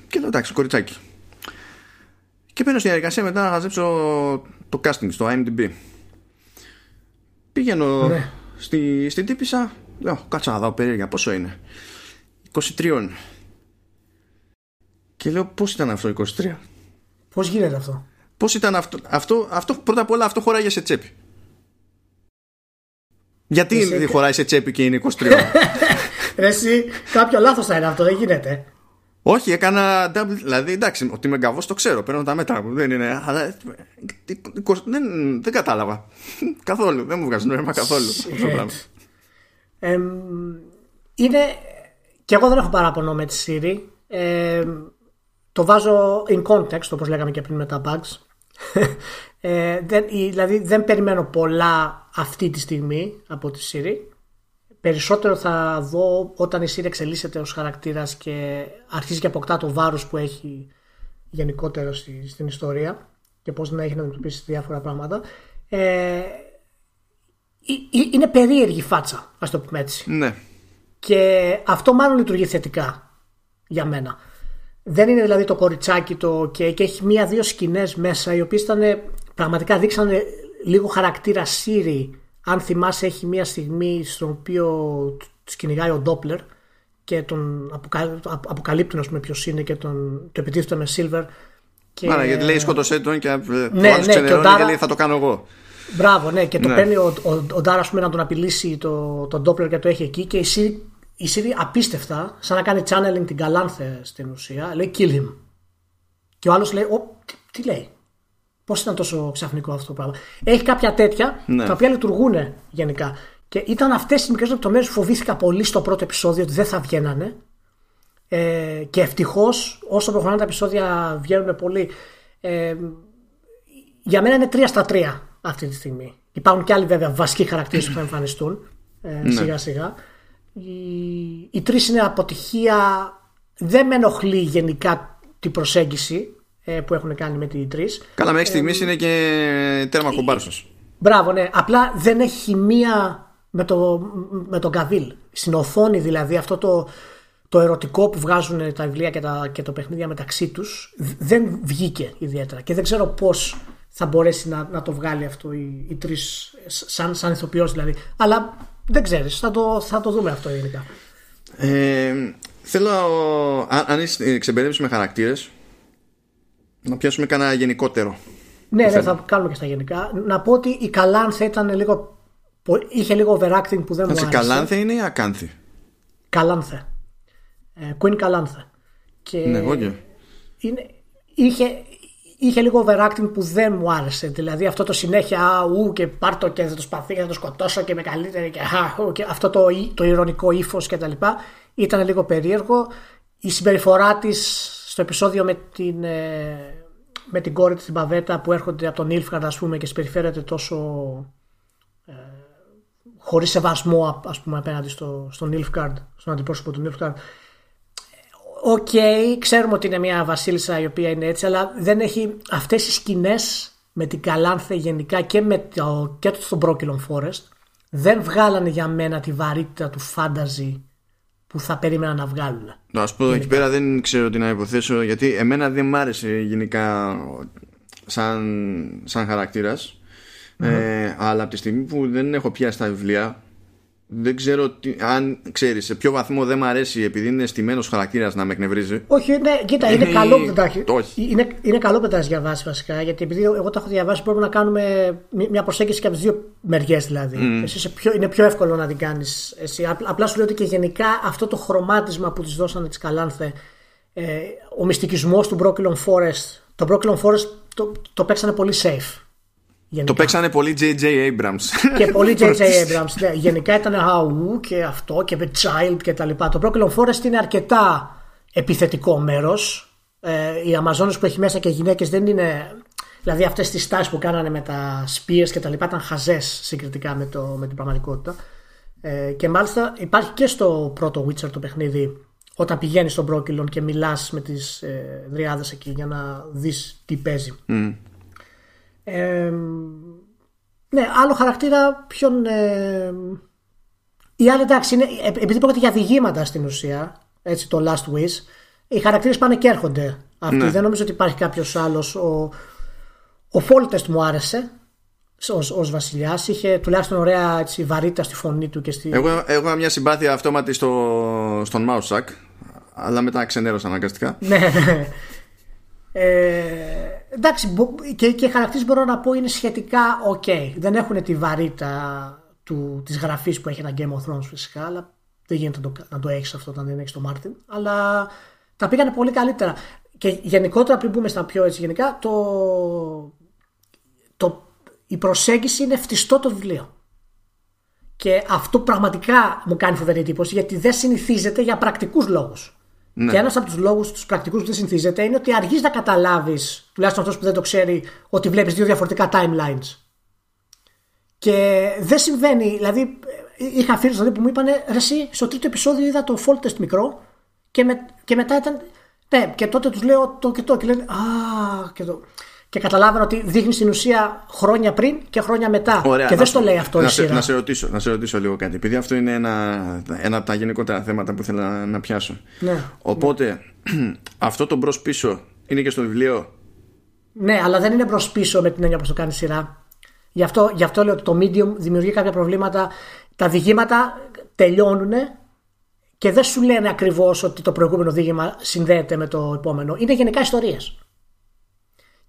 και λέω εντάξει, κοριτσάκι. Και παίρνω στη διαδικασία μετά να χαζέψω το casting στο IMDb. Πηγαίνω Ναι. Στη, στην τύπησα, λέω κάτσα να δω περίεργα πόσο είναι. 23. Και λέω πώς ήταν αυτό 23. Πώς γίνεται αυτό; Πώς ήταν αυτό, αυτό, αυτό πρώτα απ' όλα αυτό χωράγε σε τσέπη. Γιατί Εσύ- χωράει σε τσέπη και είναι 23. Ρε, εσύ, κάποιο λάθος θα είναι αυτό, δεν γίνεται. Όχι, έκανα double. Δηλαδή, εντάξει, ότι με γκαβός το ξέρω. Παίρνω τα μέτρα μου. Δεν είναι. Αλλά. ε, Δεν, δεν κατάλαβα. καθόλου. Δεν μου βγάζει νόημα καθόλου. αυτό το πράγμα. Εμ, είναι. Και εγώ δεν έχω παράπονο με τη Siri. Εμ, το βάζω in context, όπως λέγαμε και πριν με τα bugs. Ε, δεν, η- δηλαδή δεν περιμένω πολλά αυτή τη στιγμή από τη Siri. Περισσότερο θα δω όταν η Siri εξελίσσεται ως χαρακτήρας και αρχίζει και αποκτά το βάρος που έχει γενικότερα στη- στην ιστορία και πώς να έχει να αντιμετωπίσει διάφορα πράγματα. Ε, ε- ε- είναι περίεργη η φάτσα, ας το πούμε έτσι. Ναι. Και αυτό μάλλον λειτουργεί θετικά για μένα. Δεν είναι δηλαδή το κοριτσάκι το και, και έχει μία-δύο σκηνές μέσα οι οποίες ήταν πραγματικά δείξανε λίγο χαρακτήρα Siri. Αν θυμάσαι έχει μία στιγμή στον οποίο τους κυνηγάει ο Ντόπλερ και τον αποκαλύπτουν, αποκαλύπτουν ας πούμε ποιος είναι και τον, το επιτίθεται με Silver. Και... Άρα, γιατί λέει σκότωσέ τον και ε, ο ναι, άλλος και ο ξενερώνει Ντάρα- και λέει θα το κάνω εγώ. Μπράβο, ναι, και το Ναι. παίρνει ο, ο, ο Ντάρα ας πούμε, να τον απειλήσει το, τον Doppler και το έχει εκεί και η Siri, η Siri απίστευτα, σαν να κάνει channeling την Καλάνθε στην ουσία, λέει kill him. Και ο άλλος λέει, «Ω, τι, τι λέει, Πώς ήταν τόσο ξαφνικό αυτό το πράγμα. Έχει κάποια τέτοια Ναι. τα οποία λειτουργούν γενικά. Και ήταν αυτές οι μικρές λεπτομέρειες που φοβήθηκα πολύ στο πρώτο επεισόδιο ότι δεν θα βγαίνανε. Ε, και ευτυχώς, όσο προχωράνε τα επεισόδια, βγαίνουν πολύ. Ε, για μένα είναι 3 στα 3 αυτή τη στιγμή. Υπάρχουν και άλλοι βέβαια βασικοί χαρακτήρες που θα εμφανιστούν ε, σιγά σιγά. Η, η τρεις είναι αποτυχία. Δεν με ενοχλεί γενικά την προσέγγιση ε, που έχουν κάνει με την τρεις. Καλά, μέχρι στιγμής είναι και τέρμα κομπάρσο. Μπράβο, ναι. Απλά δεν έχει χημεία με, το, με τον Καβίλ. Στην οθόνη δηλαδή αυτό το, το ερωτικό που βγάζουν τα βιβλία και, τα, και το παιχνίδια μεταξύ τους δεν βγήκε ιδιαίτερα. Και δεν ξέρω πώς θα μπορέσει να, να το βγάλει αυτό η, η Τρις σαν, σαν ηθοποιός δηλαδή. Αλλά δεν ξέρεις, θα το, θα το δούμε αυτό γενικά. Ε, θέλω, αν, αν είσαι ξεμπερδέψει με χαρακτήρες, να πιάσουμε κανένα γενικότερο. Ναι, ναι, θα κάνουμε και στα γενικά. Να πω ότι η Καλάνθε ήταν λίγο. είχε λίγο overacting που δεν μου Έτσι, άρεσε. καλάνθε είναι ή ακάνθη; Καλάνθε. Ε, Queen Καλάνθε. Και Ναι, εγώ και. είναι, είχε, είχε λίγο overacting που δεν μου άρεσε. Δηλαδή αυτό το συνέχεια «Α, ου και πάρτο και θα το σπαθεί και θα το σκοτώσω και με καλύτερη και, «Α, ου», και αυτό το, το ειρωνικό ύφος και τα λοιπά ήταν λίγο περίεργο. Η συμπεριφορά της στο επεισόδιο με την, ε, με την κόρη της την Παβέτα που έρχονται από τον Νίλφγκαρντ ας πούμε και συμπεριφέρεται τόσο ε, χωρίς σεβασμό ας πούμε απέναντι στο, στον Νίλφγκαρντ στον αντιπρόσωπο του Ήλφγαρντ Οκ, ξέρουμε ότι είναι μια βασίλισσα η οποία είναι έτσι, αλλά δεν έχει αυτές οι σκηνές με την Καλάνθε γενικά και, με το, και το στον Brokilon Forest δεν βγάλανε για μένα τη βαρύτητα του φάνταζι που θα περίμενα να βγάλουν. Να σου πω εκεί πέρα δεν ξέρω τι να υποθέσω γιατί εμένα δεν μ' άρεσε γενικά σαν, σαν χαρακτηρας ε, αλλά από τη στιγμή που δεν έχω πιάσει τα βιβλία δεν ξέρω τι, αν ξέρεις σε ποιο βαθμό δεν μ' αρέσει επειδή είναι στημένος χαρακτήρας να με εκνευρίζει Όχι, ναι, κοίτα, είναι Ε, καλό που δεν τα έχει. όχι. Είναι, είναι καλό που δεν τα έχει διαβάσει βασικά. Γιατί επειδή εγώ τα έχω διαβάσει, μπορούμε να κάνουμε μια προσέγγιση και από τις δύο μεριές δηλαδή. Εσύ είσαι πιο, είναι πιο εύκολο να την κάνεις. Απλά σου λέω ότι και γενικά αυτό το χρωμάτισμα που της δώσανε της Καλάνθε, ε, ο μυστικισμός του Brooklyn Forest. Το Brooklyn Forest το, το παίξανε πολύ safe. Γενικά. Το παίξανε πολύ J.J. Abrams Και πολύ J.J. Abrams. Ναι, γενικά ήταν αου και αυτό και με Child και τα λοιπά. Το Brooklyn Forest είναι αρκετά επιθετικό μέρος. Ε, οι Αμαζόνες που έχει μέσα και γυναίκες δεν είναι. Δηλαδή αυτές τις τάσει που κάνανε με τα spears και τα λοιπά ήταν χαζές συγκριτικά με, το, με την πραγματικότητα. Ε, και μάλιστα υπάρχει και στο πρώτο Witcher το παιχνίδι όταν πηγαίνεις στον Πρόκυλον και μιλάς με τις ε, δριάδες εκεί για να δεις τι παίζει. Ε, ναι, άλλο χαρακτήρα ποιον... Ε, η άλλη εντάξει, είναι, ε, επειδή πρόκειται για διηγήματα στην ουσία, έτσι το Last Wish, οι χαρακτήρες πάνε και έρχονται. Αυτοί. Ναι. Δεν νομίζω ότι υπάρχει κάποιος άλλος. Ο, ο Φόλτεστ μου άρεσε ως, ως βασιλιάς είχε τουλάχιστον ωραία έτσι, βαρύτητα στη φωνή του και στη... Εγώ έχω μια συμπάθεια αυτόματη στο, στον Μάουσακ αλλά μετά ξενέρωσα αναγκαστικά ναι, ναι. Ε, εντάξει και, και οι χαρακτήρες μπορώ να πω είναι σχετικά ok δεν έχουν τη βαρύτητα του, της γραφής που έχει ένα Game of Thrones φυσικά αλλά δεν γίνεται να το, να το έχεις αυτό όταν δεν έχεις το Μάρτιν αλλά τα πήγανε πολύ καλύτερα και γενικότερα πριν πούμε στα πιο έτσι γενικά το, το η προσέγγιση είναι φτιστό το βιβλίο. Και αυτό πραγματικά μου κάνει φοβερή εντύπωση γιατί δεν συνηθίζεται για πρακτικούς λόγους. Ναι. Και ένας από τους λόγους τους πρακτικούς που δεν συνηθίζεται είναι ότι αργείς να καταλάβεις, τουλάχιστον αυτός που δεν το ξέρει, ότι βλέπεις δύο διαφορετικά timelines. Και δεν συμβαίνει, δηλαδή είχα φίλους δηλαδή, που μου είπαν εσύ στο τρίτο επεισόδιο είδα το fault test μικρό και, με, και μετά ήταν. Ναι, και τότε τους λέω το και το και λένε Α, και το και καταλάβαινα ότι δείχνει στην ουσία χρόνια πριν και χρόνια μετά. Ωραία, και δεν στο λέει αυτό να, η σειρά. Να σε, ρωτήσω, να σε ρωτήσω λίγο κάτι. Επειδή αυτό είναι ένα, ένα από τα γενικότερα θέματα που θέλω να, να πιάσω. Ναι, Οπότε, ναι. αυτό το μπρος πίσω είναι και στο βιβλίο; Ναι, αλλά δεν είναι μπρος πίσω με την έννοια που το κάνει σειρά. Γι' αυτό, γι αυτό λέω ότι το medium δημιουργεί κάποια προβλήματα. Τα διηγήματα τελειώνουν και δεν σου λένε ακριβώς ότι το προηγούμενο δίγημα συνδέεται με το επόμενο. Είναι γενικά ιστορίες.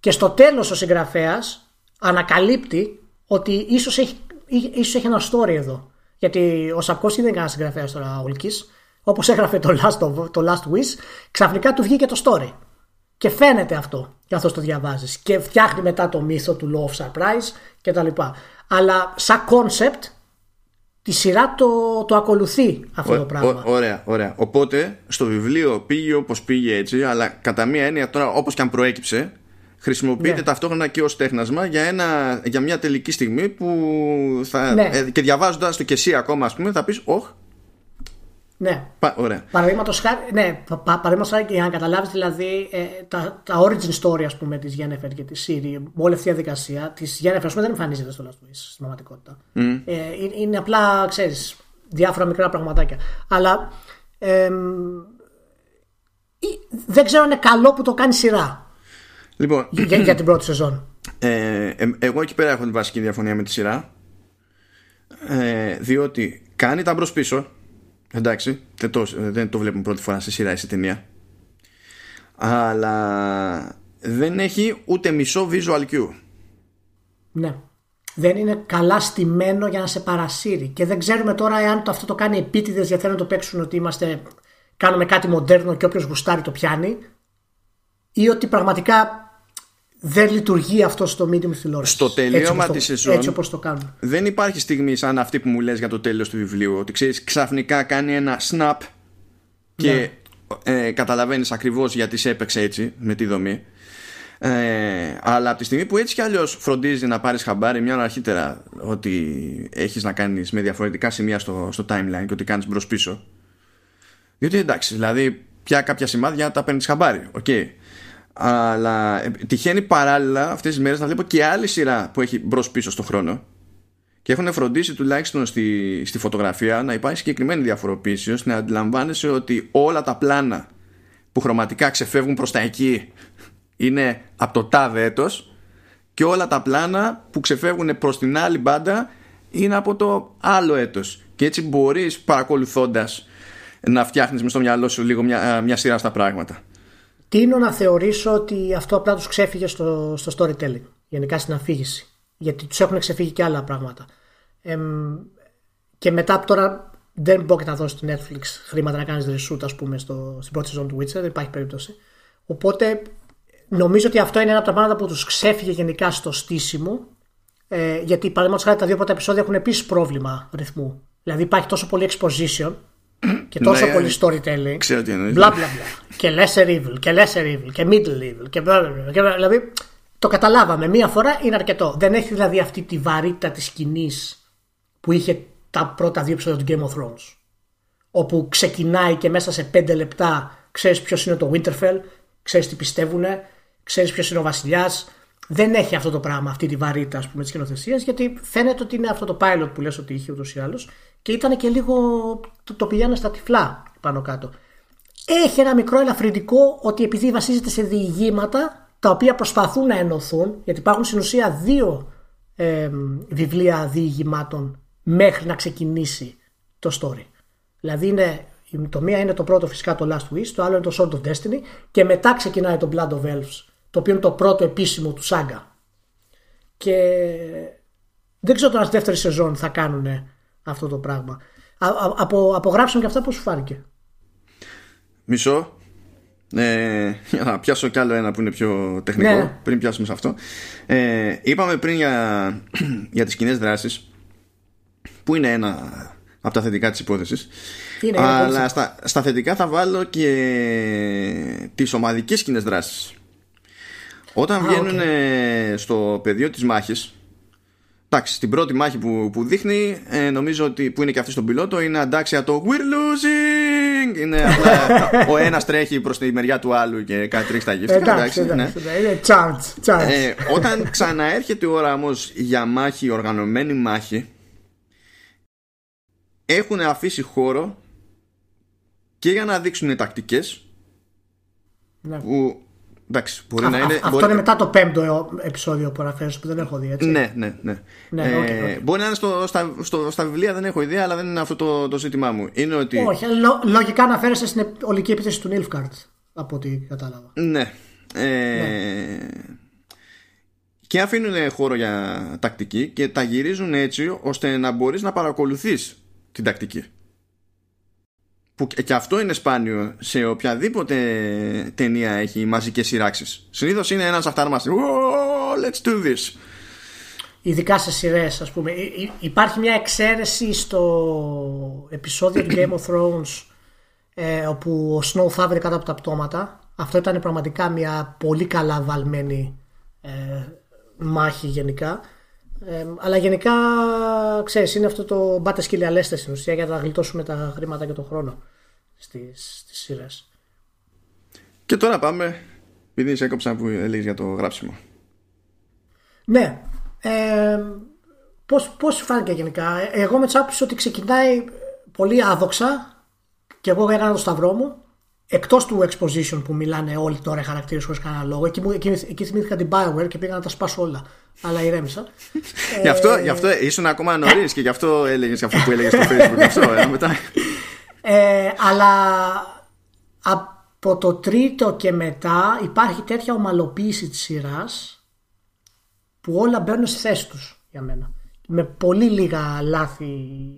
Και στο τέλος ο συγγραφέας ανακαλύπτει ότι ίσως έχει, ίσως έχει ένα story εδώ. Γιατί ο Σαπκός δεν είναι κανένας συγγραφέας τώρα ο Ολκής. Όπως έγραφε το last, το last Wish, ξαφνικά του βγήκε το story. Και φαίνεται αυτό καθώ το διαβάζεις. Και φτιάχνει μετά το μύθο του Law of Surprise κτλ. Αλλά σαν concept τη σειρά το, το ακολουθεί αυτό το πράγμα. ωραία, ωραία. Οπότε στο βιβλίο πήγε όπως πήγε έτσι, αλλά κατά μία έννοια τώρα όπως και αν προέκυψε, χρησιμοποιείται ναι. ταυτόχρονα και ως τέχνασμα για, ένα, για μια τελική στιγμή που θα, ναι. ε, και διαβάζοντας το και εσύ ακόμα, ας πούμε, θα πεις, Ωχ. Ναι. Πα, ωραία. Παραδείγματος χάρη, ναι, χάρη για να καταλάβεις δηλαδή ε, τα, τα origin story ας πούμε, της Γένεφερ και της Σύρι, με όλη αυτή τη διαδικασία της Γένεφερ, ας πούμε, δεν εμφανίζεται στο Last Wish στην πραγματικότητα. Mm. Ε, είναι απλά, ξέρεις, διάφορα μικρά πραγματάκια. Αλλά ε, δεν ξέρω αν είναι καλό που το κάνει σειρά. Λοιπόν, για, για την πρώτη σεζόν. Ε, ε, εγώ εκεί πέρα έχω την βασική διαφωνία με τη σειρά. Ε, διότι κάνει τα μπρος πίσω. Εντάξει, δεν το, δεν το βλέπουμε πρώτη φορά σε σειρά ή σε ταινία. Αλλά δεν έχει ούτε μισό visual cue. Ναι. Δεν είναι καλά στημένο για να σε παρασύρει. Και δεν ξέρουμε τώρα εάν το αυτό το κάνει επίτηδες γιατί θέλουν να το παίξουν ότι είμαστε, κάνουμε κάτι μοντέρνο και όποιος γουστάρει το πιάνει. Ή ότι πραγματικά δεν λειτουργεί αυτό στο medium τηλεόραση. Στο τελείωμα της σεζόν. Έτσι όπως το κάνουν. Δεν υπάρχει στιγμή σαν αυτή που μου λες για το τέλος του βιβλίου. Ότι ξέρεις, ξαφνικά κάνει ένα snap και ναι. ε, καταλαβαίνεις ακριβώς γιατί σε έπαιξε έτσι με τη δομή. Ε, αλλά από τη στιγμή που έτσι κι αλλιώς φροντίζει να πάρεις χαμπάρι μια ώρα αρχίτερα ότι έχεις να κάνεις με διαφορετικά σημεία στο, στο timeline και ότι κάνεις μπρος πίσω. Διότι εντάξει, δηλαδή πια κάποια σημάδια τα παίρνεις χαμπάρι. Okay αλλά ε, τυχαίνει παράλληλα αυτές τις μέρες να βλέπω και άλλη σειρά που έχει μπρος πίσω στο χρόνο και έχουν φροντίσει τουλάχιστον στη, στη φωτογραφία να υπάρχει συγκεκριμένη διαφοροποίηση ώστε να αντιλαμβάνεσαι ότι όλα τα πλάνα που χρωματικά ξεφεύγουν προς τα εκεί είναι από το τάδε έτος και όλα τα πλάνα που ξεφεύγουν προς την άλλη μπάντα είναι από το άλλο έτος. Και έτσι μπορείς παρακολουθώντας να φτιάχνεις με στο μυαλό σου λίγο μια, μια σειρά στα πράγματα τίνω να θεωρήσω ότι αυτό απλά τους ξέφυγε στο, στο storytelling, γενικά στην αφήγηση. Γιατί τους έχουν ξεφύγει και άλλα πράγματα. Ε, και μετά τώρα δεν μπορεί να δώσει στο Netflix χρήματα να κάνεις reshoot, ας πούμε, στο, στην πρώτη σεζόν του Witcher, δεν υπάρχει περίπτωση. Οπότε νομίζω ότι αυτό είναι ένα από τα πράγματα που τους ξέφυγε γενικά στο στήσιμο. Ε, γιατί παραδείγματος χάρη τα δύο πρώτα επεισόδια έχουν επίσης πρόβλημα ρυθμού. Δηλαδή υπάρχει τόσο πολύ exposition και τόσο ναι, πολύ storytelling. Ξέρω τι εννοείς. Μπλα μπλα μπλα. Και lesser evil, και lesser evil, και middle evil. Και bla, bla, bla. Δηλαδή το καταλάβαμε. Μία φορά είναι αρκετό. Δεν έχει δηλαδή αυτή τη βαρύτητα της σκηνής που είχε τα πρώτα δύο επεισόδια του Game of Thrones. όπου ξεκινάει και μέσα σε 5 λεπτά ξέρεις ποιος είναι το Winterfell, ξέρεις τι πιστεύουν, ξέρεις ποιος είναι ο βασιλιάς. Δεν έχει αυτό το πράγμα, αυτή τη βαρύτητα ας πούμε, της σκηνοθεσίας, γιατί φαίνεται ότι είναι αυτό το pilot που λες ότι είχε ούτως ή άλλως και ήταν και λίγο το, το πηγαίνω στα τυφλά πάνω κάτω. Έχει ένα μικρό ελαφρυντικό ότι επειδή βασίζεται σε διηγήματα τα οποία προσπαθούν να ενωθούν, γιατί υπάρχουν στην ουσία δύο ε, βιβλία διηγημάτων μέχρι να ξεκινήσει το story. Δηλαδή είναι, το μία είναι το πρώτο φυσικά το Last Wish, το άλλο είναι το Sword of Destiny και μετά ξεκινάει το Blood of Elves, το οποίο είναι το πρώτο επίσημο του Σάγκα. Και δεν ξέρω τώρα στη δεύτερη σεζόν θα κάνουν αυτό το πράγμα. Α, α, από, από γράψιμο και αυτά πώς σου φάνηκε; Μισό. Ε, για να πιάσω κι άλλο ένα που είναι πιο τεχνικό Ναι. πριν πιάσουμε σε αυτό ε, είπαμε πριν για, για τις κοινές δράσεις που είναι ένα από τα θετικά της υπόθεσης Είναι, είναι αλλά πολύ στα, στα θετικά θα βάλω και τις ομαδικές κοινές δράσεις όταν Α, βγαίνουν οκ. ε, στο πεδίο της μάχης Εντάξει, στην πρώτη μάχη που, που δείχνει, ε, νομίζω ότι που είναι και αυτή στον πιλότο, είναι αντάξια το We're losing! Είναι απλά ο ένας τρέχει προς τη μεριά του άλλου και κάτι τρίξει τα γύφτια. Εντάξει, ναι. εντάξει, ναι. είναι chance, chance. Ε, όταν ξαναέρχεται η ώρα όμω για μάχη, οργανωμένη μάχη, έχουν αφήσει χώρο και για να δείξουν τακτικές Ναι. που εντάξει, μπορεί Α- να α- είναι. αυτό μπορεί- είναι μετά το πέμπτο επεισόδιο που αναφέρεις που δεν έχω δει έτσι. Ναι, ναι, ναι. Ναι, Ε, OK, OK. Μπορεί να είναι στο, στα, στο, στα βιβλία, δεν έχω ιδέα, αλλά δεν είναι αυτό το, το ζήτημά μου. Είναι ότι. Όχι, λο- λογικά αναφέρεσαι στην ολική επίθεση του Νίλφγκαρντ από ό,τι κατάλαβα. Ναι. Ε, Και αφήνουν χώρο για τακτική και τα γυρίζουν έτσι ώστε να μπορείς να παρακολουθείς την τακτική. Που και- και αυτό είναι σπάνιο σε οποιαδήποτε ταινία έχει μαζικές σειράξεις. Συνήθως είναι ένας αυτάρμας. «Whoa, Let's do this. Ειδικά σε σειρές, ας πούμε. Υ- υ- Υπάρχει μια εξαίρεση στο επεισόδιο του Game of Thrones ε, όπου ο Snow θα βρει κάτω από τα πτώματα. Αυτό ήταν πραγματικά μια πολύ καλά βαλμένη ε, μάχη γενικά. Ε, αλλά γενικά, ξέρεις, είναι αυτό το μπάτες σκύλια λέστε στην ουσία για να γλιτώσουμε τα χρήματα και τον χρόνο στις, στις σειρές. Και τώρα πάμε, επειδή σε έκοψα που έλεγες για το γράψιμο. Ναι. Ε, πώς, πώς σου φάνηκε γενικά; Ε, Εγώ με τσάπησε ότι ξεκινάει πολύ άδοξα και εγώ έκανα το σταυρό μου. Εκτός του exposition που μιλάνε όλοι τώρα οι χαρακτήρες χωρίς κανένα λόγο. Εκεί, μου- εκεί, εκεί θυμήθηκα την Bioware και πήγα να τα σπάσω όλα. Αλλά ηρέμησα. Γι' αυτό, γι αυτό ήσουν ακόμα νωρίς και γι' αυτό έλεγε αυτό που έλεγες στο Facebook. Γι' αυτό, ε, μετά. Ε, αλλά από το τρίτο και μετά υπάρχει τέτοια ομαλοποίηση της σειράς που όλα μπαίνουν στη θέση τους για μένα. Με πολύ λίγα λάθη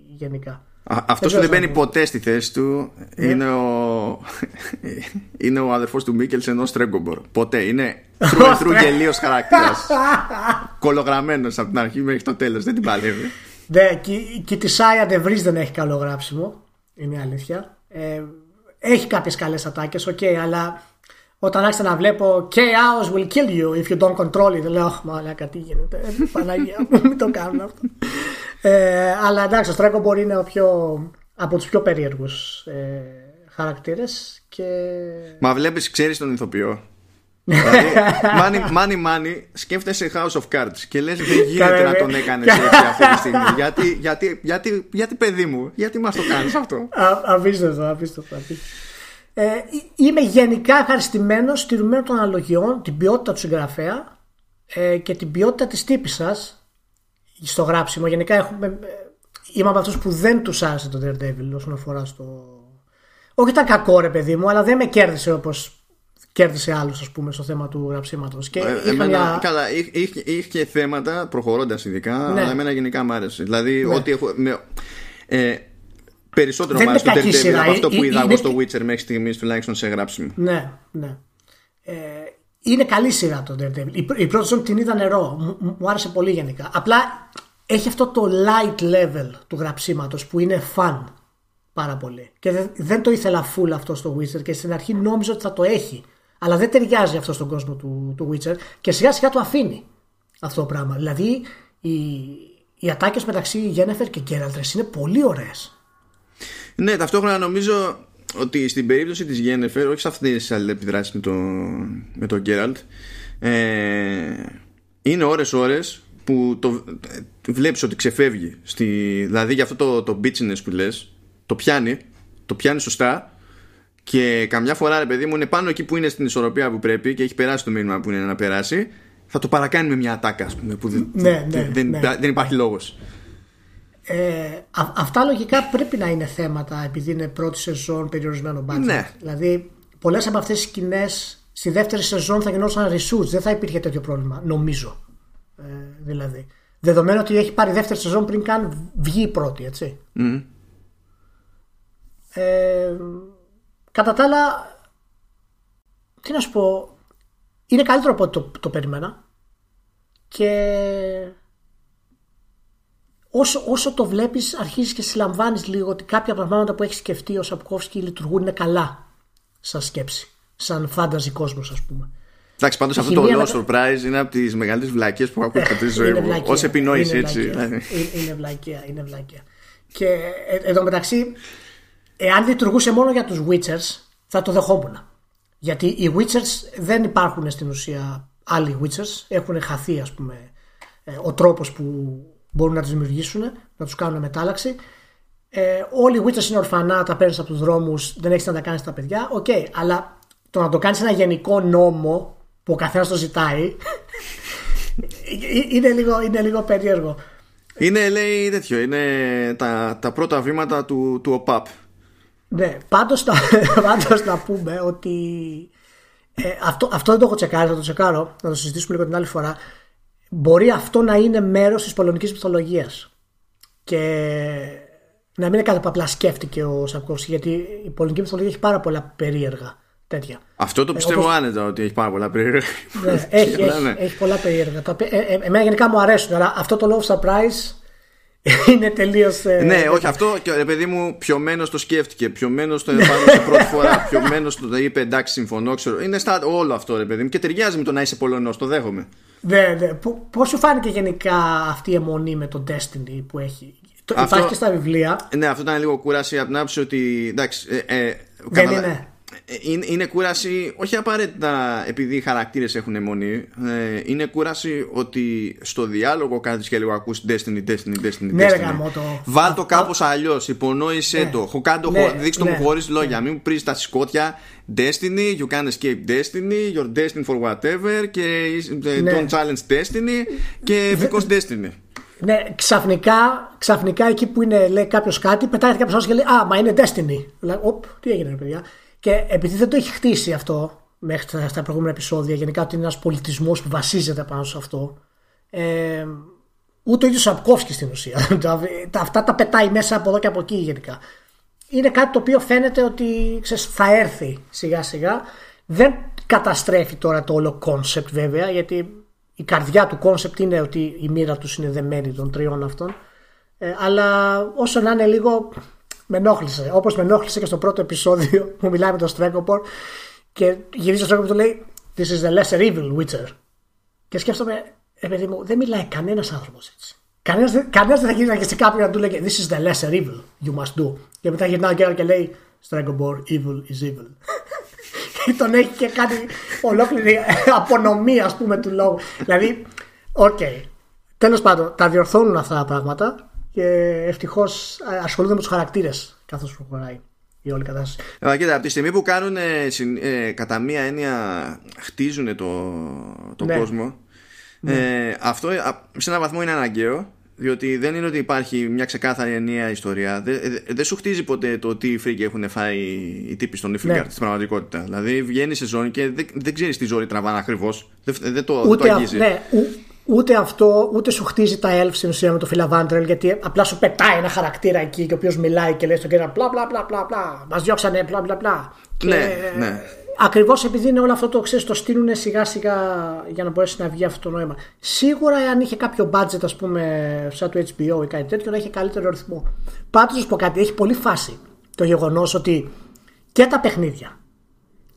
γενικά. Αυτός που ξέρω δεν μπαίνει τι να ποτέ στη θέση του είναι ο, είναι ο αδερφός του Μίκελς ενός Τρέγκομπορ. Ποτέ. Είναι through through γελίος χαρακτήρας. Κολογραμμένος από την αρχή μέχρι το τέλος. Δεν την παλεύει. Ναι, και, και η Τισάια ντε Βρις δεν έχει καλό γράψιμο. Είναι η αλήθεια. Ε, έχει κάποιες καλές ατάκες, οκ, αλλά όταν άρχισα να βλέπω Chaos will kill you if you don't control it, λέω «Αχ, μαλάκα τι γίνεται. Ε, Παναγία μου, μην το κάνουν αυτό. Ε, αλλά εντάξει, ο Στρέγκομπορ είναι ο πιο, από τους πιο περίεργους ε, χαρακτήρες. Και... Μα βλέπεις, ξέρεις τον ηθοποιό. δηλαδή, money, money, money, σκέφτεσαι House of Cards και λες δεν γίνεται Καλέ, να ρε. τον έκανες έτσι αυτή τη στιγμή. γιατί, γιατί, γιατί, γιατί παιδί μου, γιατί μας το κάνεις αυτό; Α- Απίστευτο, απίστευτο. απίστευτο. Ε, είμαι γενικά ευχαριστημένος στηρουμένο των αναλογιών, την ποιότητα του συγγραφέα ε, και την ποιότητα της τύπης σας στο γράψιμο. Γενικά έχουμε, ε, είμαι από αυτούς που δεν τους άρεσε το Daredevil όσον αφορά στο... Όχι ήταν κακό ρε παιδί μου, αλλά δεν με κέρδισε όπως κέρδισε άλλους ας πούμε στο θέμα του γραψίματος. Και Ε, είχα εμένα, μια- Καλά, είχε, είχε, είχε θέματα προχωρώντας ειδικά, Ναι. αλλά εμένα γενικά μ' άρεσε. Δηλαδή, ό,τι έχω. Με, ε, περισσότερο Δεν μ' άρεσε είναι το κακή Daredevil σειρά. από αυτό Ε, που ε, είδα εγώ είναι- στο Witcher μέχρι στιγμής, τουλάχιστον σε γράψιμο. Ναι, ναι. Ε, είναι καλή σειρά το Daredevil. Η, η πρώτη σεζόν την είδα νερό. Μου, μου- μου άρεσε πολύ γενικά. Απλά έχει αυτό το light level του γραψίματος που είναι fun πάρα πολύ. Και δεν, δεν το ήθελα full αυτό στο Witcher και στην αρχή νόμιζα ότι θα το έχει. Αλλά δεν ταιριάζει αυτό στον κόσμο του, του Witcher και σιγά σιγά το αφήνει αυτό το πράγμα. Δηλαδή οι, οι ατάκες μεταξύ Γένεφερ και Γκέραλτρες είναι πολύ ωραίες. Ναι, ταυτόχρονα νομίζω ότι στην περίπτωση της Γένεφερ, όχι σε αυτές τις αλληλεπιδράσεις με, το, με τον Γκέραλτ, ε, είναι ώρες-ώρες που το, βλέπεις ότι ξεφεύγει. Στη, δηλαδή για αυτό το, το bitchiness που λες, το πιάνει, το πιάνει σωστά και καμιά φορά ρε παιδί μου είναι πάνω εκεί που είναι στην ισορροπία που πρέπει και έχει περάσει το μήνυμα που είναι να περάσει θα το παρακάνει με μια ατάκα ας πούμε που δεν, Ναι, ναι, δεν, ναι. δεν υπάρχει λόγος Ε, α- αυτά λογικά πρέπει να είναι θέματα επειδή είναι πρώτη σεζόν περιορισμένο budget. Ναι. Δηλαδή, πολλές από αυτές τις σκηνές στη δεύτερη σεζόν θα γινόταν reshoots. Δεν θα υπήρχε τέτοιο πρόβλημα, νομίζω. Ε, δηλαδή. Δεδομένου ότι έχει πάρει δεύτερη σεζόν πριν καν βγει η πρώτη, έτσι. Μμμ. Ε, κατά τα άλλα, τι να σου πω, είναι καλύτερο από ό,τι το, το περίμενα. Και όσο, όσο το βλέπεις αρχίζεις και συλλαμβάνεις λίγο ότι κάποια πράγματα που έχεις σκεφτεί ο Σαπκόφσκι λειτουργούν είναι καλά σαν σκέψη. Σαν φάνταζι κόσμος ας πούμε. Εντάξει, πάντως Η αυτό το χημεία law of surprise είναι από τις μεγαλύτερες βλακίες που έχω ακούσει κατά τη ζωή Είναι μου. βλακεία. Ως επινόηση Είναι έτσι. βλακεία. δηλαδή. Είναι, είναι βλακεία, είναι βλακεία. Και ε, εδώ μεταξύ, εάν λειτουργούσε μόνο για τους Witchers, θα το δεχόμουν. Γιατί οι Witchers δεν υπάρχουν στην ουσία άλλοι Witchers. Έχουν χαθεί, ας πούμε, ε, ο τρόπος που μπορούν να τους δημιουργήσουν, να τους κάνουν μετάλλαξη. Ε, όλοι οι Witchers είναι ορφανά, τα παίρνεις από τους δρόμους, δεν έχεις να τα κάνεις τα παιδιά. Οκ, αλλά το να το κάνεις ένα γενικό νόμο που ο καθένας το ζητάει ε, είναι λίγο, είναι λίγο περίεργο. Είναι, λέει, τέτοιο, είναι τα, τα πρώτα βήματα του, του ΟΠΑΠ. Ναι, πάντως, να, πάντως να πούμε ότι ε, αυτό, αυτό δεν το έχω τσεκάρει, θα το τσεκάρω, να το συζητήσουμε λίγο την άλλη φορά. Μπορεί αυτό να είναι μέρος της πολωνικής μυθολογίας και να μην είναι κάτι που απλά σκέφτηκε ο Σαπκόφσκι γιατί η πολωνική μυθολογία έχει πάρα πολλά περίεργα τέτοια. Αυτό το πιστεύω όπως- άνετα ότι έχει πάρα πολλά περίεργα. Ναι, έχει, Αλλά έχει, ναι. έχει πολλά περίεργα. Τα οποία- ε, ε, εμένα γενικά μου αρέσουν, αλλά αυτό το Love Surprise είναι τελείως... ε, Ναι, όχι αυτό και ρε παιδί μου πιωμένος το σκέφτηκε, πιωμένος το εφάρμοσε πρώτη φορά, πιωμένος το είπε εντάξει συμφωνώ, ξέρω. Είναι στα, όλο αυτό ρε παιδί μου και ταιριάζει με το να είσαι Πολωνός, το δέχομαι. Ναι, ναι. Πώς σου φάνηκε γενικά αυτή η αιμονή με το Destiny που έχει; Το, Αυτό- Υπάρχει και στα βιβλία. Ναι, αυτό ήταν λίγο κούραση από την άποψη ότι εντάξει. Ε, ε, Δεν καταλα- είναι. Ε, Είναι, είναι κούραση όχι απαραίτητα επειδή οι χαρακτήρες έχουν αιμονή ε, είναι κούραση ότι στο διάλογο κάθεις και λίγο ακούς Destiny, Destiny, Destiny, Ναι, ρε Destiny. γαμώ το. Βάλ το Α- κάπως αλλιώς υπονόησέ Ναι. το χοκάντο, Ναι, δείξτε το ναι. μου χωρίς λόγια μην μου πρίζεις τα σκότια Destiny, you can escape Destiny you're destined for whatever και ε, Ναι. don't challenge Destiny και because Destiny Ναι, ξαφνικά, ξαφνικά εκεί που είναι, λέει κάποιος κάτι, πετάγεται κάποιος άλλο και λέει Α, μα είναι Destiny. Λέει, Οπ, τι έγινε, ρε παιδιά. Και επειδή δεν το έχει χτίσει αυτό μέχρι τα- στα προηγούμενα επεισόδια, γενικά ότι είναι ένας πολιτισμός που βασίζεται πάνω σε αυτό. Ε, ούτε ο ίδιος Σαπκόφσκι στην ουσία. Τα- τα- αυτά τα πετάει μέσα από εδώ και από εκεί γενικά. Είναι κάτι το οποίο φαίνεται ότι ξέρεις, θα έρθει σιγά σιγά. Δεν καταστρέφει τώρα το όλο κόνσεπτ βέβαια, γιατί η καρδιά του κόνσεπτ είναι ότι η μοίρα τους είναι δεμένη των τριών αυτών. Ε, αλλά όσο να είναι λίγο με ενόχλησε. Όπως με ενόχλησε και στο πρώτο επεισόδιο που μιλάει με τον Στρέγκομπορ και γυρίζει ο Στρέγκομπορ και του λέει This is the lesser evil, Witcher. Και σκέφτομαι, ε, παιδί μου, δεν μιλάει κανένας άνθρωπος έτσι. Κανένας κανένας δεν θα γυρίσει σε κάποιον να του λέει This is the lesser evil you must do. Και μετά γυρνάει ο Γκέραλτ και λέει Στρέγκομπορ, evil is evil. και τον έχει και κάνει ολόκληρη απονομή, ας πούμε, του λόγου. δηλαδή, οκ. Τέλος πάντων, τα διορθώνουν αυτά τα πράγματα και ευτυχώς ασχολούνται με τους χαρακτήρες καθώς προχωράει η όλη κατάσταση. Αλλά κοίτα, από τη στιγμή που κάνουν ε, συν- ε, κατά μία έννοια χτίζουν το, τον Ναι. κόσμο ε, αυτό ε, α, σε έναν βαθμό είναι αναγκαίο διότι δεν είναι ότι υπάρχει μια ξεκάθαρη ενιαία ιστορία δεν δε, δεν σου χτίζει ποτέ το τι φρίκη έχουν φάει οι τύποι στον Niflgaard Ναι. στην πραγματικότητα δηλαδή βγαίνει σε ζώνη και δεν, δεν ξέρεις τι ζώνη τραβάνε ακριβώς δεν, δεν, το, Ούτε, δεν το αυ- αγγίζει ναι, ου- ούτε αυτό, ούτε σου χτίζει τα elf στην ουσία με το Φιλαβάντρελ, γιατί απλά σου πετάει ένα χαρακτήρα εκεί και ο οποίος μιλάει και λέει στον κύριο πλα πλα πλα πλα πλα. Μας διώξανε πλα πλα πλα. Ναι, ναι. Ακριβώς επειδή είναι όλο αυτό το ξέρεις, το στείλουν σιγά σιγά για να μπορέσει να βγει αυτό το νόημα. Σίγουρα, αν είχε κάποιο budget, ας πούμε, σαν το HBO ή κάτι τέτοιο, να είχε καλύτερο ρυθμό. Πάντως, να σου πω κάτι, έχει πολύ φάση το γεγονός ότι και τα παιχνίδια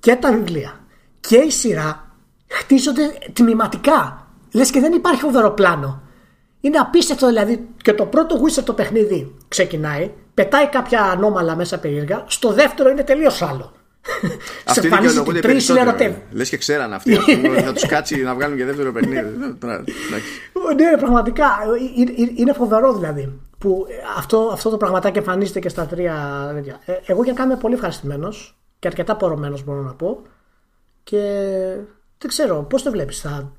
και τα βιβλία και η σειρά χτίζονται τμηματικά. Λες και δεν υπάρχει φοβερό πλάνο. Είναι απίστευτο δηλαδή και το πρώτο Wizard το παιχνίδι ξεκινάει, πετάει κάποια ανώμαλα μέσα περίεργα. Στο δεύτερο είναι τελείως άλλο. Αυτοί δικαιολογούνται περισσότερο. Λες και ξέραν αυτοί. θα τους κάτσει να βγάλουν και δεύτερο παιχνίδι. ναι, πραγματικά. Είναι φοβερό δηλαδή. Που αυτό, αυτό το πραγματάκι εμφανίζεται και στα τρία. Ε, εγώ για να είμαι πολύ ευχαριστημένος και αρκετά πορωμένος μπορώ να πω. Και δεν ξέρω, πώς το βλέπεις, θα,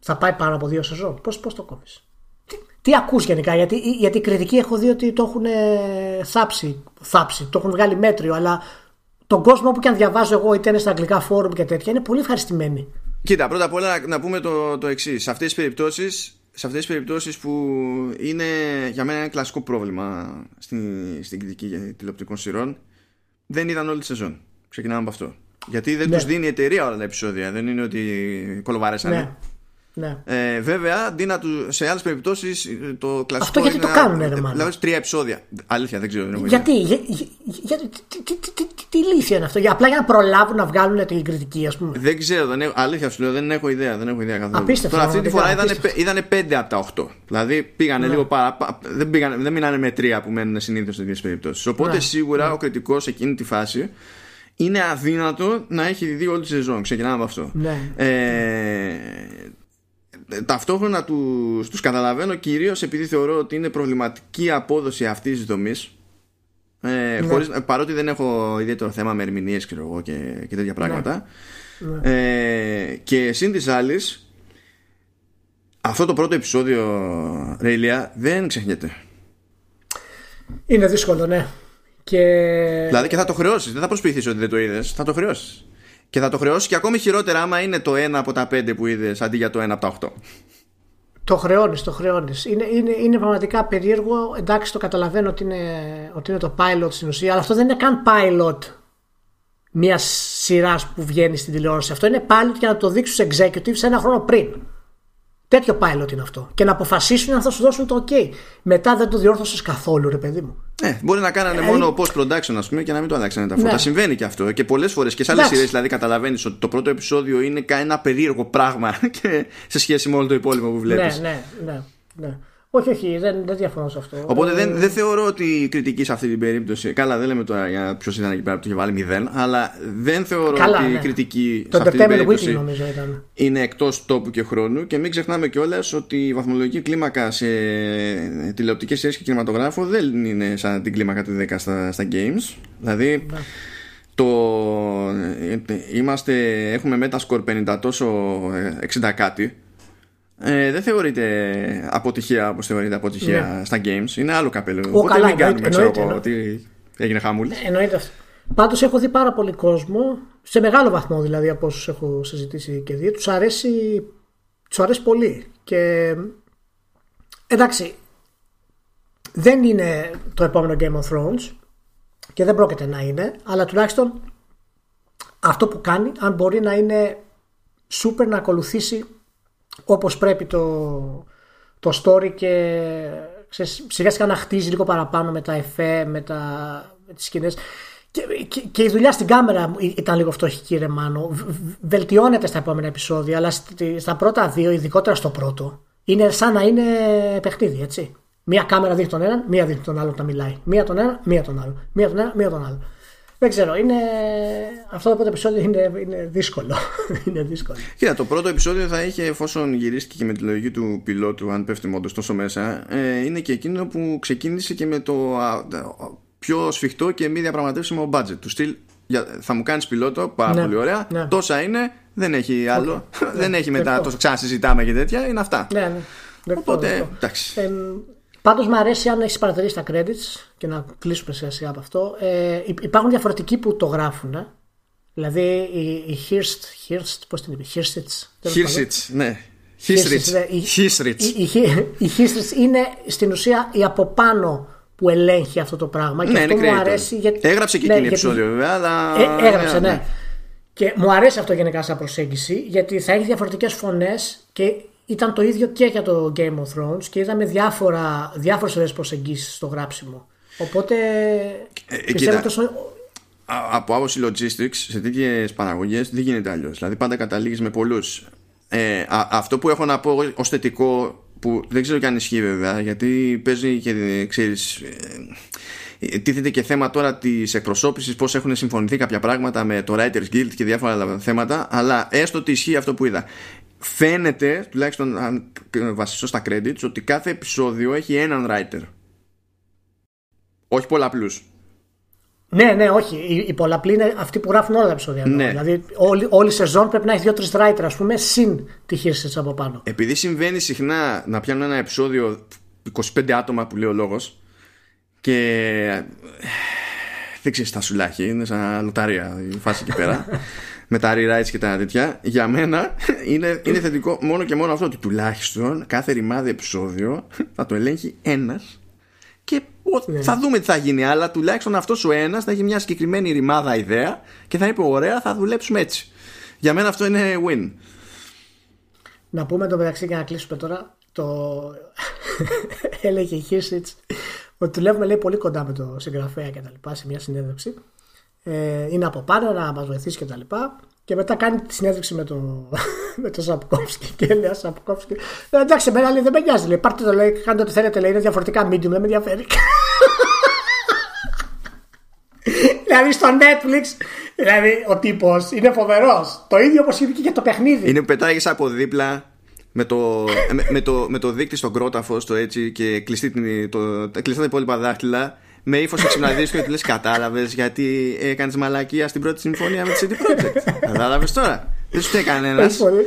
θα πάει πάνω από δύο σεζόν, πώς πώς το κόβεις; Τι, τι ακούς γενικά, γιατί, γιατί οι κριτικοί έχω δει ότι το έχουν θάψει, θάψει, το έχουν βγάλει μέτριο, αλλά τον κόσμο που και αν διαβάζω εγώ, είτε είναι στα αγγλικά φόρουμ και τέτοια, είναι πολύ ευχαριστημένοι. Κοίτα, πρώτα απ' όλα να πούμε το, το εξής. Σε αυτές τις περιπτώσεις σε αυτές τις περιπτώσεις που είναι για μένα ένα κλασικό πρόβλημα στην, στην κριτική τηλεοπτικών σειρών δεν είδαν όλη τη σεζόν. Ξεκινάμε από αυτό. Γιατί δεν ναι. τους δίνει η εταιρεία όλα τα επεισόδια. Δεν είναι ότι κολοβάρεσανε. Ναι. Ναι. Ε, βέβαια, αντί να του, σε άλλες περιπτώσεις το κλασικό. Αυτό γιατί είναι το κάνουν, ρε Δηλαδή τρία επεισόδια. Αλήθεια, δεν ξέρω. Δεν γιατί, για, για, για, τι, τι, τι, τι, τι λύση είναι αυτό, για, απλά για να προλάβουν να βγάλουν την κριτική, ας πούμε. Δεν ξέρω, δεν έχω, αλήθεια σου λέω, δεν έχω ιδέα. Δεν έχω ιδέα καθόλου. Απίστευτο. Τώρα αυτή τη φορά είδανε πέντε από τα οχτώ. Δηλαδή πήγανε ναι. λίγο παρά. Δεν, πήγανε, δεν μείνανε με τρία που μένουν συνήθως σε τέτοιες περιπτώσεις. Οπότε ναι. σίγουρα ναι. ο κριτικός εκείνη τη φάση είναι αδύνατο να έχει δει όλη τη σεζόν. Ξεκινάμε από αυτό. Ναι. Ε, ταυτόχρονα τους, τους καταλαβαίνω κυρίως επειδή θεωρώ ότι είναι προβληματική απόδοση αυτής της δομής ε, ναι. χωρίς, παρότι δεν έχω ιδιαίτερο θέμα με ερμηνείες και, και τέτοια πράγματα ναι. ναι. Ε, και συν της άλλης αυτό το πρώτο επεισόδιο Ρέιλια δεν ξεχνιέται είναι δύσκολο ναι και... Δηλαδή και θα το χρεώσεις. Δεν θα προσποιηθείς ότι δεν το είδες. Θα το χρεώσεις. Και θα το χρεώσει και ακόμη χειρότερα άμα είναι το ένα από τα πέντε που είδες αντί για το ένα από τα οχτώ. Το χρεώνεις, το χρεώνεις. Είναι, είναι, είναι πραγματικά περίεργο. Εντάξει, το καταλαβαίνω ότι είναι, ότι είναι το pilot στην ουσία, αλλά αυτό δεν είναι καν pilot μιας σειράς που βγαίνει στην τηλεόραση. Αυτό είναι pilot για να το δείξουν στου executives ένα χρόνο πριν. Τέτοιο pilot είναι αυτό. Και να αποφασίσουν αν θα σου δώσουν το OK. Μετά δεν το διόρθωσες καθόλου, ρε παιδί μου. Ε, μπορεί να κάνανε ε, μόνο post production, ας πούμε, και να μην το αλλάξανε τα φώτα. Ναι. Συμβαίνει και αυτό. Και πολλές φορές και σε άλλες σειρές, δηλαδή, καταλαβαίνεις ότι το πρώτο επεισόδιο είναι ένα περίεργο πράγμα και σε σχέση με όλο το υπόλοιπο που βλέπεις. Ναι, ναι, ναι. ναι. Όχι, όχι, δεν, δεν διαφωνώ σε αυτό. Οπότε δεν, δεν θεωρώ ότι η κριτική σε αυτή την περίπτωση. Καλά, δεν λέμε τώρα για ποιος ήταν εκεί πέρα που το είχε βάλει μηδέν, αλλά δεν θεωρώ Καλά, ότι ναι. η κριτική το σε αυτή την περίπτωση νομίζω ήταν. είναι εκτός τόπου και χρόνου. Και μην ξεχνάμε κιόλας ότι η βαθμολογική κλίμακα σε τηλεοπτικές σειρές και κινηματογράφο δεν είναι σαν την κλίμακα του 10 στα, στα games. Δηλαδή. Ναι. Το, είμαστε, έχουμε Metascore 50 τόσο 60 κάτι ε, δεν θεωρείται αποτυχία όπως θεωρείται αποτυχία ναι. στα games. Είναι άλλο καπέλο. Ο, Οπότε καλά, μην κάνουμε ξέρω εγώ ότι έγινε χαμούλη. Ε, εννοείται αυτό. Πάντως έχω δει πάρα πολύ κόσμο, σε μεγάλο βαθμό δηλαδή από όσους έχω συζητήσει και δει, τους αρέσει, τους αρέσει πολύ. Και εντάξει, δεν είναι το επόμενο Game of Thrones και δεν πρόκειται να είναι, αλλά τουλάχιστον αυτό που κάνει, αν μπορεί να είναι super να ακολουθήσει όπως πρέπει το, το story και ξέρεις, σιγά σιγά να χτίζει λίγο παραπάνω με τα εφέ, με, τα, με τις σκηνές. Και, και, και, η δουλειά στην κάμερα ήταν λίγο φτωχική ρε Μάνο. Βελτιώνεται στα επόμενα επεισόδια, αλλά στα πρώτα δύο, ειδικότερα στο πρώτο, είναι σαν να είναι παιχνίδι, έτσι. Μία κάμερα δείχνει τον έναν, μία δείχνει τον άλλον να μιλάει. Μία τον ένα, μία τον άλλο. Μία τον ένα, μία τον άλλο. Δεν ξέρω, είναι... αυτό το πρώτο επεισόδιο είναι, είναι δύσκολο. είναι δύσκολο. Κοίτα, το πρώτο επεισόδιο θα είχε, εφόσον γυρίστηκε και με τη λογική του πιλότου, αν πέφτει μόνο τόσο μέσα, ε, είναι και εκείνο που ξεκίνησε και με το πιο σφιχτό και μη διαπραγματεύσιμο budget. Του στυλ, θα μου κάνεις πιλότο, πάρα ναι, πολύ ωραία. Ναι. Τόσα είναι, δεν έχει άλλο. δεν έχει μετά τόσο ξανασυζητάμε και τέτοια. Είναι αυτά. Ναι, ναι. Οπότε, εντάξει. Ε, Πάντως μου αρέσει αν έχεις παρατηρήσει τα credits και να κλείσουμε σιγά σιγά από αυτό. Ε, υπάρχουν διαφορετικοί που το γράφουν. Ε. Δηλαδή η, η Hirst, Hirst, πώς την είπε, Hirstits. Hirstits, ναι. Hirstits. Η Hirstits είναι στην ουσία η από πάνω που ελέγχει αυτό το πράγμα. Ναι, και αυτό μου αρέσει. Γιατί, έγραψε και ναι, εκείνη επεισόδιο βέβαια, αλλά. Ε, έγραψε, ναι. ναι. Και μου αρέσει αυτό γενικά σαν προσέγγιση, γιατί θα έχει διαφορετικές φωνές και ήταν το ίδιο και για το Game of Thrones και είδαμε διάφορα, διάφορες ωραίες προσεγγίσεις στο γράψιμο. Οπότε ε, ε πιστεύω τόσο... Από άποψη logistics σε τέτοιες παραγωγές δεν γίνεται αλλιώς. Δηλαδή πάντα καταλήγεις με πολλούς. Ε, αυτό που έχω να πω ως θετικό που δεν ξέρω και αν ισχύει βέβαια γιατί παίζει και ξέρεις, ε, τίθεται και θέμα τώρα της εκπροσώπησης, πώς έχουν συμφωνηθεί κάποια πράγματα με το Writers Guild και διάφορα άλλα θέματα. Αλλά έστω ότι ισχύει αυτό που είδα. Φαίνεται, τουλάχιστον αν βασιστώ στα credits, ότι κάθε επεισόδιο έχει έναν writer. Όχι πολλαπλούς. Ναι, ναι, όχι. Οι, οι πολλαπλοί είναι αυτοί που γράφουν όλα τα επεισόδια. Ναι. Δηλαδή, όλη, όλη η σεζόν πρέπει να έχει δύο-τρεις writer, ας πούμε, συν τη χείριση από πάνω. Επειδή συμβαίνει συχνά να πιάνουν ένα επεισόδιο 25 άτομα που λέει ο λόγος και. Δεν ξέρεις τα σουλάχη, είναι σαν λοταρία η φάση εκεί πέρα. με τα rewrites και τα τέτοια. Για μένα είναι, είναι θετικό μόνο και μόνο αυτό ότι τουλάχιστον κάθε ρημάδι επεισόδιο θα το ελέγχει ένας και Ναι. θα δούμε τι θα γίνει. Αλλά τουλάχιστον αυτός ο ένας θα έχει μια συγκεκριμένη ρημάδα ιδέα και θα είπε: Ωραία, θα δουλέψουμε έτσι. Για μένα αυτό είναι win. Να πούμε το μεταξύ και να κλείσουμε τώρα. Το... Έλεγε η Χίρσιτς ότι δουλεύουμε λέει πολύ κοντά με το συγγραφέα και τα λοιπά σε μια συνέντευξη. Ε, είναι από πάνω να μας βοηθήσει και τα λοιπά. Και μετά κάνει τη συνέντευξη με το, με το Σαπκόφσκι και λέει Σαπκόφσκι. Ε, εντάξει, εμένα λέει, δεν με νοιάζει. Λέει, πάρτε το, λέει, κάντε ό,τι θέλετε. Λέει, είναι διαφορετικά medium, δεν με ενδιαφέρει. δηλαδή στο Netflix, δηλαδή ο τύπος είναι φοβερός. Το ίδιο όπως είναι και για το παιχνίδι. Είναι που πετάγεις από δίπλα με το, με, με το, με το δείκτη στον κρόταφο το έτσι και κλειστεί την, το, τα κλειστά τα υπόλοιπα δάχτυλα με ύφος εξυπναδίστηκε και λες: Κατάλαβες γιατί έκανες μαλακία στην πρώτη συμφωνία με τη CD Projekt. Κατάλαβες τώρα. Δεν σου έκανε κανένας. Έχει πολύ.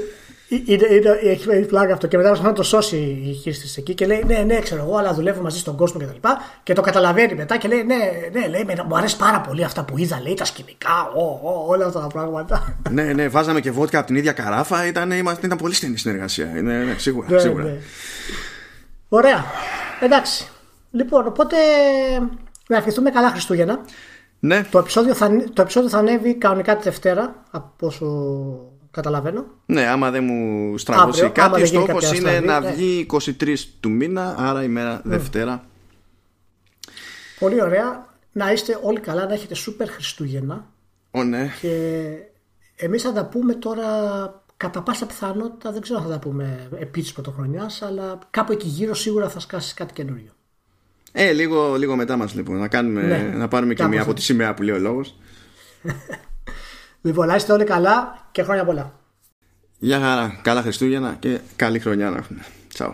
Είναι, είναι, έχει έχει πλάκα αυτό. Και μετά προσπαθεί να το σώσει η χείριστη εκεί και λέει: Ναι, ναι, ξέρω εγώ, αλλά δουλεύω μαζί στον κόσμο και τα λοιπά. Και το καταλαβαίνει μετά και λέει: Ναι, ναι, λέει, «με- μου αρέσει πάρα πολύ αυτά που είδα, λέει τα σκηνικά, ο, ο, όλα αυτά τα πράγματα. ναι, ναι, βάζαμε και βότκα από την ίδια καράφα. Ήταν, είμαστε, ήταν πολύ στενή συνεργασία. Είναι, ναι, σίγουρα. Ναι, σίγουρα. ναι. Ωραία. Εντάξει. Λοιπόν, οπότε να ευχηθούμε καλά Χριστούγεννα. Ναι, Το επεισόδιο, θα, το επεισόδιο θα ανέβει κανονικά τη Δευτέρα, από όσο καταλαβαίνω. ναι, άμα δεν μου στραβώσει Αύριο, άμα κάτι, δεν γίνει στόχο κάποια είναι στραβή, να ναι. βγει 23 του μήνα, άρα ημέρα Δευτέρα. Πολύ ωραία. Να είστε όλοι καλά, να έχετε σούπερ Χριστούγεννα. Ω, ναι. Και εμείς θα τα πούμε τώρα κατά πάσα πιθανότητα, δεν ξέρω αν θα τα πούμε επί της πρωτοχρονιάς, αλλά κάπου εκεί γύρω σίγουρα θα σκάσεις κάτι καινούριο. Ε, λίγο, λίγο μετά μας λοιπόν. Να, κάνουμε, Ναι, να πάρουμε και κάπως μία από έτσι. τη σημαία που λέει ο λόγος. Λοιπόν, να είστε όλοι καλά και χρόνια πολλά. Γεια χαρά. Καλά Χριστούγεννα και καλή χρονιά να έχουμε. Τσάου.